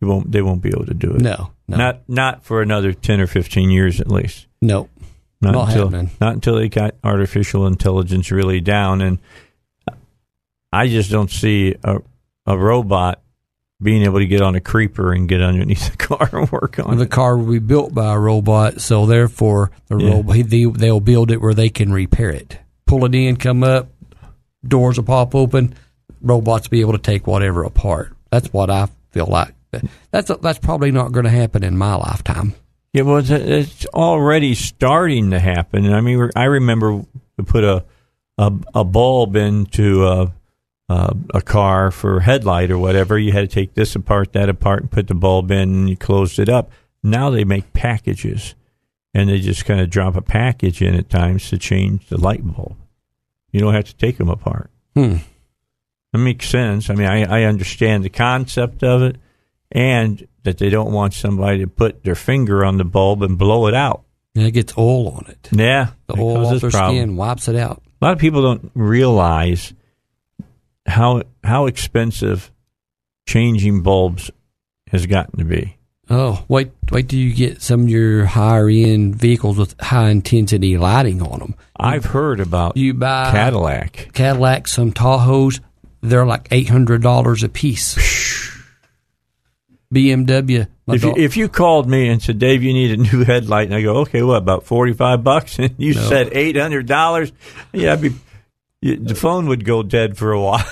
A: you won't. They won't be able to do it.
G: No, no,
A: Not not for another ten or fifteen years at least.
G: no.
A: Not,
G: Not
A: until
G: happening.
A: not until they got artificial intelligence really down, and I just don't see a a robot being able to get on a creeper and get underneath the *laughs* car and work on
G: The
A: it.
G: The car will be built by a robot, so therefore the
A: Yeah.
G: robot they, they'll build it where they can repair it. Pull it in, come up, doors will pop open. Robots will be able to take whatever apart. That's what I feel like. That's that's probably not going to happen in my lifetime.
A: Yeah, well, it's, it's already starting to happen. And I mean, I remember we put a a, a bulb into a, a a car for headlight or whatever. You had to take this apart, that apart, and put the bulb in, and you closed it up. Now they make packages, and they just kind of drop a package in at times to change the light bulb. You don't have to take them apart.
G: Hmm.
A: It makes sense. I mean, I, I understand the concept of it, and that they don't want somebody to put their finger on the bulb and blow it out.
G: And it gets oil on it.
A: Yeah,
G: The
A: it
G: oil off their
A: problem.
G: skin wipes it out.
A: A lot of people don't realize how how expensive changing bulbs has gotten to be.
G: Oh, wait, wait till you get some of your higher end vehicles with high intensity lighting on them.
A: I've heard about
G: You buy
A: Cadillac.
G: Cadillac, some Tahoes, they're like eight hundred dollars a piece. BMW.
A: If you, if you called me and said, Dave, you need a new *laughs* headlight, and I go, okay, what, about 45 bucks? *laughs* And you
G: No.
A: said $800, yeah, I'd be, you, the phone would go dead for a *laughs* while.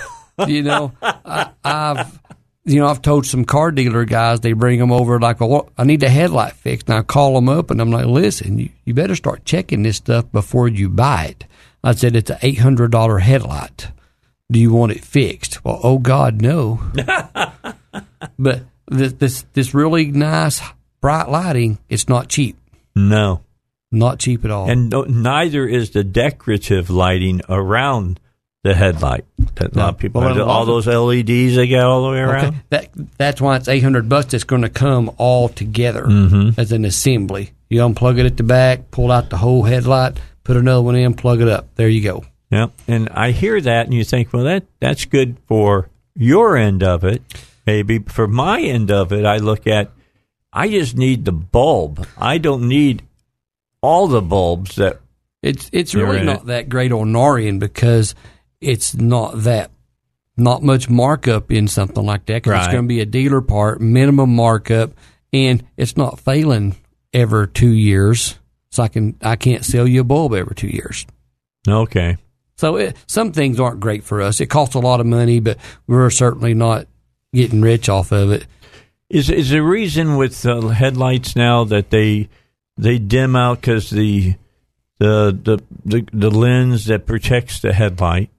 G: you know, I, I've you know I've told some car dealer guys they bring them over like, well, I need the headlight fixed, and I call them up and I'm like, listen, you, you better start checking this stuff before you buy it. I said it's an eight hundred dollar headlight. Do you want it fixed? Well, oh God, no. but this, this this really nice bright lighting, it's not cheap.
A: no.
G: Not cheap at all.
A: And no, neither is the decorative lighting around the headlight that a lot of people
G: Well,
A: all those LEDs they got all the way around.
G: Okay. That that's why it's eight hundred bucks. It's going to come all together
A: Mm-hmm.
G: as an assembly. You unplug it at the back, pull out the whole headlight, put another one in, plug it up. There you go.
A: Yeah, and I hear that, and you think, well, that that's good for your end of it. Maybe for my end of it, I look at, I just need the bulb. I don't need all the bulbs that.
G: It's it's really not
A: it.
G: that great on Narian because it's not that not much markup in something like that. 'cause it's
A: Right.
G: going to be a dealer part, minimum markup, and it's not failing ever two years. So I can I can't sell you a bulb every two years.
A: Okay,
G: So it, some things aren't great for us. It costs a lot of money, but we're certainly not getting rich off of it.
A: is is the reason with uh, headlights now that they they dim out because the, the the the the lens that protects the headlight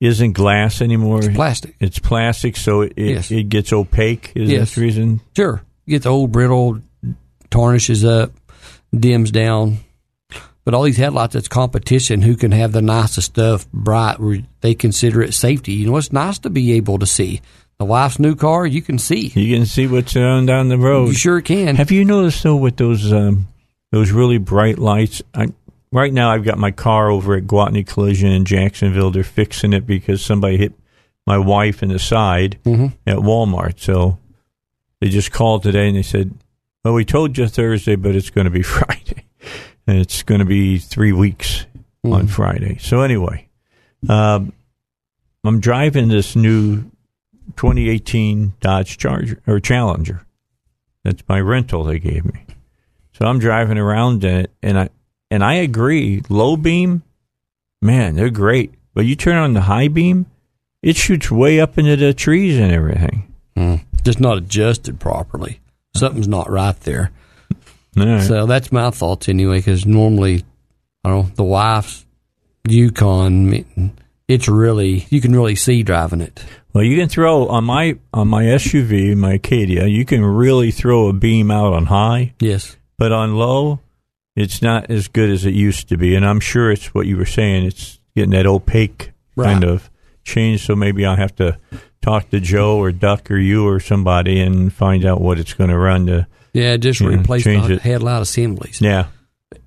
A: isn't glass anymore.
G: It's plastic.
A: It's plastic, so it it,
G: Yes.
A: it gets opaque. Is
G: Yes.
A: that the reason?
G: Sure. Gets old, brittle, tarnishes up, dims down. But all these headlights, it's competition. Who can have the nicest stuff bright? Where they consider it safety. You know, it's nice to be able to see. The wife's new car, you can see.
A: You can see what's on down the road.
G: You sure can.
A: Have you noticed though with those um, those really bright lights? I, right now, I've got my car over at Gwatney Collision in Jacksonville. They're fixing it because somebody hit my wife in the side
G: Mhm.
A: at Walmart. So they just called today and they said, "Well, we told you Thursday, but it's going to be *laughs* Friday, and it's going to be three weeks on Friday." So anyway, um, I'm driving this new 2018 Dodge Charger or Challenger. That's my rental they gave me. So I'm driving around in it, and I and I agree. Low beam, man, they're great. But you turn on the high beam, it shoots way up into the trees and everything.
G: Mm. Just not adjusted properly. Something's not right there.
A: Right.
G: So that's my thoughts anyway. Because normally, I don't know the wife's Yukon. It's really you can really see driving it.
A: Well, you can throw on my on my SUV, my Acadia. You can really throw a beam out on high,
G: Yes.
A: but on low, it's not as good as it used to be. And I'm sure it's what you were saying. It's getting that opaque kind of change. So maybe I'll have to talk to Joe or Duck or you or somebody and find out what it's going to run to.
G: Yeah, just replace
A: change
G: the
A: it.
G: headlight assemblies.
A: Yeah.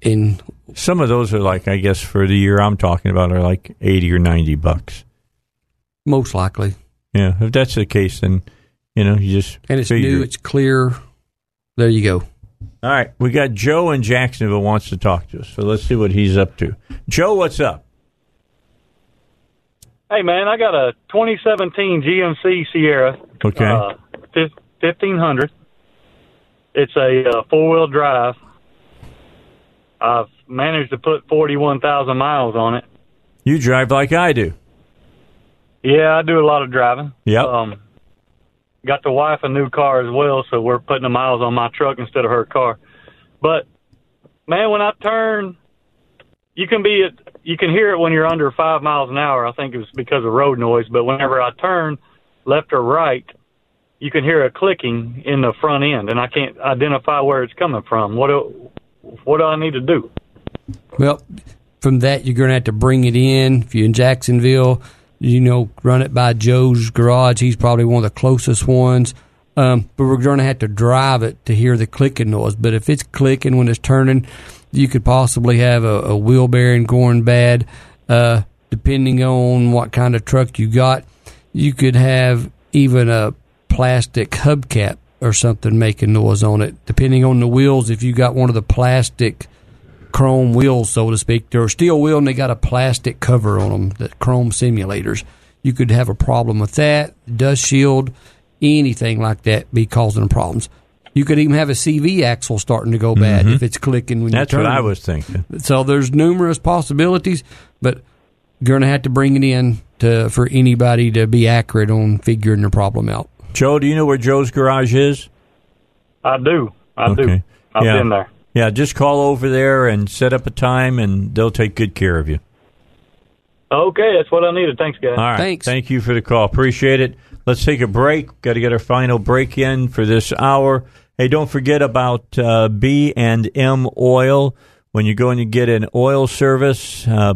G: And
A: Some of those are like, I guess, for the year I'm talking about, are like 80 or 90 bucks.
G: most likely.
A: Yeah. If that's the case, then, you know, you just.
G: And it's
A: figure
G: new, it's clear. There you go.
A: All right. We got Joe in Jacksonville wants to talk to us. So let's see what he's up to. Joe, what's up?
H: Hey man, I got a 2017 GMC Sierra.
A: Okay.
H: Uh, fif- 1500. It's a uh, four wheel drive. I've managed to put 41,000 miles on it.
A: You drive like I do.
H: Yeah, I do a lot of driving.
A: Yep.
H: Um, got the wife a new car as well, so we're putting the miles on my truck instead of her car. But man, when I turn, you can be at, you can hear it when you're under five miles an hour. I think it was because of road noise. But whenever I turn left or right, you can hear a clicking in the front end, and I can't identify where it's coming from. What do, what do I need to do?
G: Well, from that, you're going to have to bring it in. If you're in Jacksonville, you know, run it by Joe's garage. He's probably one of the closest ones. Um, but we're going to have to drive it to hear the clicking noise. But if it's clicking when it's turning, you could possibly have a, a wheel bearing going bad. Uh, depending on what kind of truck you got, you could have even a plastic hubcap or something making noise on it. Depending on the wheels, if you got one of the plastic chrome wheels, so to speak. They're a steel wheel and they got a plastic cover on them, the chrome simulators. You could have a problem with that. Dust shield, anything like that be causing problems. You could even have a CV axle starting to go bad
A: Mhm.
G: if it's clicking when
A: That's
G: you turn. That's what.
A: I was thinking.
G: So there's numerous possibilities, but you're going to have to bring it in to for anybody to be accurate on figuring the problem out.
A: Joe, do you know where Joe's garage is?
H: I do. I do. I've
A: yeah.
H: been there.
A: Yeah, just call over there and set up a time, and they'll take good care of you.
H: Okay, that's what I needed. Thanks, guys.
A: All right. Thanks. Thank you for the call. Appreciate it. Let's take a break. Got to get our final break in for this hour. Hey, don't forget about uh, B and M Oil. When you're going to get an oil service, uh,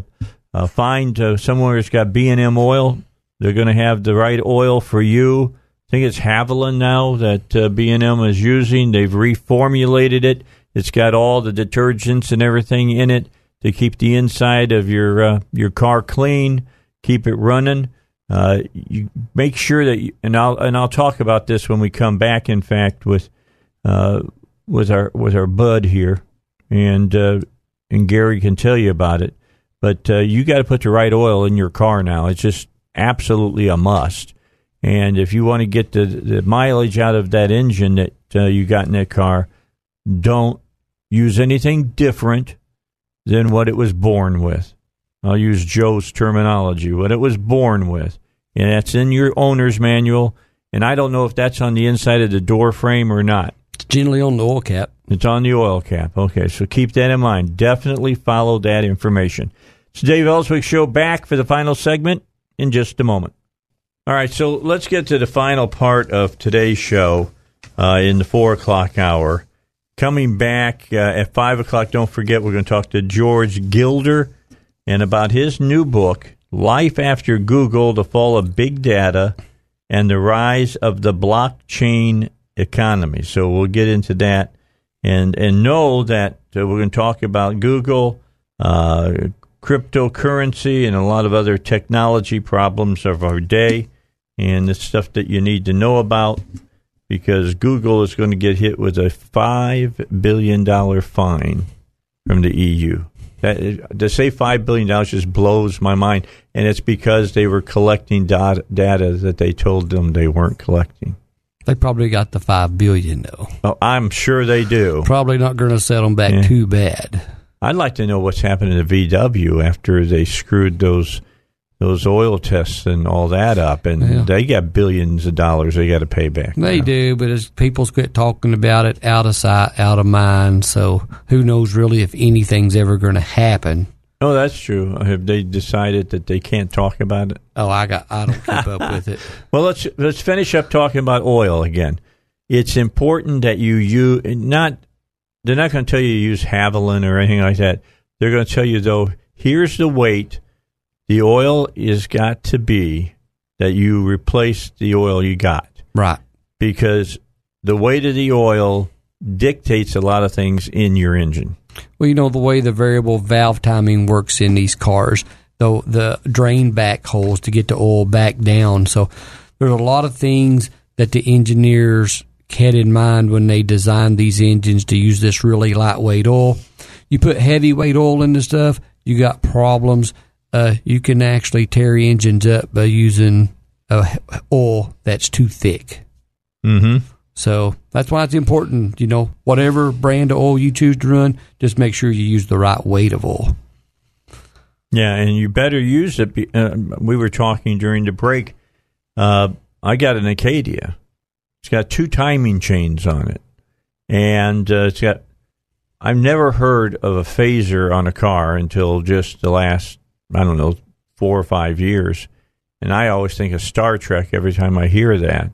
A: uh, find uh, somewhere that's got B and M Oil. They're going to have the right oil for you. I think it's Havoline now that uh, B and M is using. They've reformulated it. It's got all the detergents and everything in it to keep the inside of your uh, your car clean, keep it running. Uh, you make sure that, you, and I'll and I'll talk about this when we come back. In fact, with uh, with our with our bud here, and uh, and Gary can tell you about it. But uh, you got to put the right oil in your car now. It's just absolutely a must. And if you want to get the, the mileage out of that engine that uh, you got in that car, don't use anything different than what it was born with. I'll use Joe's terminology, what it was born with. And that's in your owner's manual. And I don't know if that's on the inside of the door frame or not.
G: It's generally on the oil cap.
A: It's on the oil cap. Okay, so keep that in mind. Definitely follow that information. It's Dave Elswick Show back for the final segment in just a moment. All right, so let's get to the final part of today's show uh, in the four o'clock hour. Coming back uh, at five o'clock, don't forget we're going to talk to George Gilder and about his new book, Life After Google The Fall of Big Data and the Rise of the Blockchain Economy. So we'll get into that and, and know that uh, we're going to talk about Google, uh, cryptocurrency, and a lot of other technology problems of our day and the stuff that you need to know about because Google is going to get hit with a five billion dollar fine from the EU. That to say five billion dollars just blows my mind, and it's because they were collecting data, data that they told them they weren't collecting.
G: They probably got the five billion though.
A: Oh, I'm sure they do.
G: Probably not going to set them back
A: Yeah.
G: too bad.
A: I'd like to know what's happening to VW after they screwed those those oil tests and all that up, and
G: Yeah.
A: they got billions of dollars they got to pay back.
G: They do, but as people's quit talking about it, out of sight, out of mind. So who knows really if anything's ever going to happen?
A: Oh, that's true. Have they decided that they can't talk about it?
G: Oh, I got. I don't keep up with it. *laughs*
A: Well, let's let's finish up talking about oil again. It's important that you you not. They're not going to tell you to use Havoline or anything like that. They're going to tell you though. Here's the weight. The oil is got to be that you replace the oil you got.
G: Right.
A: Because the weight of the oil dictates a lot of things in your engine.
G: Well, you know the way the variable valve timing works in these cars, though the drain back holes to get the oil back down. So there's a lot of things that the engineers had in mind when they designed these engines to use this really lightweight oil. You put heavyweight oil in the stuff, you got problems. Uh, you can actually tear engines up by using uh, oil that's too thick.
A: Mm-hmm.
G: So that's why it's important, you know, whatever brand of oil you choose to run, just make sure you use the right weight of oil.
A: Yeah, and you better use it. be- Uh, we were talking during the break. Uh, I got an Acadia. It's got two timing chains on it, and uh, it's got. I've never heard of a phaser on a car until just the last, I don't know, four or five years, and I always think of Star Trek every time I hear that.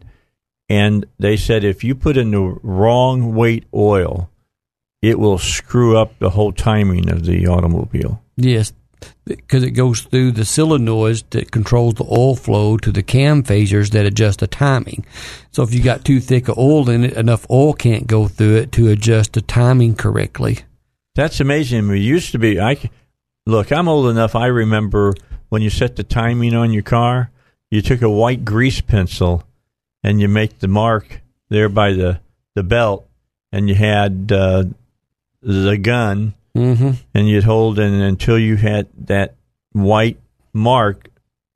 A: And they said if you put in the wrong weight oil, it will screw up the whole timing of the automobile.
G: Yes, because it goes through the solenoids that controls the oil flow to the cam phasers that adjust the timing. So if you got too thick of oil in it, enough oil can't go through it to adjust the timing correctly.
A: That's amazing. We used to be. I look. I'm old enough. I remember when you set the timing on your car. You took a white grease pencil, and you make the mark there by the the belt, and you had uh, the gun,
G: Mm-hmm.
A: and you'd hold it until you had that white mark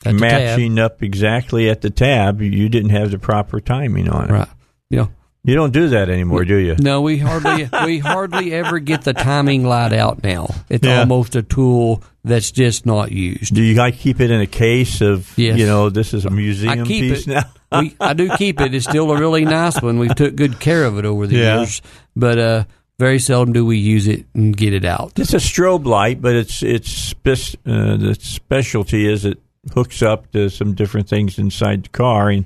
G: At the tab.
A: matching up exactly at the tab, you didn't have the proper timing on it.
G: Right. You know,
A: You don't do that anymore, do you?
G: No, we hardly we hardly ever get the timing light out now. It's
A: Yeah.
G: almost a tool that's just not used.
A: Do you like keep it in a case of
G: Yes.
A: you know this is a museum
G: keep
A: piece
G: it.
A: now? *laughs*
G: we, I do keep it. It's still a really nice one. We've took good care of it over the
A: Yeah.
G: years, but uh, very seldom do we use it and get it out.
A: It's a strobe light, but it's it's spec- uh, the specialty is it hooks up to some different things inside the car and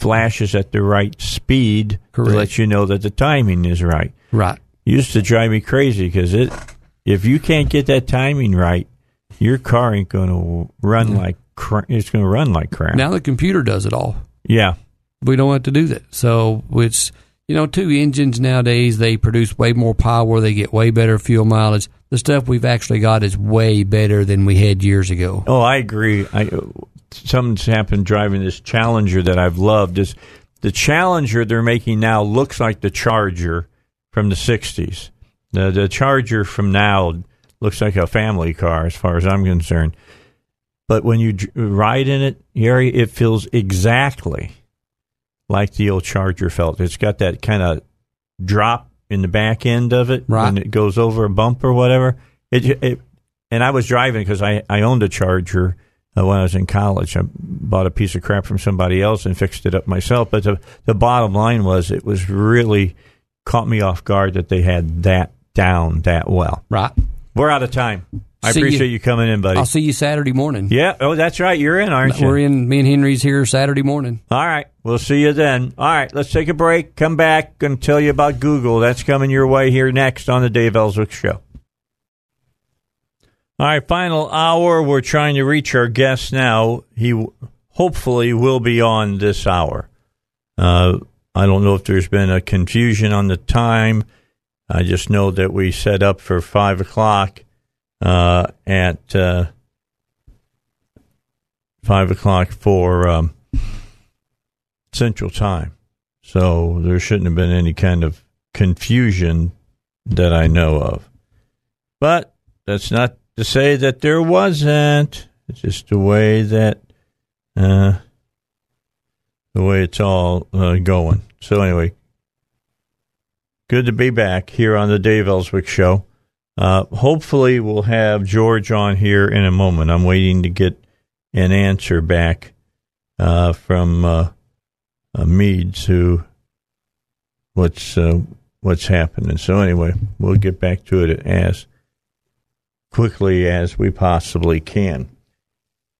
A: flashes at the right speed
G: Correct.
A: to let you know that the timing is right.
G: Right.
A: Used to drive me crazy because it if you can't get that timing right, your car ain't going to run like cra- it's going to run like crap.
G: Now the computer does it all.
A: yeah,
G: we don't have to do that. So it's you know, two engines nowadays they produce way more power, they get way better fuel mileage. The stuff we've actually got is way better than we had years ago.
A: Oh, I agree. I something's happened driving this Challenger that I've loved is the Challenger they're making now looks like the Charger from the '60s. The the Charger from now looks like a family car as far as I'm concerned. But when you ride in it, Gary, it feels exactly like the old Charger felt. It's got that kind of drop in the back end of it
G: Right.
A: when it goes over a bump or whatever. It, it and I was driving because I, I owned a Charger uh, when I was in college. I bought a piece of crap from somebody else and fixed it up myself. But the the bottom line was it was really caught me off guard that they had that down that well.
G: Right.
A: We're out of time. I
G: See
A: appreciate you coming in, buddy.
G: I'll see you Saturday morning.
A: yeah. Oh, that's right. You're in, aren't you?
G: We're in me and Henry's here Saturday morning.
A: All right. We'll see you then. All right. Let's take a break. Come back and tell you about Google. That's coming your way here next on the Dave Elswick Show. All right. Final hour. We're trying to reach our guest now. He hopefully will be on this hour. Uh, I don't know if there's been a confusion on the time. I just know that we set up for five o'clock uh, at uh, five o'clock for um, Central Time. So there shouldn't have been any kind of confusion that I know of. But that's not to say that there wasn't. It's just the way that uh, the way it's all uh, going. So anyway, good to be back here on the Dave Elswick Show. Uh, hopefully, we'll have George on here in a moment. I'm waiting to get an answer back uh, from uh, uh, Meads, who what's what's happening. So anyway, we'll get back to it as quickly as we possibly can.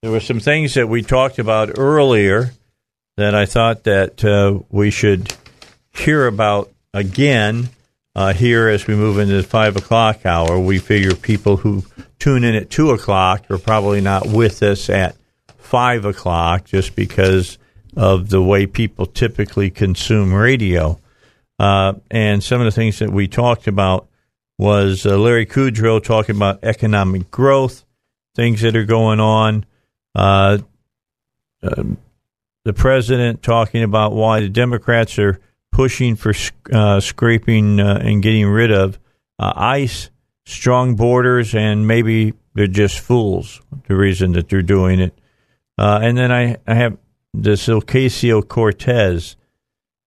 A: There were some things that we talked about earlier that I thought that uh, we should hear about again uh, here as we move into the five o'clock hour. We figure people who tune in at two o'clock are probably not with us at five o'clock just because of the way people typically consume radio. Uh, and some of the things that we talked about was uh, Larry Kudlow talking about economic growth, things that are going on. Uh, um, the president talking about why the Democrats are pushing for uh, scraping uh, and getting rid of uh, ICE, strong borders, and maybe they're just fools. The reason that they're doing it, and then I, I have this Ocasio Cortez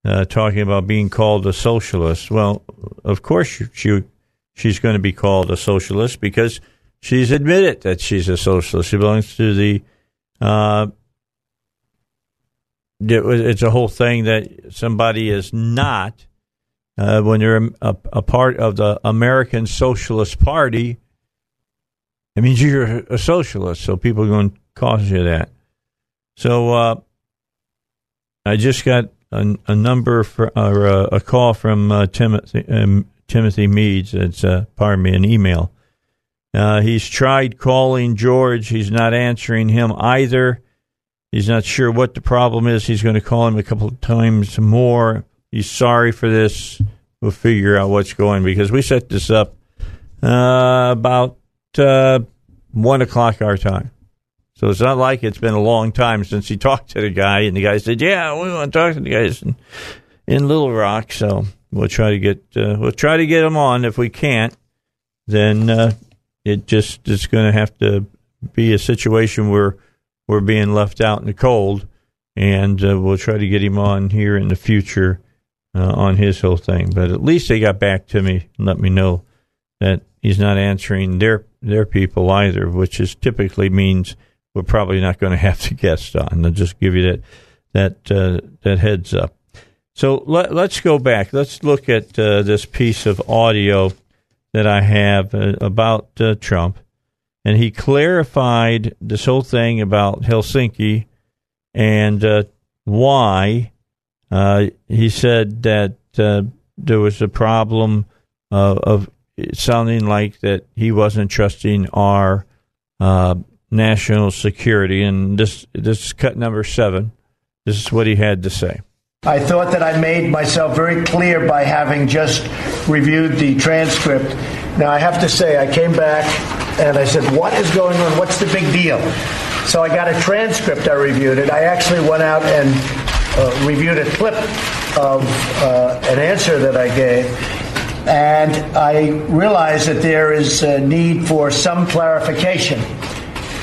A: uh, talking about being called a socialist. Well, of course she she's going to be called a socialist because she's admitted that she's a socialist. She belongs to the uh, it it's a whole thing that somebody is not uh, when you're a, a part of the American Socialist Party. It means you're a socialist, so people are going to call you that. So uh, I just got a, a number for or a, a call from uh, Timothy um, Timothy Meads. It's uh, pardon me, an email. Uh, he's tried calling George. He's not answering him either. He's not sure what the problem is. He's going to call him a couple of times more. He's sorry for this. We'll figure out what's going because we set this up uh, about uh, one o'clock our time. So it's not like it's been a long time since he talked to the guy, and the guy said, "Yeah, we want to talk to the guys in, in Little Rock." So we'll try to get uh, we'll try to get him on. If we can't, then uh, it just it's going to have to be a situation where we're being left out in the cold, and uh, we'll try to get him on here in the future uh, on his whole thing. But at least they got back to me and let me know that he's not answering their their people either, which is typically means we're probably not going *laughs* to have the guest on. I'll just give you that that uh, that heads up. So let, us go back. Let's look at uh, this piece of audio that I have uh, about uh, Trump, and he clarified this whole thing about Helsinki and uh, why. Uh, he said that there was a problem of sounding like that he wasn't trusting our national security, and this this is cut number seven. This is what he had to say.
F: I thought that I made myself very clear by having just reviewed the transcript. Now, I have to say, I came back and I said, What is going on? What's the big deal? So I got a transcript, I reviewed it. I actually went out and uh, reviewed a clip of uh, an answer that I gave. And I realized that there is a need for some clarification.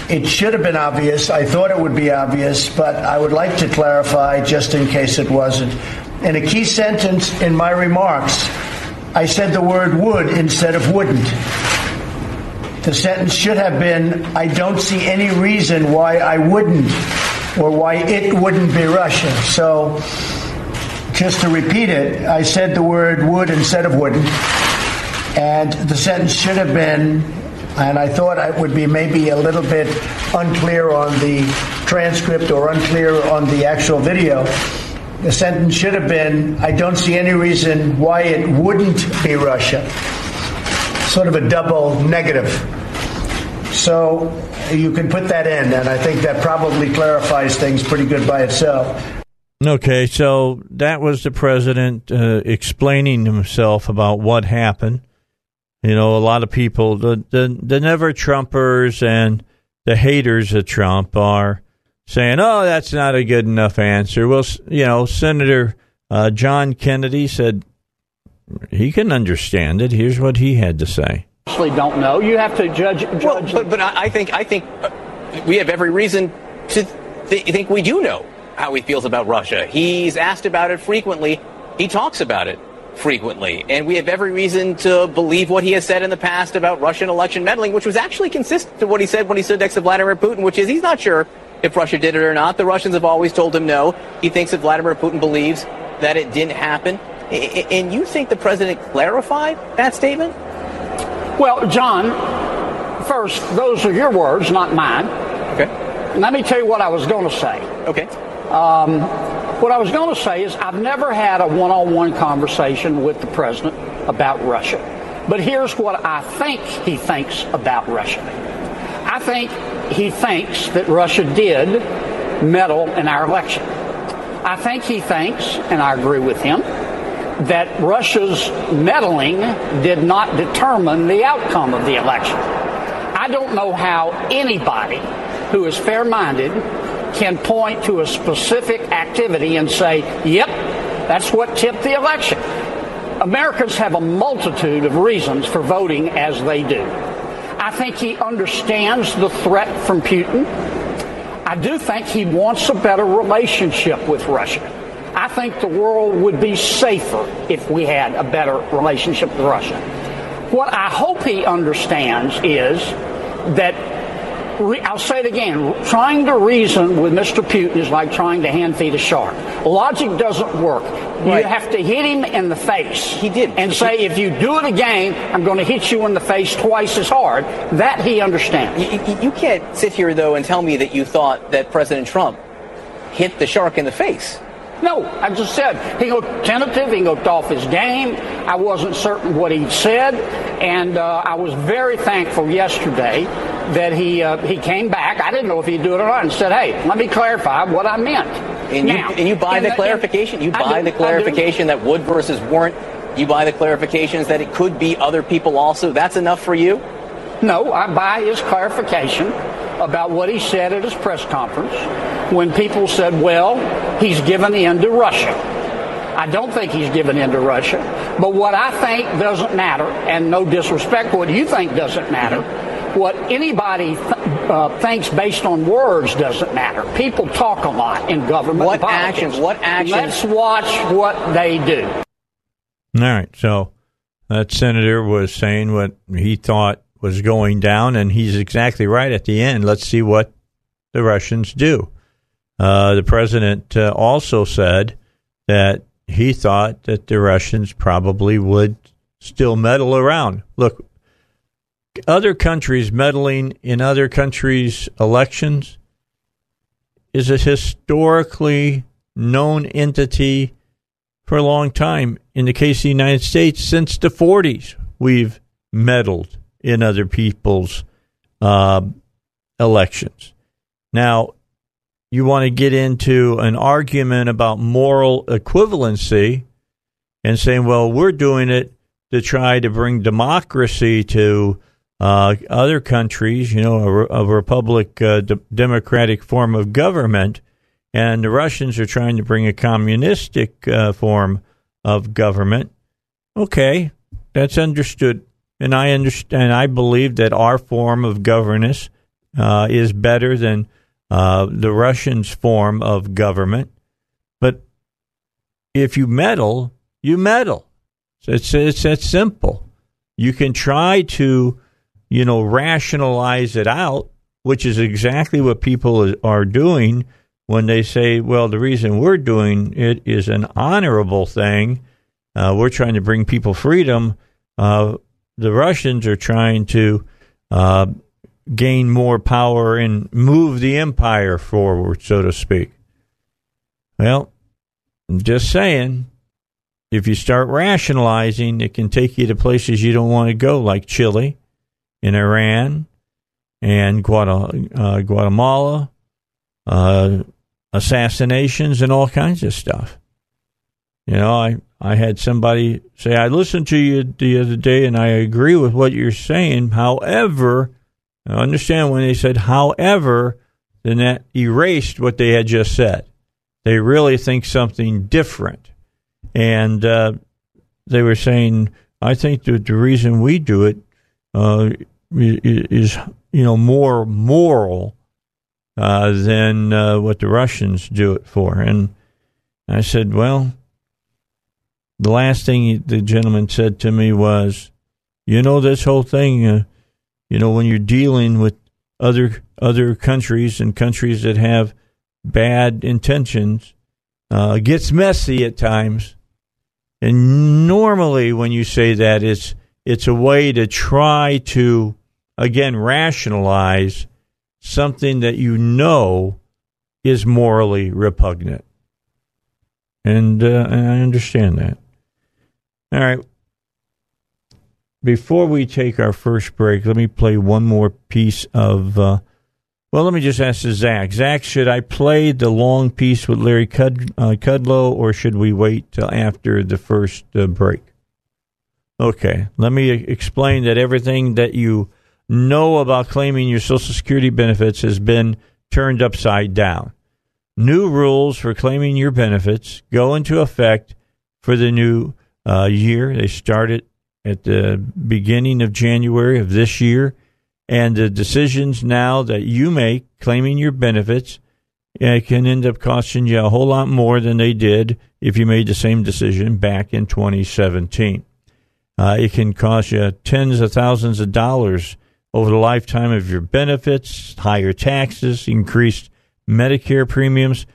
F: It should have been obvious. I thought it would be obvious, but I would like to clarify just in case it wasn't. In a key sentence in my remarks, I said the word would instead of wouldn't. The sentence should have been I don't see any reason why I wouldn't or why it wouldn't be Russia. So, just to repeat it, I said the word would instead of wouldn't. And the sentence should have been and I thought I would be maybe a little bit unclear on the transcript or unclear on the actual video. The sentence should have been I don't see any reason why it wouldn't be Russia. Sort of a double negative. So you can put that in, and I think that probably clarifies things pretty good by itself.
A: Okay, so that was the president uh, explaining himself about what happened. You know, a lot of people, the, the, the never Trumpers and the haters of Trump are saying, oh, that's not a good enough answer. Well, you know, Senator uh, John Kennedy said he can understand it. Here's what he had to say.
I: Actually, don't know. You have to judge. judge
J: well, but, but I think I think uh, we have every reason to th- think we do know how he feels about Russia. He's asked about it frequently. He talks about it frequently. And we have every reason to believe what he has said in the past about Russian election meddling, which was actually consistent to what he said when he stood next to Vladimir Putin, which is he's not sure if Russia did it or not. The Russians have always told him no. He thinks that Vladimir Putin believes that it didn't happen. And you think the president clarified that statement?
I: Well, John, first, those are your words, not mine.
J: Okay.
I: Let me tell you what I was going to say.
J: Okay.
I: Um, what I was going to say is I've never had a one on one conversation with the president about Russia. But here's what I think he thinks about Russia. I think he thinks that Russia did meddle in our election. I think he thinks, and I agree with him, that Russia's meddling did not determine the outcome of the election. I don't know how anybody who is fair minded can point to a specific activity and say, yep, that's what tipped the election. Americans have a multitude of reasons for voting as they do. I think he understands the threat from Putin. I do think he wants a better relationship with Russia. I think the world would be safer if we had a better relationship with Russia. What I hope he understands is that I'll say it again. Trying to reason with Mr. Putin is like trying to hand feed a shark. Logic doesn't work. Right. You have to hit him in the face.
J: He did.
I: And say, if you do it again, I'm going to hit you in the face twice as hard. That he understands.
J: You, you can't sit here, though, and tell me that you thought that President Trump hit the shark in the face.
I: No, I just said he looked tentative. He looked off his game. I wasn't certain what he'd said, and uh, I was very thankful yesterday that he uh, he came back. I didn't know if he'd do it or not, and said, "Hey, let me clarify what I meant."
J: And now, you, and you buy the, the clarification. You buy do, the clarification that Wood versus Warrant. You buy the clarifications that it could be other people also. That's enough for you.
I: No, I buy his clarification about what he said at his press conference when people said, well, he's given in to Russia. I don't think he's given in to Russia. But what I think doesn't matter, and no disrespect, what you think doesn't matter, what anybody th- uh, thinks based on words doesn't matter. People talk a lot in government.
J: What
I: politics.
J: actions- what actions-
I: Let's watch what they do.
A: All right. So that senator was saying what he thought was going down, and he's exactly right at the end. Let's see what the Russians do. Uh, the president uh, also said that he thought that the Russians probably would still meddle around. Look, other countries meddling in other countries' elections is a historically known entity for a long time. In the case of the United States, since the 40s, we've meddled in other people's uh, elections. Now, you want to get into an argument about moral equivalency and saying, well, we're doing it to try to bring democracy to uh, other countries, you know, a, a republic, uh, d- democratic form of government, and the Russians are trying to bring a communistic uh, form of government. Okay, that's understood, and I understand. I believe that our form of governance uh, is better than uh, the Russians' form of government. But if you meddle, you meddle. It's it's that simple. You can try to, you know, rationalize it out, which is exactly what people are doing when they say, "Well, the reason we're doing it is an honorable thing. Uh, we're trying to bring people freedom." Uh, the Russians are trying to uh, gain more power and move the empire forward, so to speak. Well, I'm just saying, if you start rationalizing, it can take you to places you don't want to go, like Chile, in Iran, and Guatemala, uh, Guatemala uh, assassinations, and all kinds of stuff. You know, I, I had somebody say, I listened to you the other day and I agree with what you're saying. However, I understand when they said, however, then that erased what they had just said. They really think something different. And uh, they were saying, I think that the reason we do it uh, is, you know, more moral uh, than uh, what the Russians do it for. And I said, well, the last thing the gentleman said to me was, you know, this whole thing, uh, you know, when you're dealing with other other countries and countries that have bad intentions, uh, gets messy at times. And normally, when you say that, it's it's a way to try to again rationalize something that you know is morally repugnant. And, uh, I understand that. All right. Before we take our first break, let me play one more piece of. Uh, well, let me just ask Zach. Zach, should I play the long piece with Larry Cud- uh, Kudlow, or should we wait till after the first uh, break? Okay, let me explain that everything that you know about claiming your Social Security benefits has been turned upside down. New rules for claiming your benefits go into effect for the new uh, year. They started at the beginning of January of this year, and the decisions now that you make claiming your benefits uh, can end up costing you a whole lot more than they did if you made the same decision back in 2017. Uh, it can cost you tens of thousands of dollars over the lifetime of your benefits, higher taxes, increased Medicare premiums.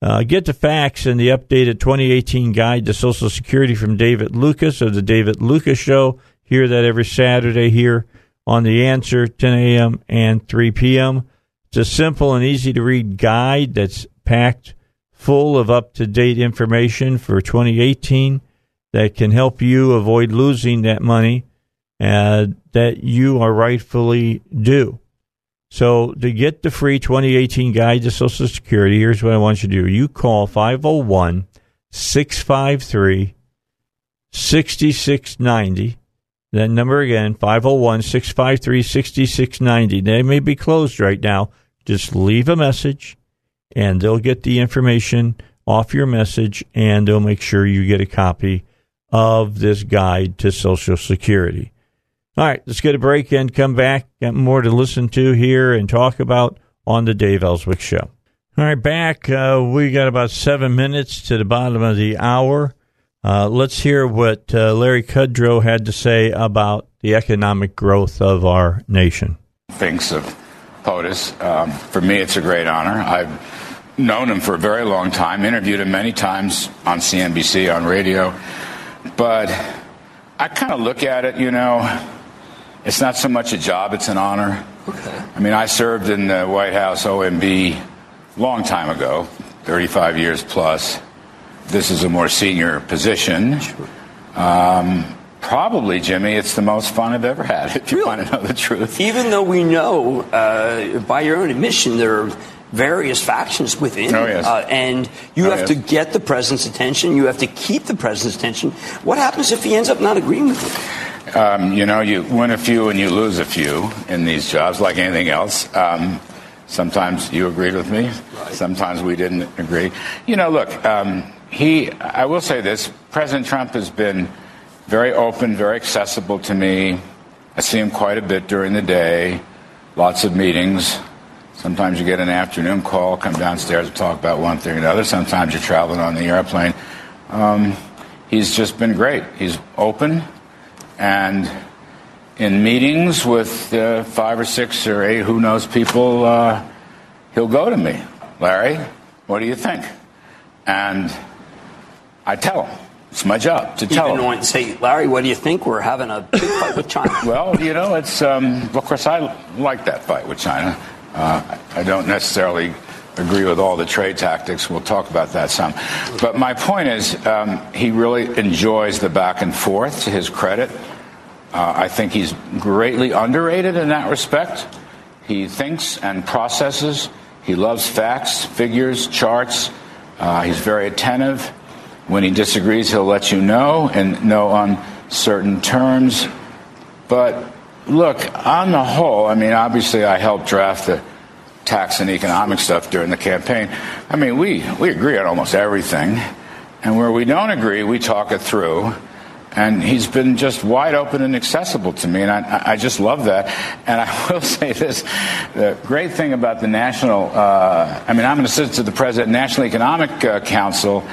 A: Uh, get the facts in the updated 2018 guide to Social Security from David Lucas of the David Lucas Show. Hear that every Saturday here on The Answer, 10 a.m. and 3 p.m. It's a simple and easy to read guide that's packed full of up to date information for 2018 that can help you avoid losing that money uh, that you are rightfully due. So, to get the free 2018 guide to Social Security, here's what I want you to do. You call 501 653 6690. That number again, 501 653 6690. They may be closed right now. Just leave a message and they'll get the information off your message and they'll make sure you get a copy of this guide to Social Security. All right, let's get a break and come back. Got more to listen to here and talk about on the Dave Elswick Show. All right, back. Uh, we got about seven minutes to the bottom of the hour. Uh, let's hear what uh, Larry Kudlow had to say about the economic growth of our nation.
C: Thinks of POTUS. Um, for me, it's a great honor. I've known him for a very long time, interviewed him many times on CNBC, on radio. But I kind of look at it, you know, it's not so much a job, it's an honor. Okay. I mean, I served in the White House OMB long time ago, 35 years plus. This is a more senior position. Sure. Um, probably, Jimmy, it's the most fun I've ever had, *laughs* if you really? want to know the truth.
D: Even though we know, uh, by your own admission, there are various factions within.
C: Oh, yes. uh,
D: and you
C: oh,
D: have
C: yes.
D: to get the president's attention. You have to keep the president's attention. What happens if he ends up not agreeing with
C: you? Um, you know, you win a few and you lose a few in these jobs, like anything else. Um, sometimes you agreed with me. Right. Sometimes we didn't agree. You know, look, um, he. I will say this: President Trump has been very open, very accessible to me. I see him quite a bit during the day. Lots of meetings. Sometimes you get an afternoon call, come downstairs and talk about one thing or another. Sometimes you're traveling on the airplane. Um, he's just been great. He's open, and in meetings with uh, five or six or eight, who knows, people, uh, he'll go to me, Larry, what do you think? And I tell him. It's my job to tell
D: Even
C: him.
D: When, say, Larry, what do you think? We're having a big fight with China. *laughs*
C: well, you know, it's um, of course I like that fight with China. Uh, I don't necessarily agree with all the trade tactics. We'll talk about that some. But my point is, um, he really enjoys the back and forth. To his credit, uh, I think he's greatly underrated in that respect. He thinks and processes. He loves facts, figures, charts. Uh, he's very attentive. When he disagrees, he'll let you know and know on certain terms. But look, on the whole, I mean, obviously, I helped draft the tax and economic stuff during the campaign. I mean, we, we agree on almost everything. And where we don't agree, we talk it through. And he's been just wide open and accessible to me, and I, I just love that. And I *laughs* will say this the great thing about the National, uh, I mean, I'm an assistant to the President, National Economic uh, Council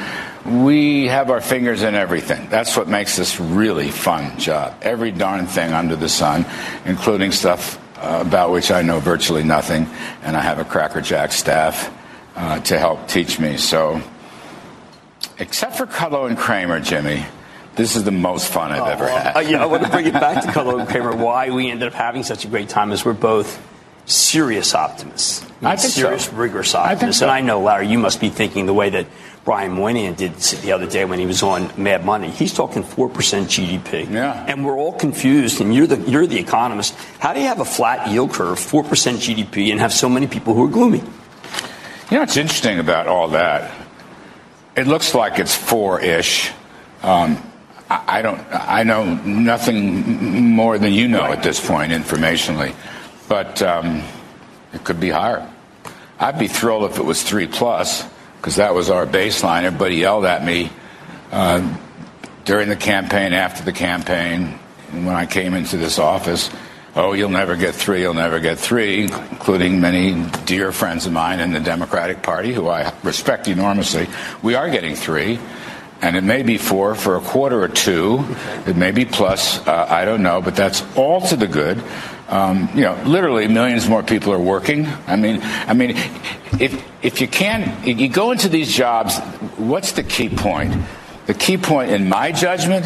C: we have our fingers in everything. That's what makes this really fun job. Every darn thing under the sun, including stuff uh, about which I know virtually nothing, and I have a crackerjack staff uh, to help teach me. So, except for Kudlow and Cramer, Jimmy, this is the most fun I've
D: oh,
C: ever had.
D: uh, yeah, I want to bring it back to *laughs* Kudlow and Cramer. Why we ended up having such a great time is we're both serious optimists.
C: I think
D: serious,
C: so.
D: rigorous
C: I think
D: optimists.
C: so.
D: And I know, Larry, you must be thinking the way that Brian Moynihan did the other day when he was on Mad Money. He's talking four percent GDP.
C: Yeah.
D: And we're all confused. And you're the you're the economist. How do you have a flat yield curve, four percent GDP, and have so many people who are gloomy?
C: You know what's interesting about all that? It looks like it's four-ish. Um, I, I don't. I know nothing more than you know at this point, informationally, but um, it could be higher. I'd be thrilled if it was three plus because that was our baseline. Everybody yelled at me uh, during the campaign, after the campaign, and when I came into this office. Oh, you'll never get three, you'll never get three, including many dear friends of mine in the Democratic Party who I respect enormously. We are getting three, and it may be four for a quarter or two. It may be plus, uh, I don't know, but that's all to the good. Um, you know, literally millions more people are working. I mean, I mean, if if you can, you go into these jobs. What's the key point? The key point, in my judgment,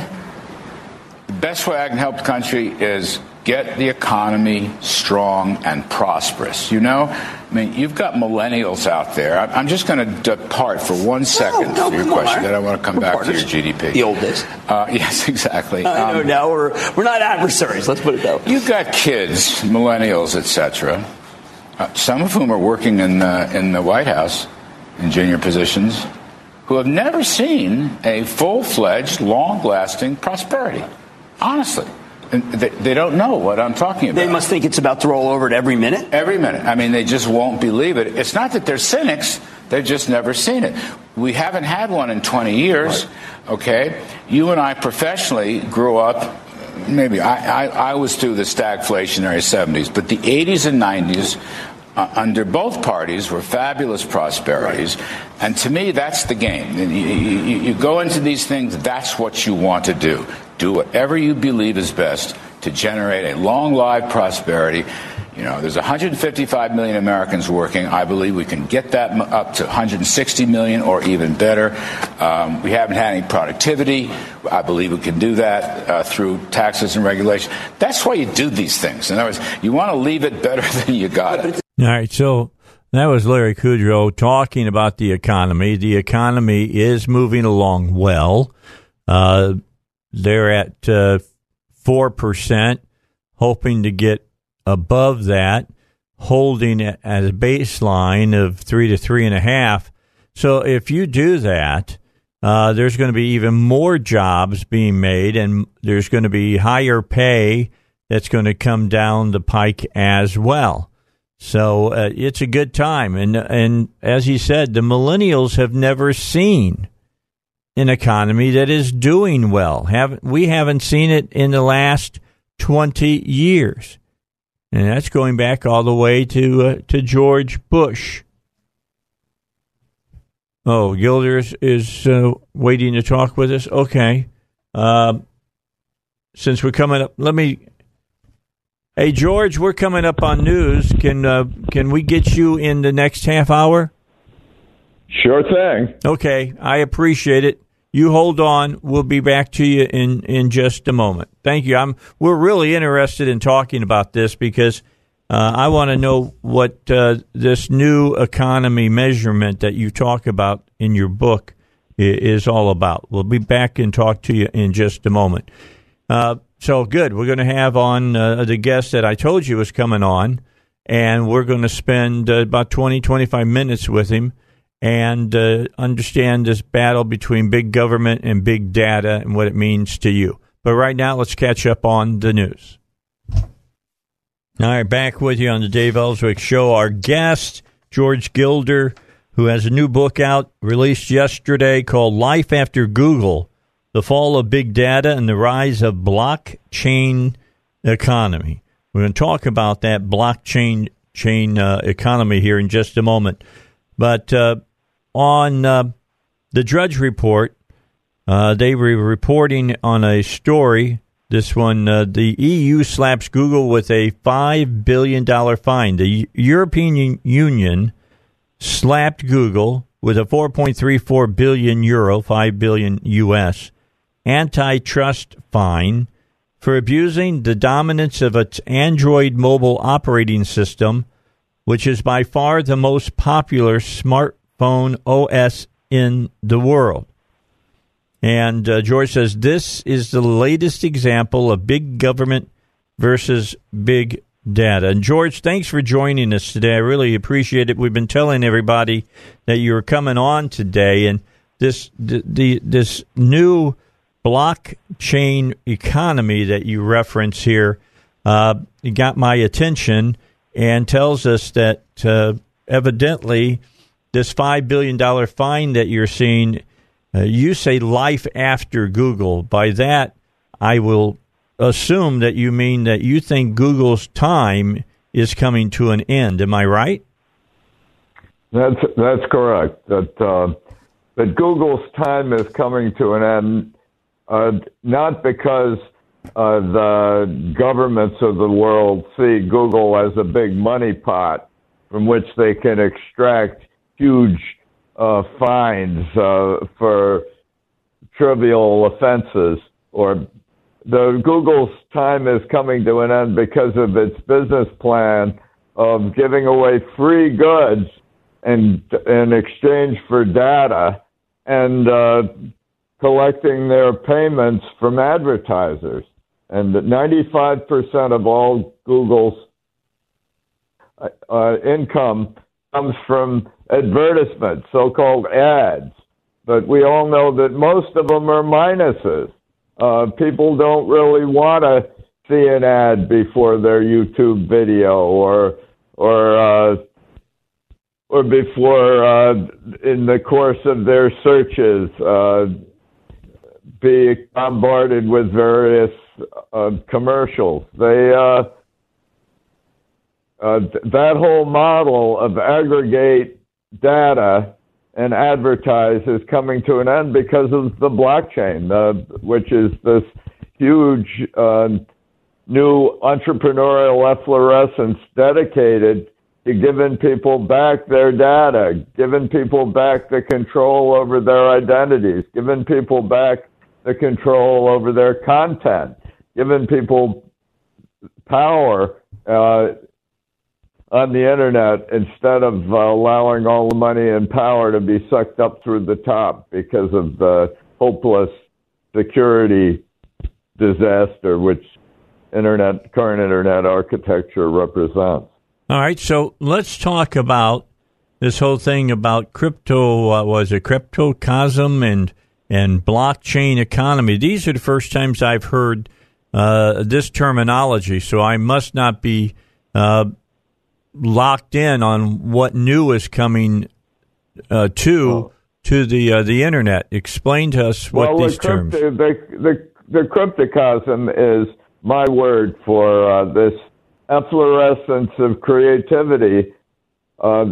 C: the best way I can help the country is get the economy strong and prosperous. You know, I mean, you've got millennials out there. I'm just going to depart for one second
D: no,
C: to your
D: on,
C: question.
D: Larry.
C: Then I want to come
D: We're
C: back
D: partners.
C: to your GDP.
D: The old days.
C: Uh, *laughs* yes, exactly.
D: I know
C: Um,
D: now we're we're not adversaries. Let's put it that way.
C: You've got kids, millennials, etc., uh, some of whom are working in the, in the White House in junior positions, who have never seen a full-fledged, long-lasting prosperity. Honestly, they, they don't know what I'm talking about.
D: They must think it's about to roll over at every minute.
C: Every minute. I mean, they just won't believe it. It's not that they're cynics, they've just never seen it. We haven't had one in 20 years, okay? You and I professionally grew up maybe I, I, I was through the stagflationary 70s, but the 80s and 90s uh, under both parties were fabulous prosperities. And to me, that's the game. You, you, you go into these things, that's what you want to do. Do whatever you believe is best to generate a long lived prosperity. You know, there's 155 million Americans working. I believe we can get that up to 160 million or even better. Um, we haven't had any productivity. I believe we can do that uh, through taxes and regulation. That's why you do these things. In other words, you want to leave it better *laughs* than you got it.
A: All right, so that was Larry Kudlow talking about the economy. The economy is moving along well. Uh, they're at uh, four percent, hoping to get above that, holding it as a baseline of three to three and a half. So if you do that, uh, there's going to be even more jobs being made, and there's going to be higher pay that's going to come down the pike as well. So uh, it's a good time, and and as he said, the millennials have never seen an economy that is doing well. Haven't we haven't seen it in the last twenty years, and that's going back all the way to uh, to George Bush. Oh, Gilders is uh, waiting to talk with us. Okay, uh, since we're coming up, let me Hey George, we're coming up on news. Can uh, can we get you in the next half hour?
K: Sure thing.
A: Okay, I appreciate it. You hold on. We'll be back to you in, in just a moment. Thank you. I'm we're really interested in talking about this because uh, I want to know what uh, this new economy measurement that you talk about in your book is all about. We'll be back and talk to you in just a moment. Uh, so good. We're going to have on uh, the guest that I told you was coming on, and we're going to spend uh, about 20, 25 minutes with him and uh, understand this battle between big government and big data and what it means to you. But right now, let's catch up on the news. All right, back with you on the Dave Elswick Show. Our guest, George Gilder, who has a new book out released yesterday called Life After Google the fall of big data and the rise of blockchain economy. We're going to talk about that blockchain chain uh, economy here in just a moment. But uh, on uh, the Drudge Report, uh, they were reporting on a story. This one, uh, the EU slaps Google with a $5 billion fine. The European Union slapped Google with a 4.34 billion euro, 5 billion US antitrust fine for abusing the dominance of its Android mobile operating system, which is by far the most popular smartphone OS in the world. And uh, George says this is the latest example of big government versus big data. And George, thanks for joining us today. I really appreciate it. We've been telling everybody that you were coming on today, and this the, the this new blockchain economy that you reference here uh, got my attention and tells us that uh, evidently this $5 billion fine that you're seeing, uh, you say life after Google. By that, I will assume that you mean that you think Google's time is coming to an end. Am I right?
K: That's that's correct. That uh, that Google's time is coming to an end uh, not because uh, the governments of the world see Google as a big money pot from which they can extract huge uh, fines uh, for trivial offenses or the Google's time is coming to an end because of its business plan of giving away free goods in, in exchange for data and uh, collecting their payments from advertisers. And 95% of all Google's uh, income comes from advertisements, so called ads. But we all know that most of them are minuses. Uh, people don't really want to see an ad before their YouTube video or or uh, or before uh, in the course of their searches. Uh, be bombarded with various uh, commercials. They uh, that whole model of aggregate data and advertise is coming to an end because of the blockchain, which is this huge uh, new entrepreneurial efflorescence dedicated to giving people back their data, giving people back the control over their identities, giving people back the control over their content, giving people power uh, on the internet instead of uh, allowing all the money and power to be sucked up through the top because of the hopeless security disaster which internet current internet architecture represents.
A: All right, so let's talk about this whole thing about crypto. Uh, was it cryptocosm and and blockchain economy? These are the first times I've heard uh, this terminology, so I must not be uh, locked in on what new is coming uh, to oh. to the uh, the internet. Explain to us what
K: well,
A: these
K: the
A: terms.
K: the, the, the cryptocosm is my word for uh, this efflorescence of creativity uh,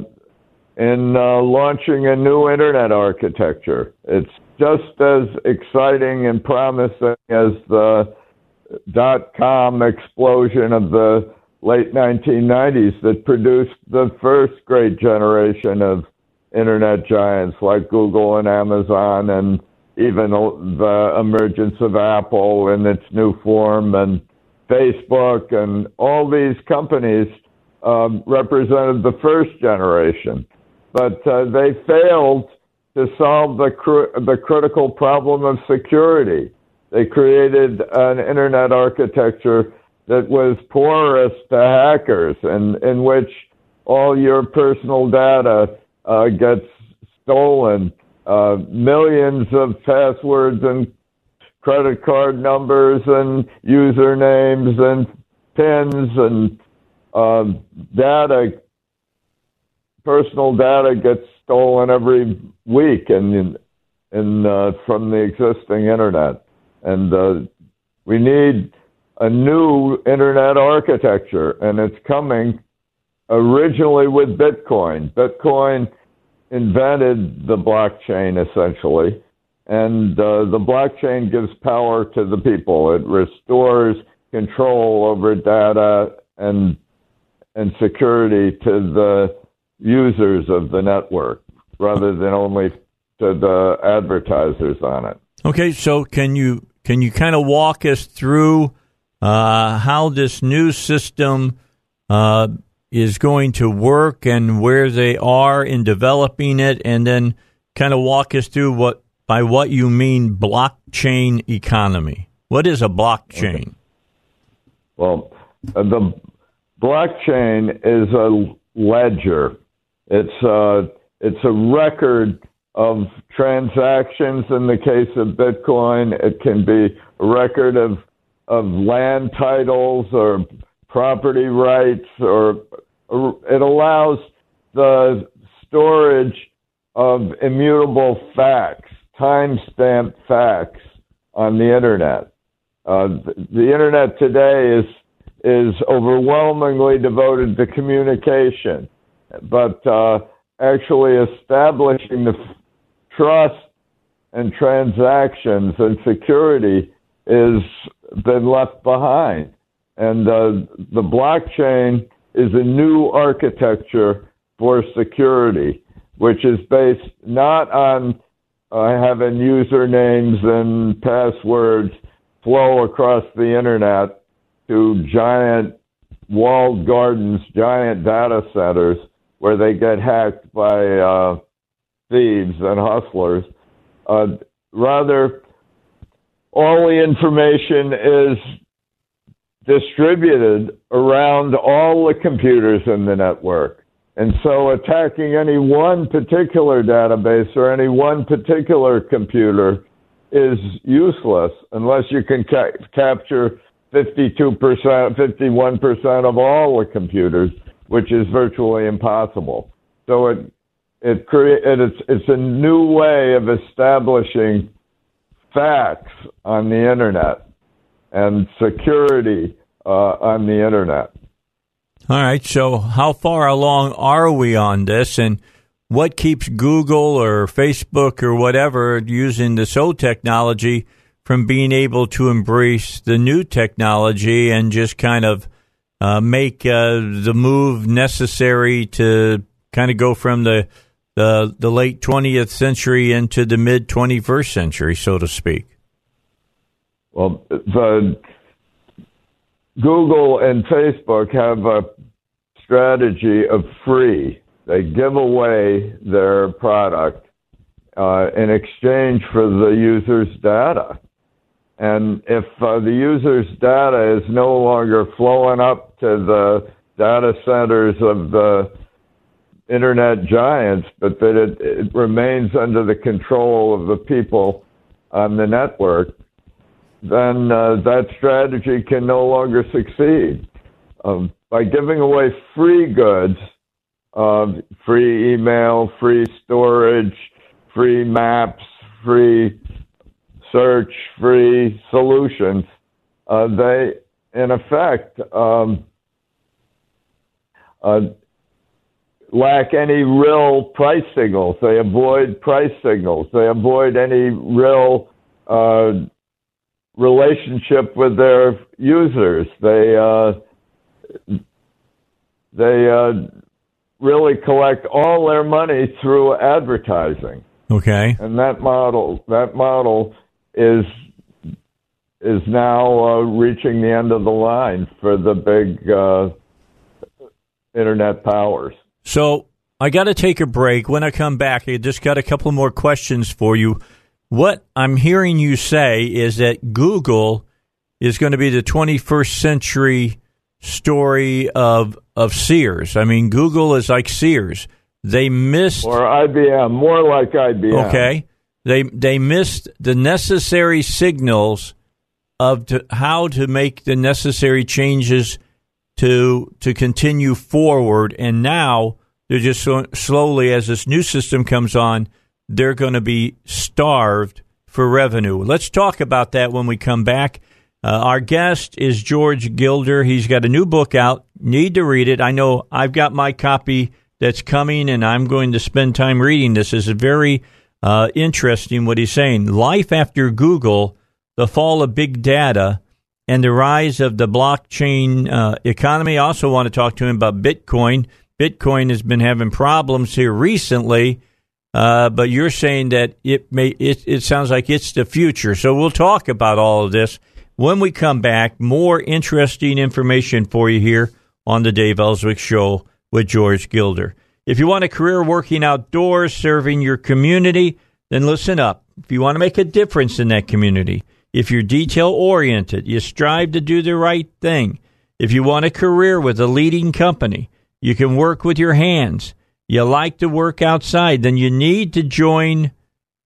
K: in uh, launching a new internet architecture. It's just as exciting and promising as the dot com explosion of the late 1990s that produced the first great generation of internet giants like Google and Amazon and even the emergence of Apple in its new form and Facebook and all these companies um, represented the first generation, but uh, they failed to solve the cr- the critical problem of security. They created an internet architecture that was porous to hackers, and in which all your personal data uh, gets stolen. Uh, millions of passwords and credit card numbers and usernames and pins and uh, data, personal data gets stolen every week and in, uh, from the existing internet. And uh, we need a new internet architecture, and it's coming originally with Bitcoin. Bitcoin invented the blockchain essentially and uh, the blockchain gives power to the people. It restores control over data and and security to the users of the network rather than only to the advertisers on it.
A: Okay, so can you can you kind of walk us through uh, how this new system uh, is going to work and where they are in developing it, and then kind of walk us through what by what you mean blockchain economy. What is a blockchain? Okay.
K: Well, uh, the blockchain is a ledger. It's a, uh, it's a record of transactions. In the case of Bitcoin, it can be a record of of land titles or property rights, or, or it allows the storage of immutable facts time-stamped facts on the internet. Uh, the, the internet today is is overwhelmingly devoted to communication, but uh, actually establishing the f- trust and transactions and security is been left behind. And uh, the blockchain is a new architecture for security, which is based not on uh, having usernames and passwords flow across the internet to giant walled gardens, giant data centers where they get hacked by uh, thieves and hustlers. Uh, rather, all the information is distributed around all the computers in the network. And so attacking any one particular database or any one particular computer is useless unless you can ca- capture 52%, 51% of all the computers, which is virtually impossible. So it, it crea- it's, it's a new way of establishing facts on the internet. and security uh, on the internet.
A: All right. So, how far along are we on this, and what keeps Google or Facebook or whatever using this old technology from being able to embrace the new technology and just kind of uh, make uh, the move necessary to kind of go from the the, the late 20th century into the mid 21st century, so to speak?
K: Well, the Google and Facebook have a strategy of free. They give away their product uh, in exchange for the user's data. And if uh, the user's data is no longer flowing up to the data centers of the internet giants, but that it, it remains under the control of the people on the network, then uh, that strategy can no longer succeed. Um, by giving away free goods, uh, free email, free storage, free maps, free search, free solutions, uh, they, in effect, um, uh, lack any real price signals. They avoid price signals. They avoid any real uh, relationship with their users. They uh, they uh, really collect all their money through advertising.
A: Okay.
K: And that model that model is is now uh, reaching the end of the line for the big uh, internet powers.
A: So I got to take a break. When I come back, I just got a couple more questions for you. What I'm hearing you say is that Google is going to be the 21st century story of of Sears. I mean, Google is like Sears. They missed
K: or IBM, more like IBM.
A: Okay, they they missed the necessary signals of to, how to make the necessary changes to to continue forward. And now they're just so, slowly, as this new system comes on, they're going to be starved for revenue. Let's talk about that when we come back. Uh, our guest is George Gilder. He's got a new book out. Need to read it. I know I've got my copy that's coming, and I'm going to spend time reading this. Is very uh, interesting what he's saying. Life after Google, the fall of big data, and the rise of the blockchain uh, economy. I also want to talk to him about Bitcoin. Bitcoin has been having problems here recently, uh, but you're saying that it may. It, it sounds like it's the future. So we'll talk about all of this when we come back. More interesting information for you here on the Dave Elswick Show with George Gilder. If you want a career working outdoors, serving your community, then listen up. If you want to make a difference in that community if you're detail oriented, you strive to do the right thing. If you want a career with a leading company, you can work with your hands. You like to work outside, then you need to join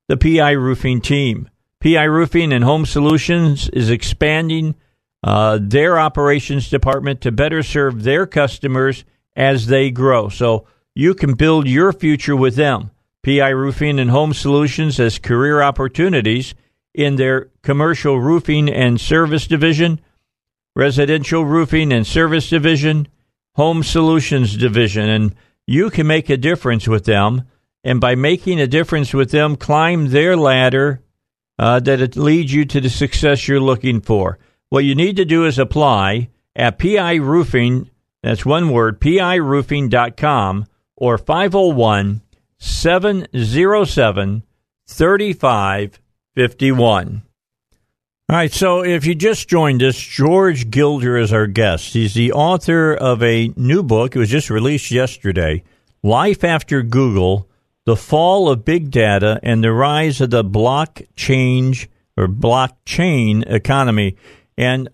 A: the PI Roofing team. PI Roofing and Home Solutions is expanding uh, their operations department to better serve their customers as they grow. So you can build your future with them. PI Roofing and Home Solutions has career opportunities in their commercial roofing and service division, residential roofing and service division, home solutions division. And you can make a difference with them. And by making a difference with them, climb their ladder uh, that it leads you to the success you're looking for. What you need to do is apply at PI Roofing, that's one word, piroofing.com or 501 707 35 51. All right, so if you just joined us, George Gilder is our guest. He's the author of a new book. It was just released yesterday Life After Google The Fall of Big Data and the Rise of the Blockchain or Blockchain Economy. And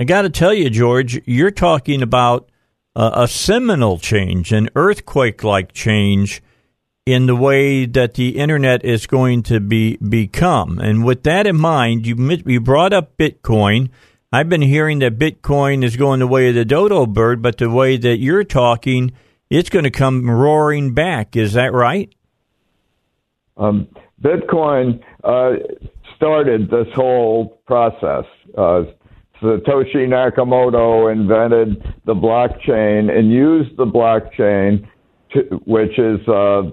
A: I got to tell you, George, you're talking about uh, a seminal change, an earthquake like change in the way that the internet is going to be become. And with that in mind, you you brought up Bitcoin. I've been hearing that Bitcoin is going the way of the dodo bird, but the way that you're talking, it's going to come roaring back. Is that right?
K: Um, Bitcoin uh, started this whole process uh, Satoshi Nakamoto invented the blockchain and used the blockchain, to, which is a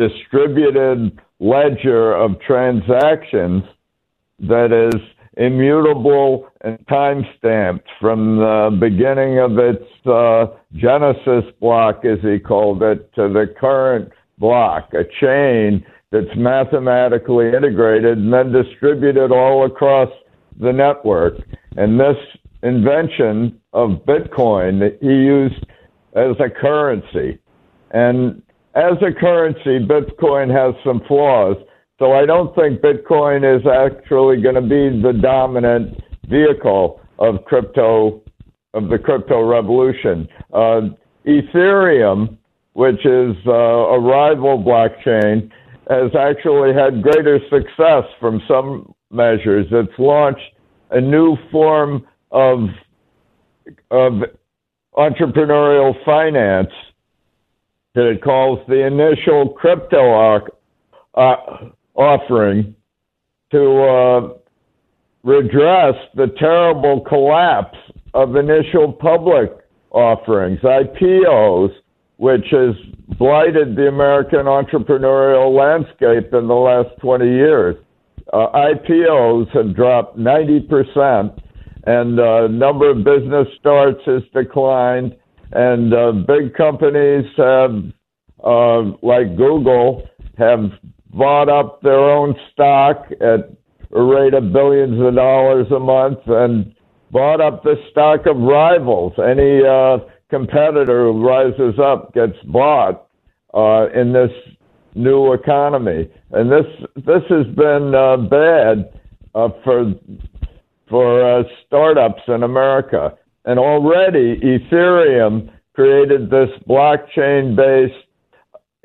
K: distributed ledger of transactions that is immutable and time stamped from the beginning of its uh, genesis block, as he called it, to the current block, a chain that's mathematically integrated and then distributed all across the network. And this invention of Bitcoin that he used as a currency. And as a currency, Bitcoin has some flaws. So I don't think Bitcoin is actually going to be the dominant vehicle of crypto of the crypto revolution. Uh, Ethereum, which is uh, a rival blockchain, has actually had greater success from some measures. It's launched a new form of of entrepreneurial finance that it calls the initial crypto uh, offering to uh, redress the terrible collapse of initial public offerings, IPOs, which has blighted the American entrepreneurial landscape in the last 20 years. Uh, IPOs have dropped 90%, and the uh, number of business starts has declined, and uh, big companies have, uh, like Google, have bought up their own stock at a rate of billions of dollars a month and bought up the stock of rivals. Any uh, competitor who rises up gets bought uh, in this new economy, and this this has been uh, bad uh, for for startups in America. And already Ethereum created this blockchain-based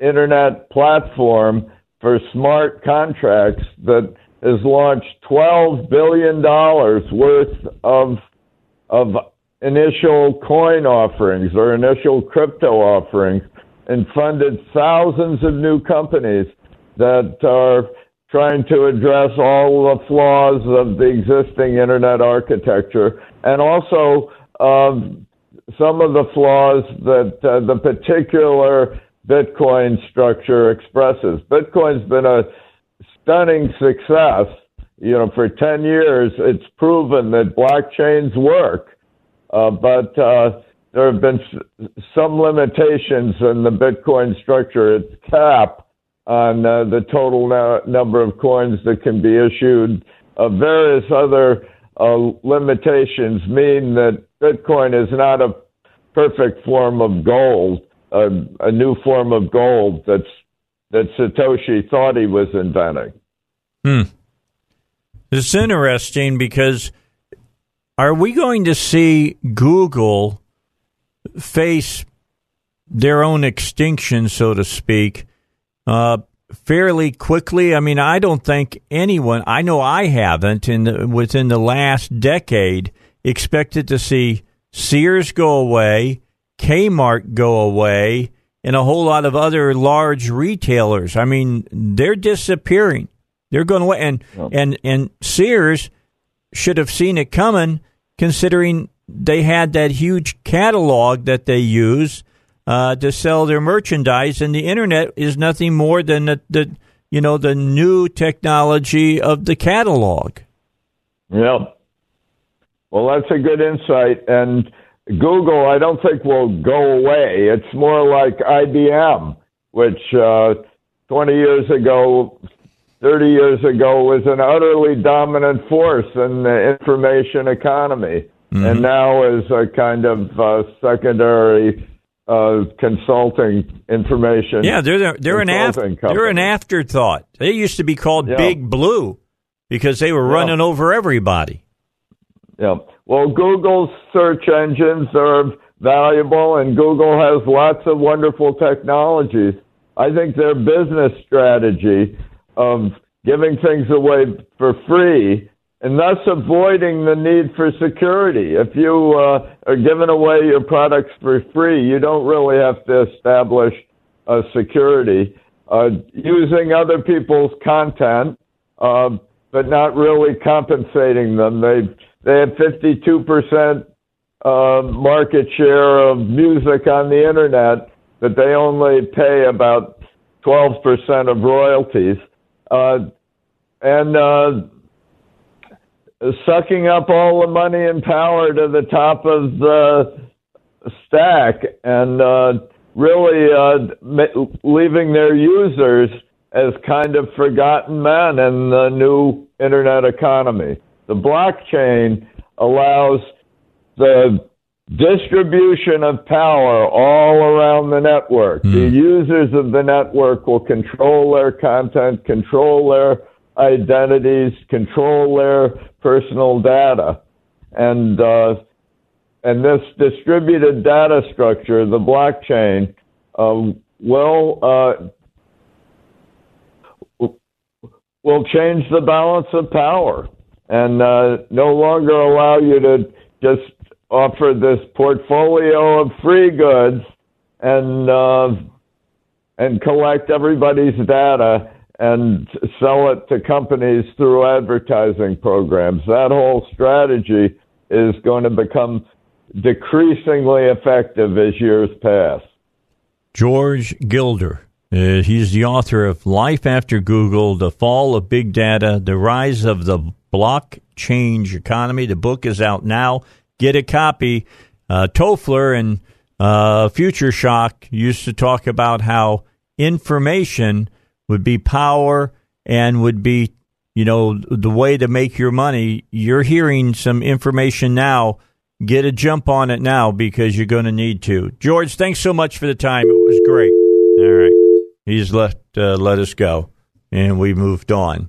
K: internet platform for smart contracts that has launched $12 billion worth of, of initial coin offerings or initial crypto offerings and funded thousands of new companies that are trying to address all the flaws of the existing internet architecture and also um, some of the flaws that uh, the particular Bitcoin structure expresses. Bitcoin's been a stunning success. You know, for 10 years, it's proven that blockchains work. Uh, but uh, there have been some limitations in the Bitcoin structure. Its cap on uh, the total number of coins that can be issued. Uh, various other uh, limitations mean that Bitcoin is not a perfect form of gold, a new form of gold that's that Satoshi thought he was inventing.
A: Hmm. It's interesting because are we going to see Google face their own extinction, so to speak, uh, fairly quickly? I mean, I don't think anyone, I know I haven't, in the, within the last decade, expected to see Sears go away, Kmart go away, and a whole lot of other large retailers. I mean, they're disappearing. They're going away, and yep. and and Sears should have seen it coming, considering they had that huge catalog that they use uh, to sell their merchandise, and the internet is nothing more than the, the you know the new technology of the catalog.
K: Yeah. Well, that's a good insight, and Google, I don't think will go away. It's more like IBM, which uh, 20 years ago, 30 years ago was an utterly dominant force in the information economy, mm-hmm. and now is a kind of uh, secondary uh, consulting information.
A: Yeah, they're they're an af- they're an afterthought. They used to be called yeah. Big Blue because they were running yeah. over everybody.
K: Yeah. Well, Google's search engines are valuable, and Google has lots of wonderful technologies. I think their business strategy of giving things away for free and thus avoiding the need for security. If you uh, are giving away your products for free, you don't really have to establish a security. Uh, using other people's content, uh, but not really compensating them. They they have 52% uh, market share of music on the internet, but they only pay about 12% of royalties. Uh, and uh, sucking up all the money and power to the top of the stack and uh, really uh, leaving their users as kind of forgotten men in the new internet economy. The blockchain allows the distribution of power all around the network. Mm. The users of the network will control their content, control their identities, control their personal data. And, uh, and this distributed data structure, the blockchain, uh, will, uh, will change the balance of power and uh, no longer allow you to just offer this portfolio of free goods and uh, and collect everybody's data and sell it to companies through advertising programs. That whole strategy is going to become decreasingly effective as years pass.
A: George Gilder. Uh, he's the author of Life After Google, The Fall of Big Data, The Rise of the Blockchain Economy. The book is out now. Get a copy. Uh, Toffler and uh, Future Shock used to talk about how information would be power and would be, you know, the way to make your money. You're hearing some information now. Get a jump on it now because you're going to need to. George, thanks so much for the time. It was great. All right. He's let, uh, let us go, and we moved on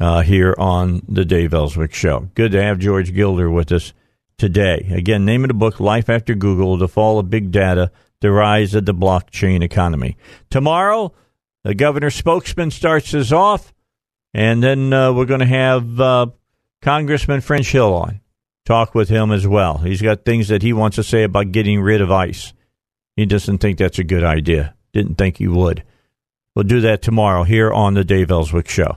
A: uh, here on the Dave Elswick Show. Good to have George Gilder with us today. Again, name of the book, Life After Google, The Fall of Big Data, The Rise of the Blockchain Economy. Tomorrow, the governor's spokesman starts us off, and then uh, we're going to have uh, Congressman French Hill on. Talk with him as well. He's got things that he wants to say about getting rid of ICE. He doesn't think that's a good idea. Didn't think he would. We'll do that tomorrow here on the Dave Elswick Show.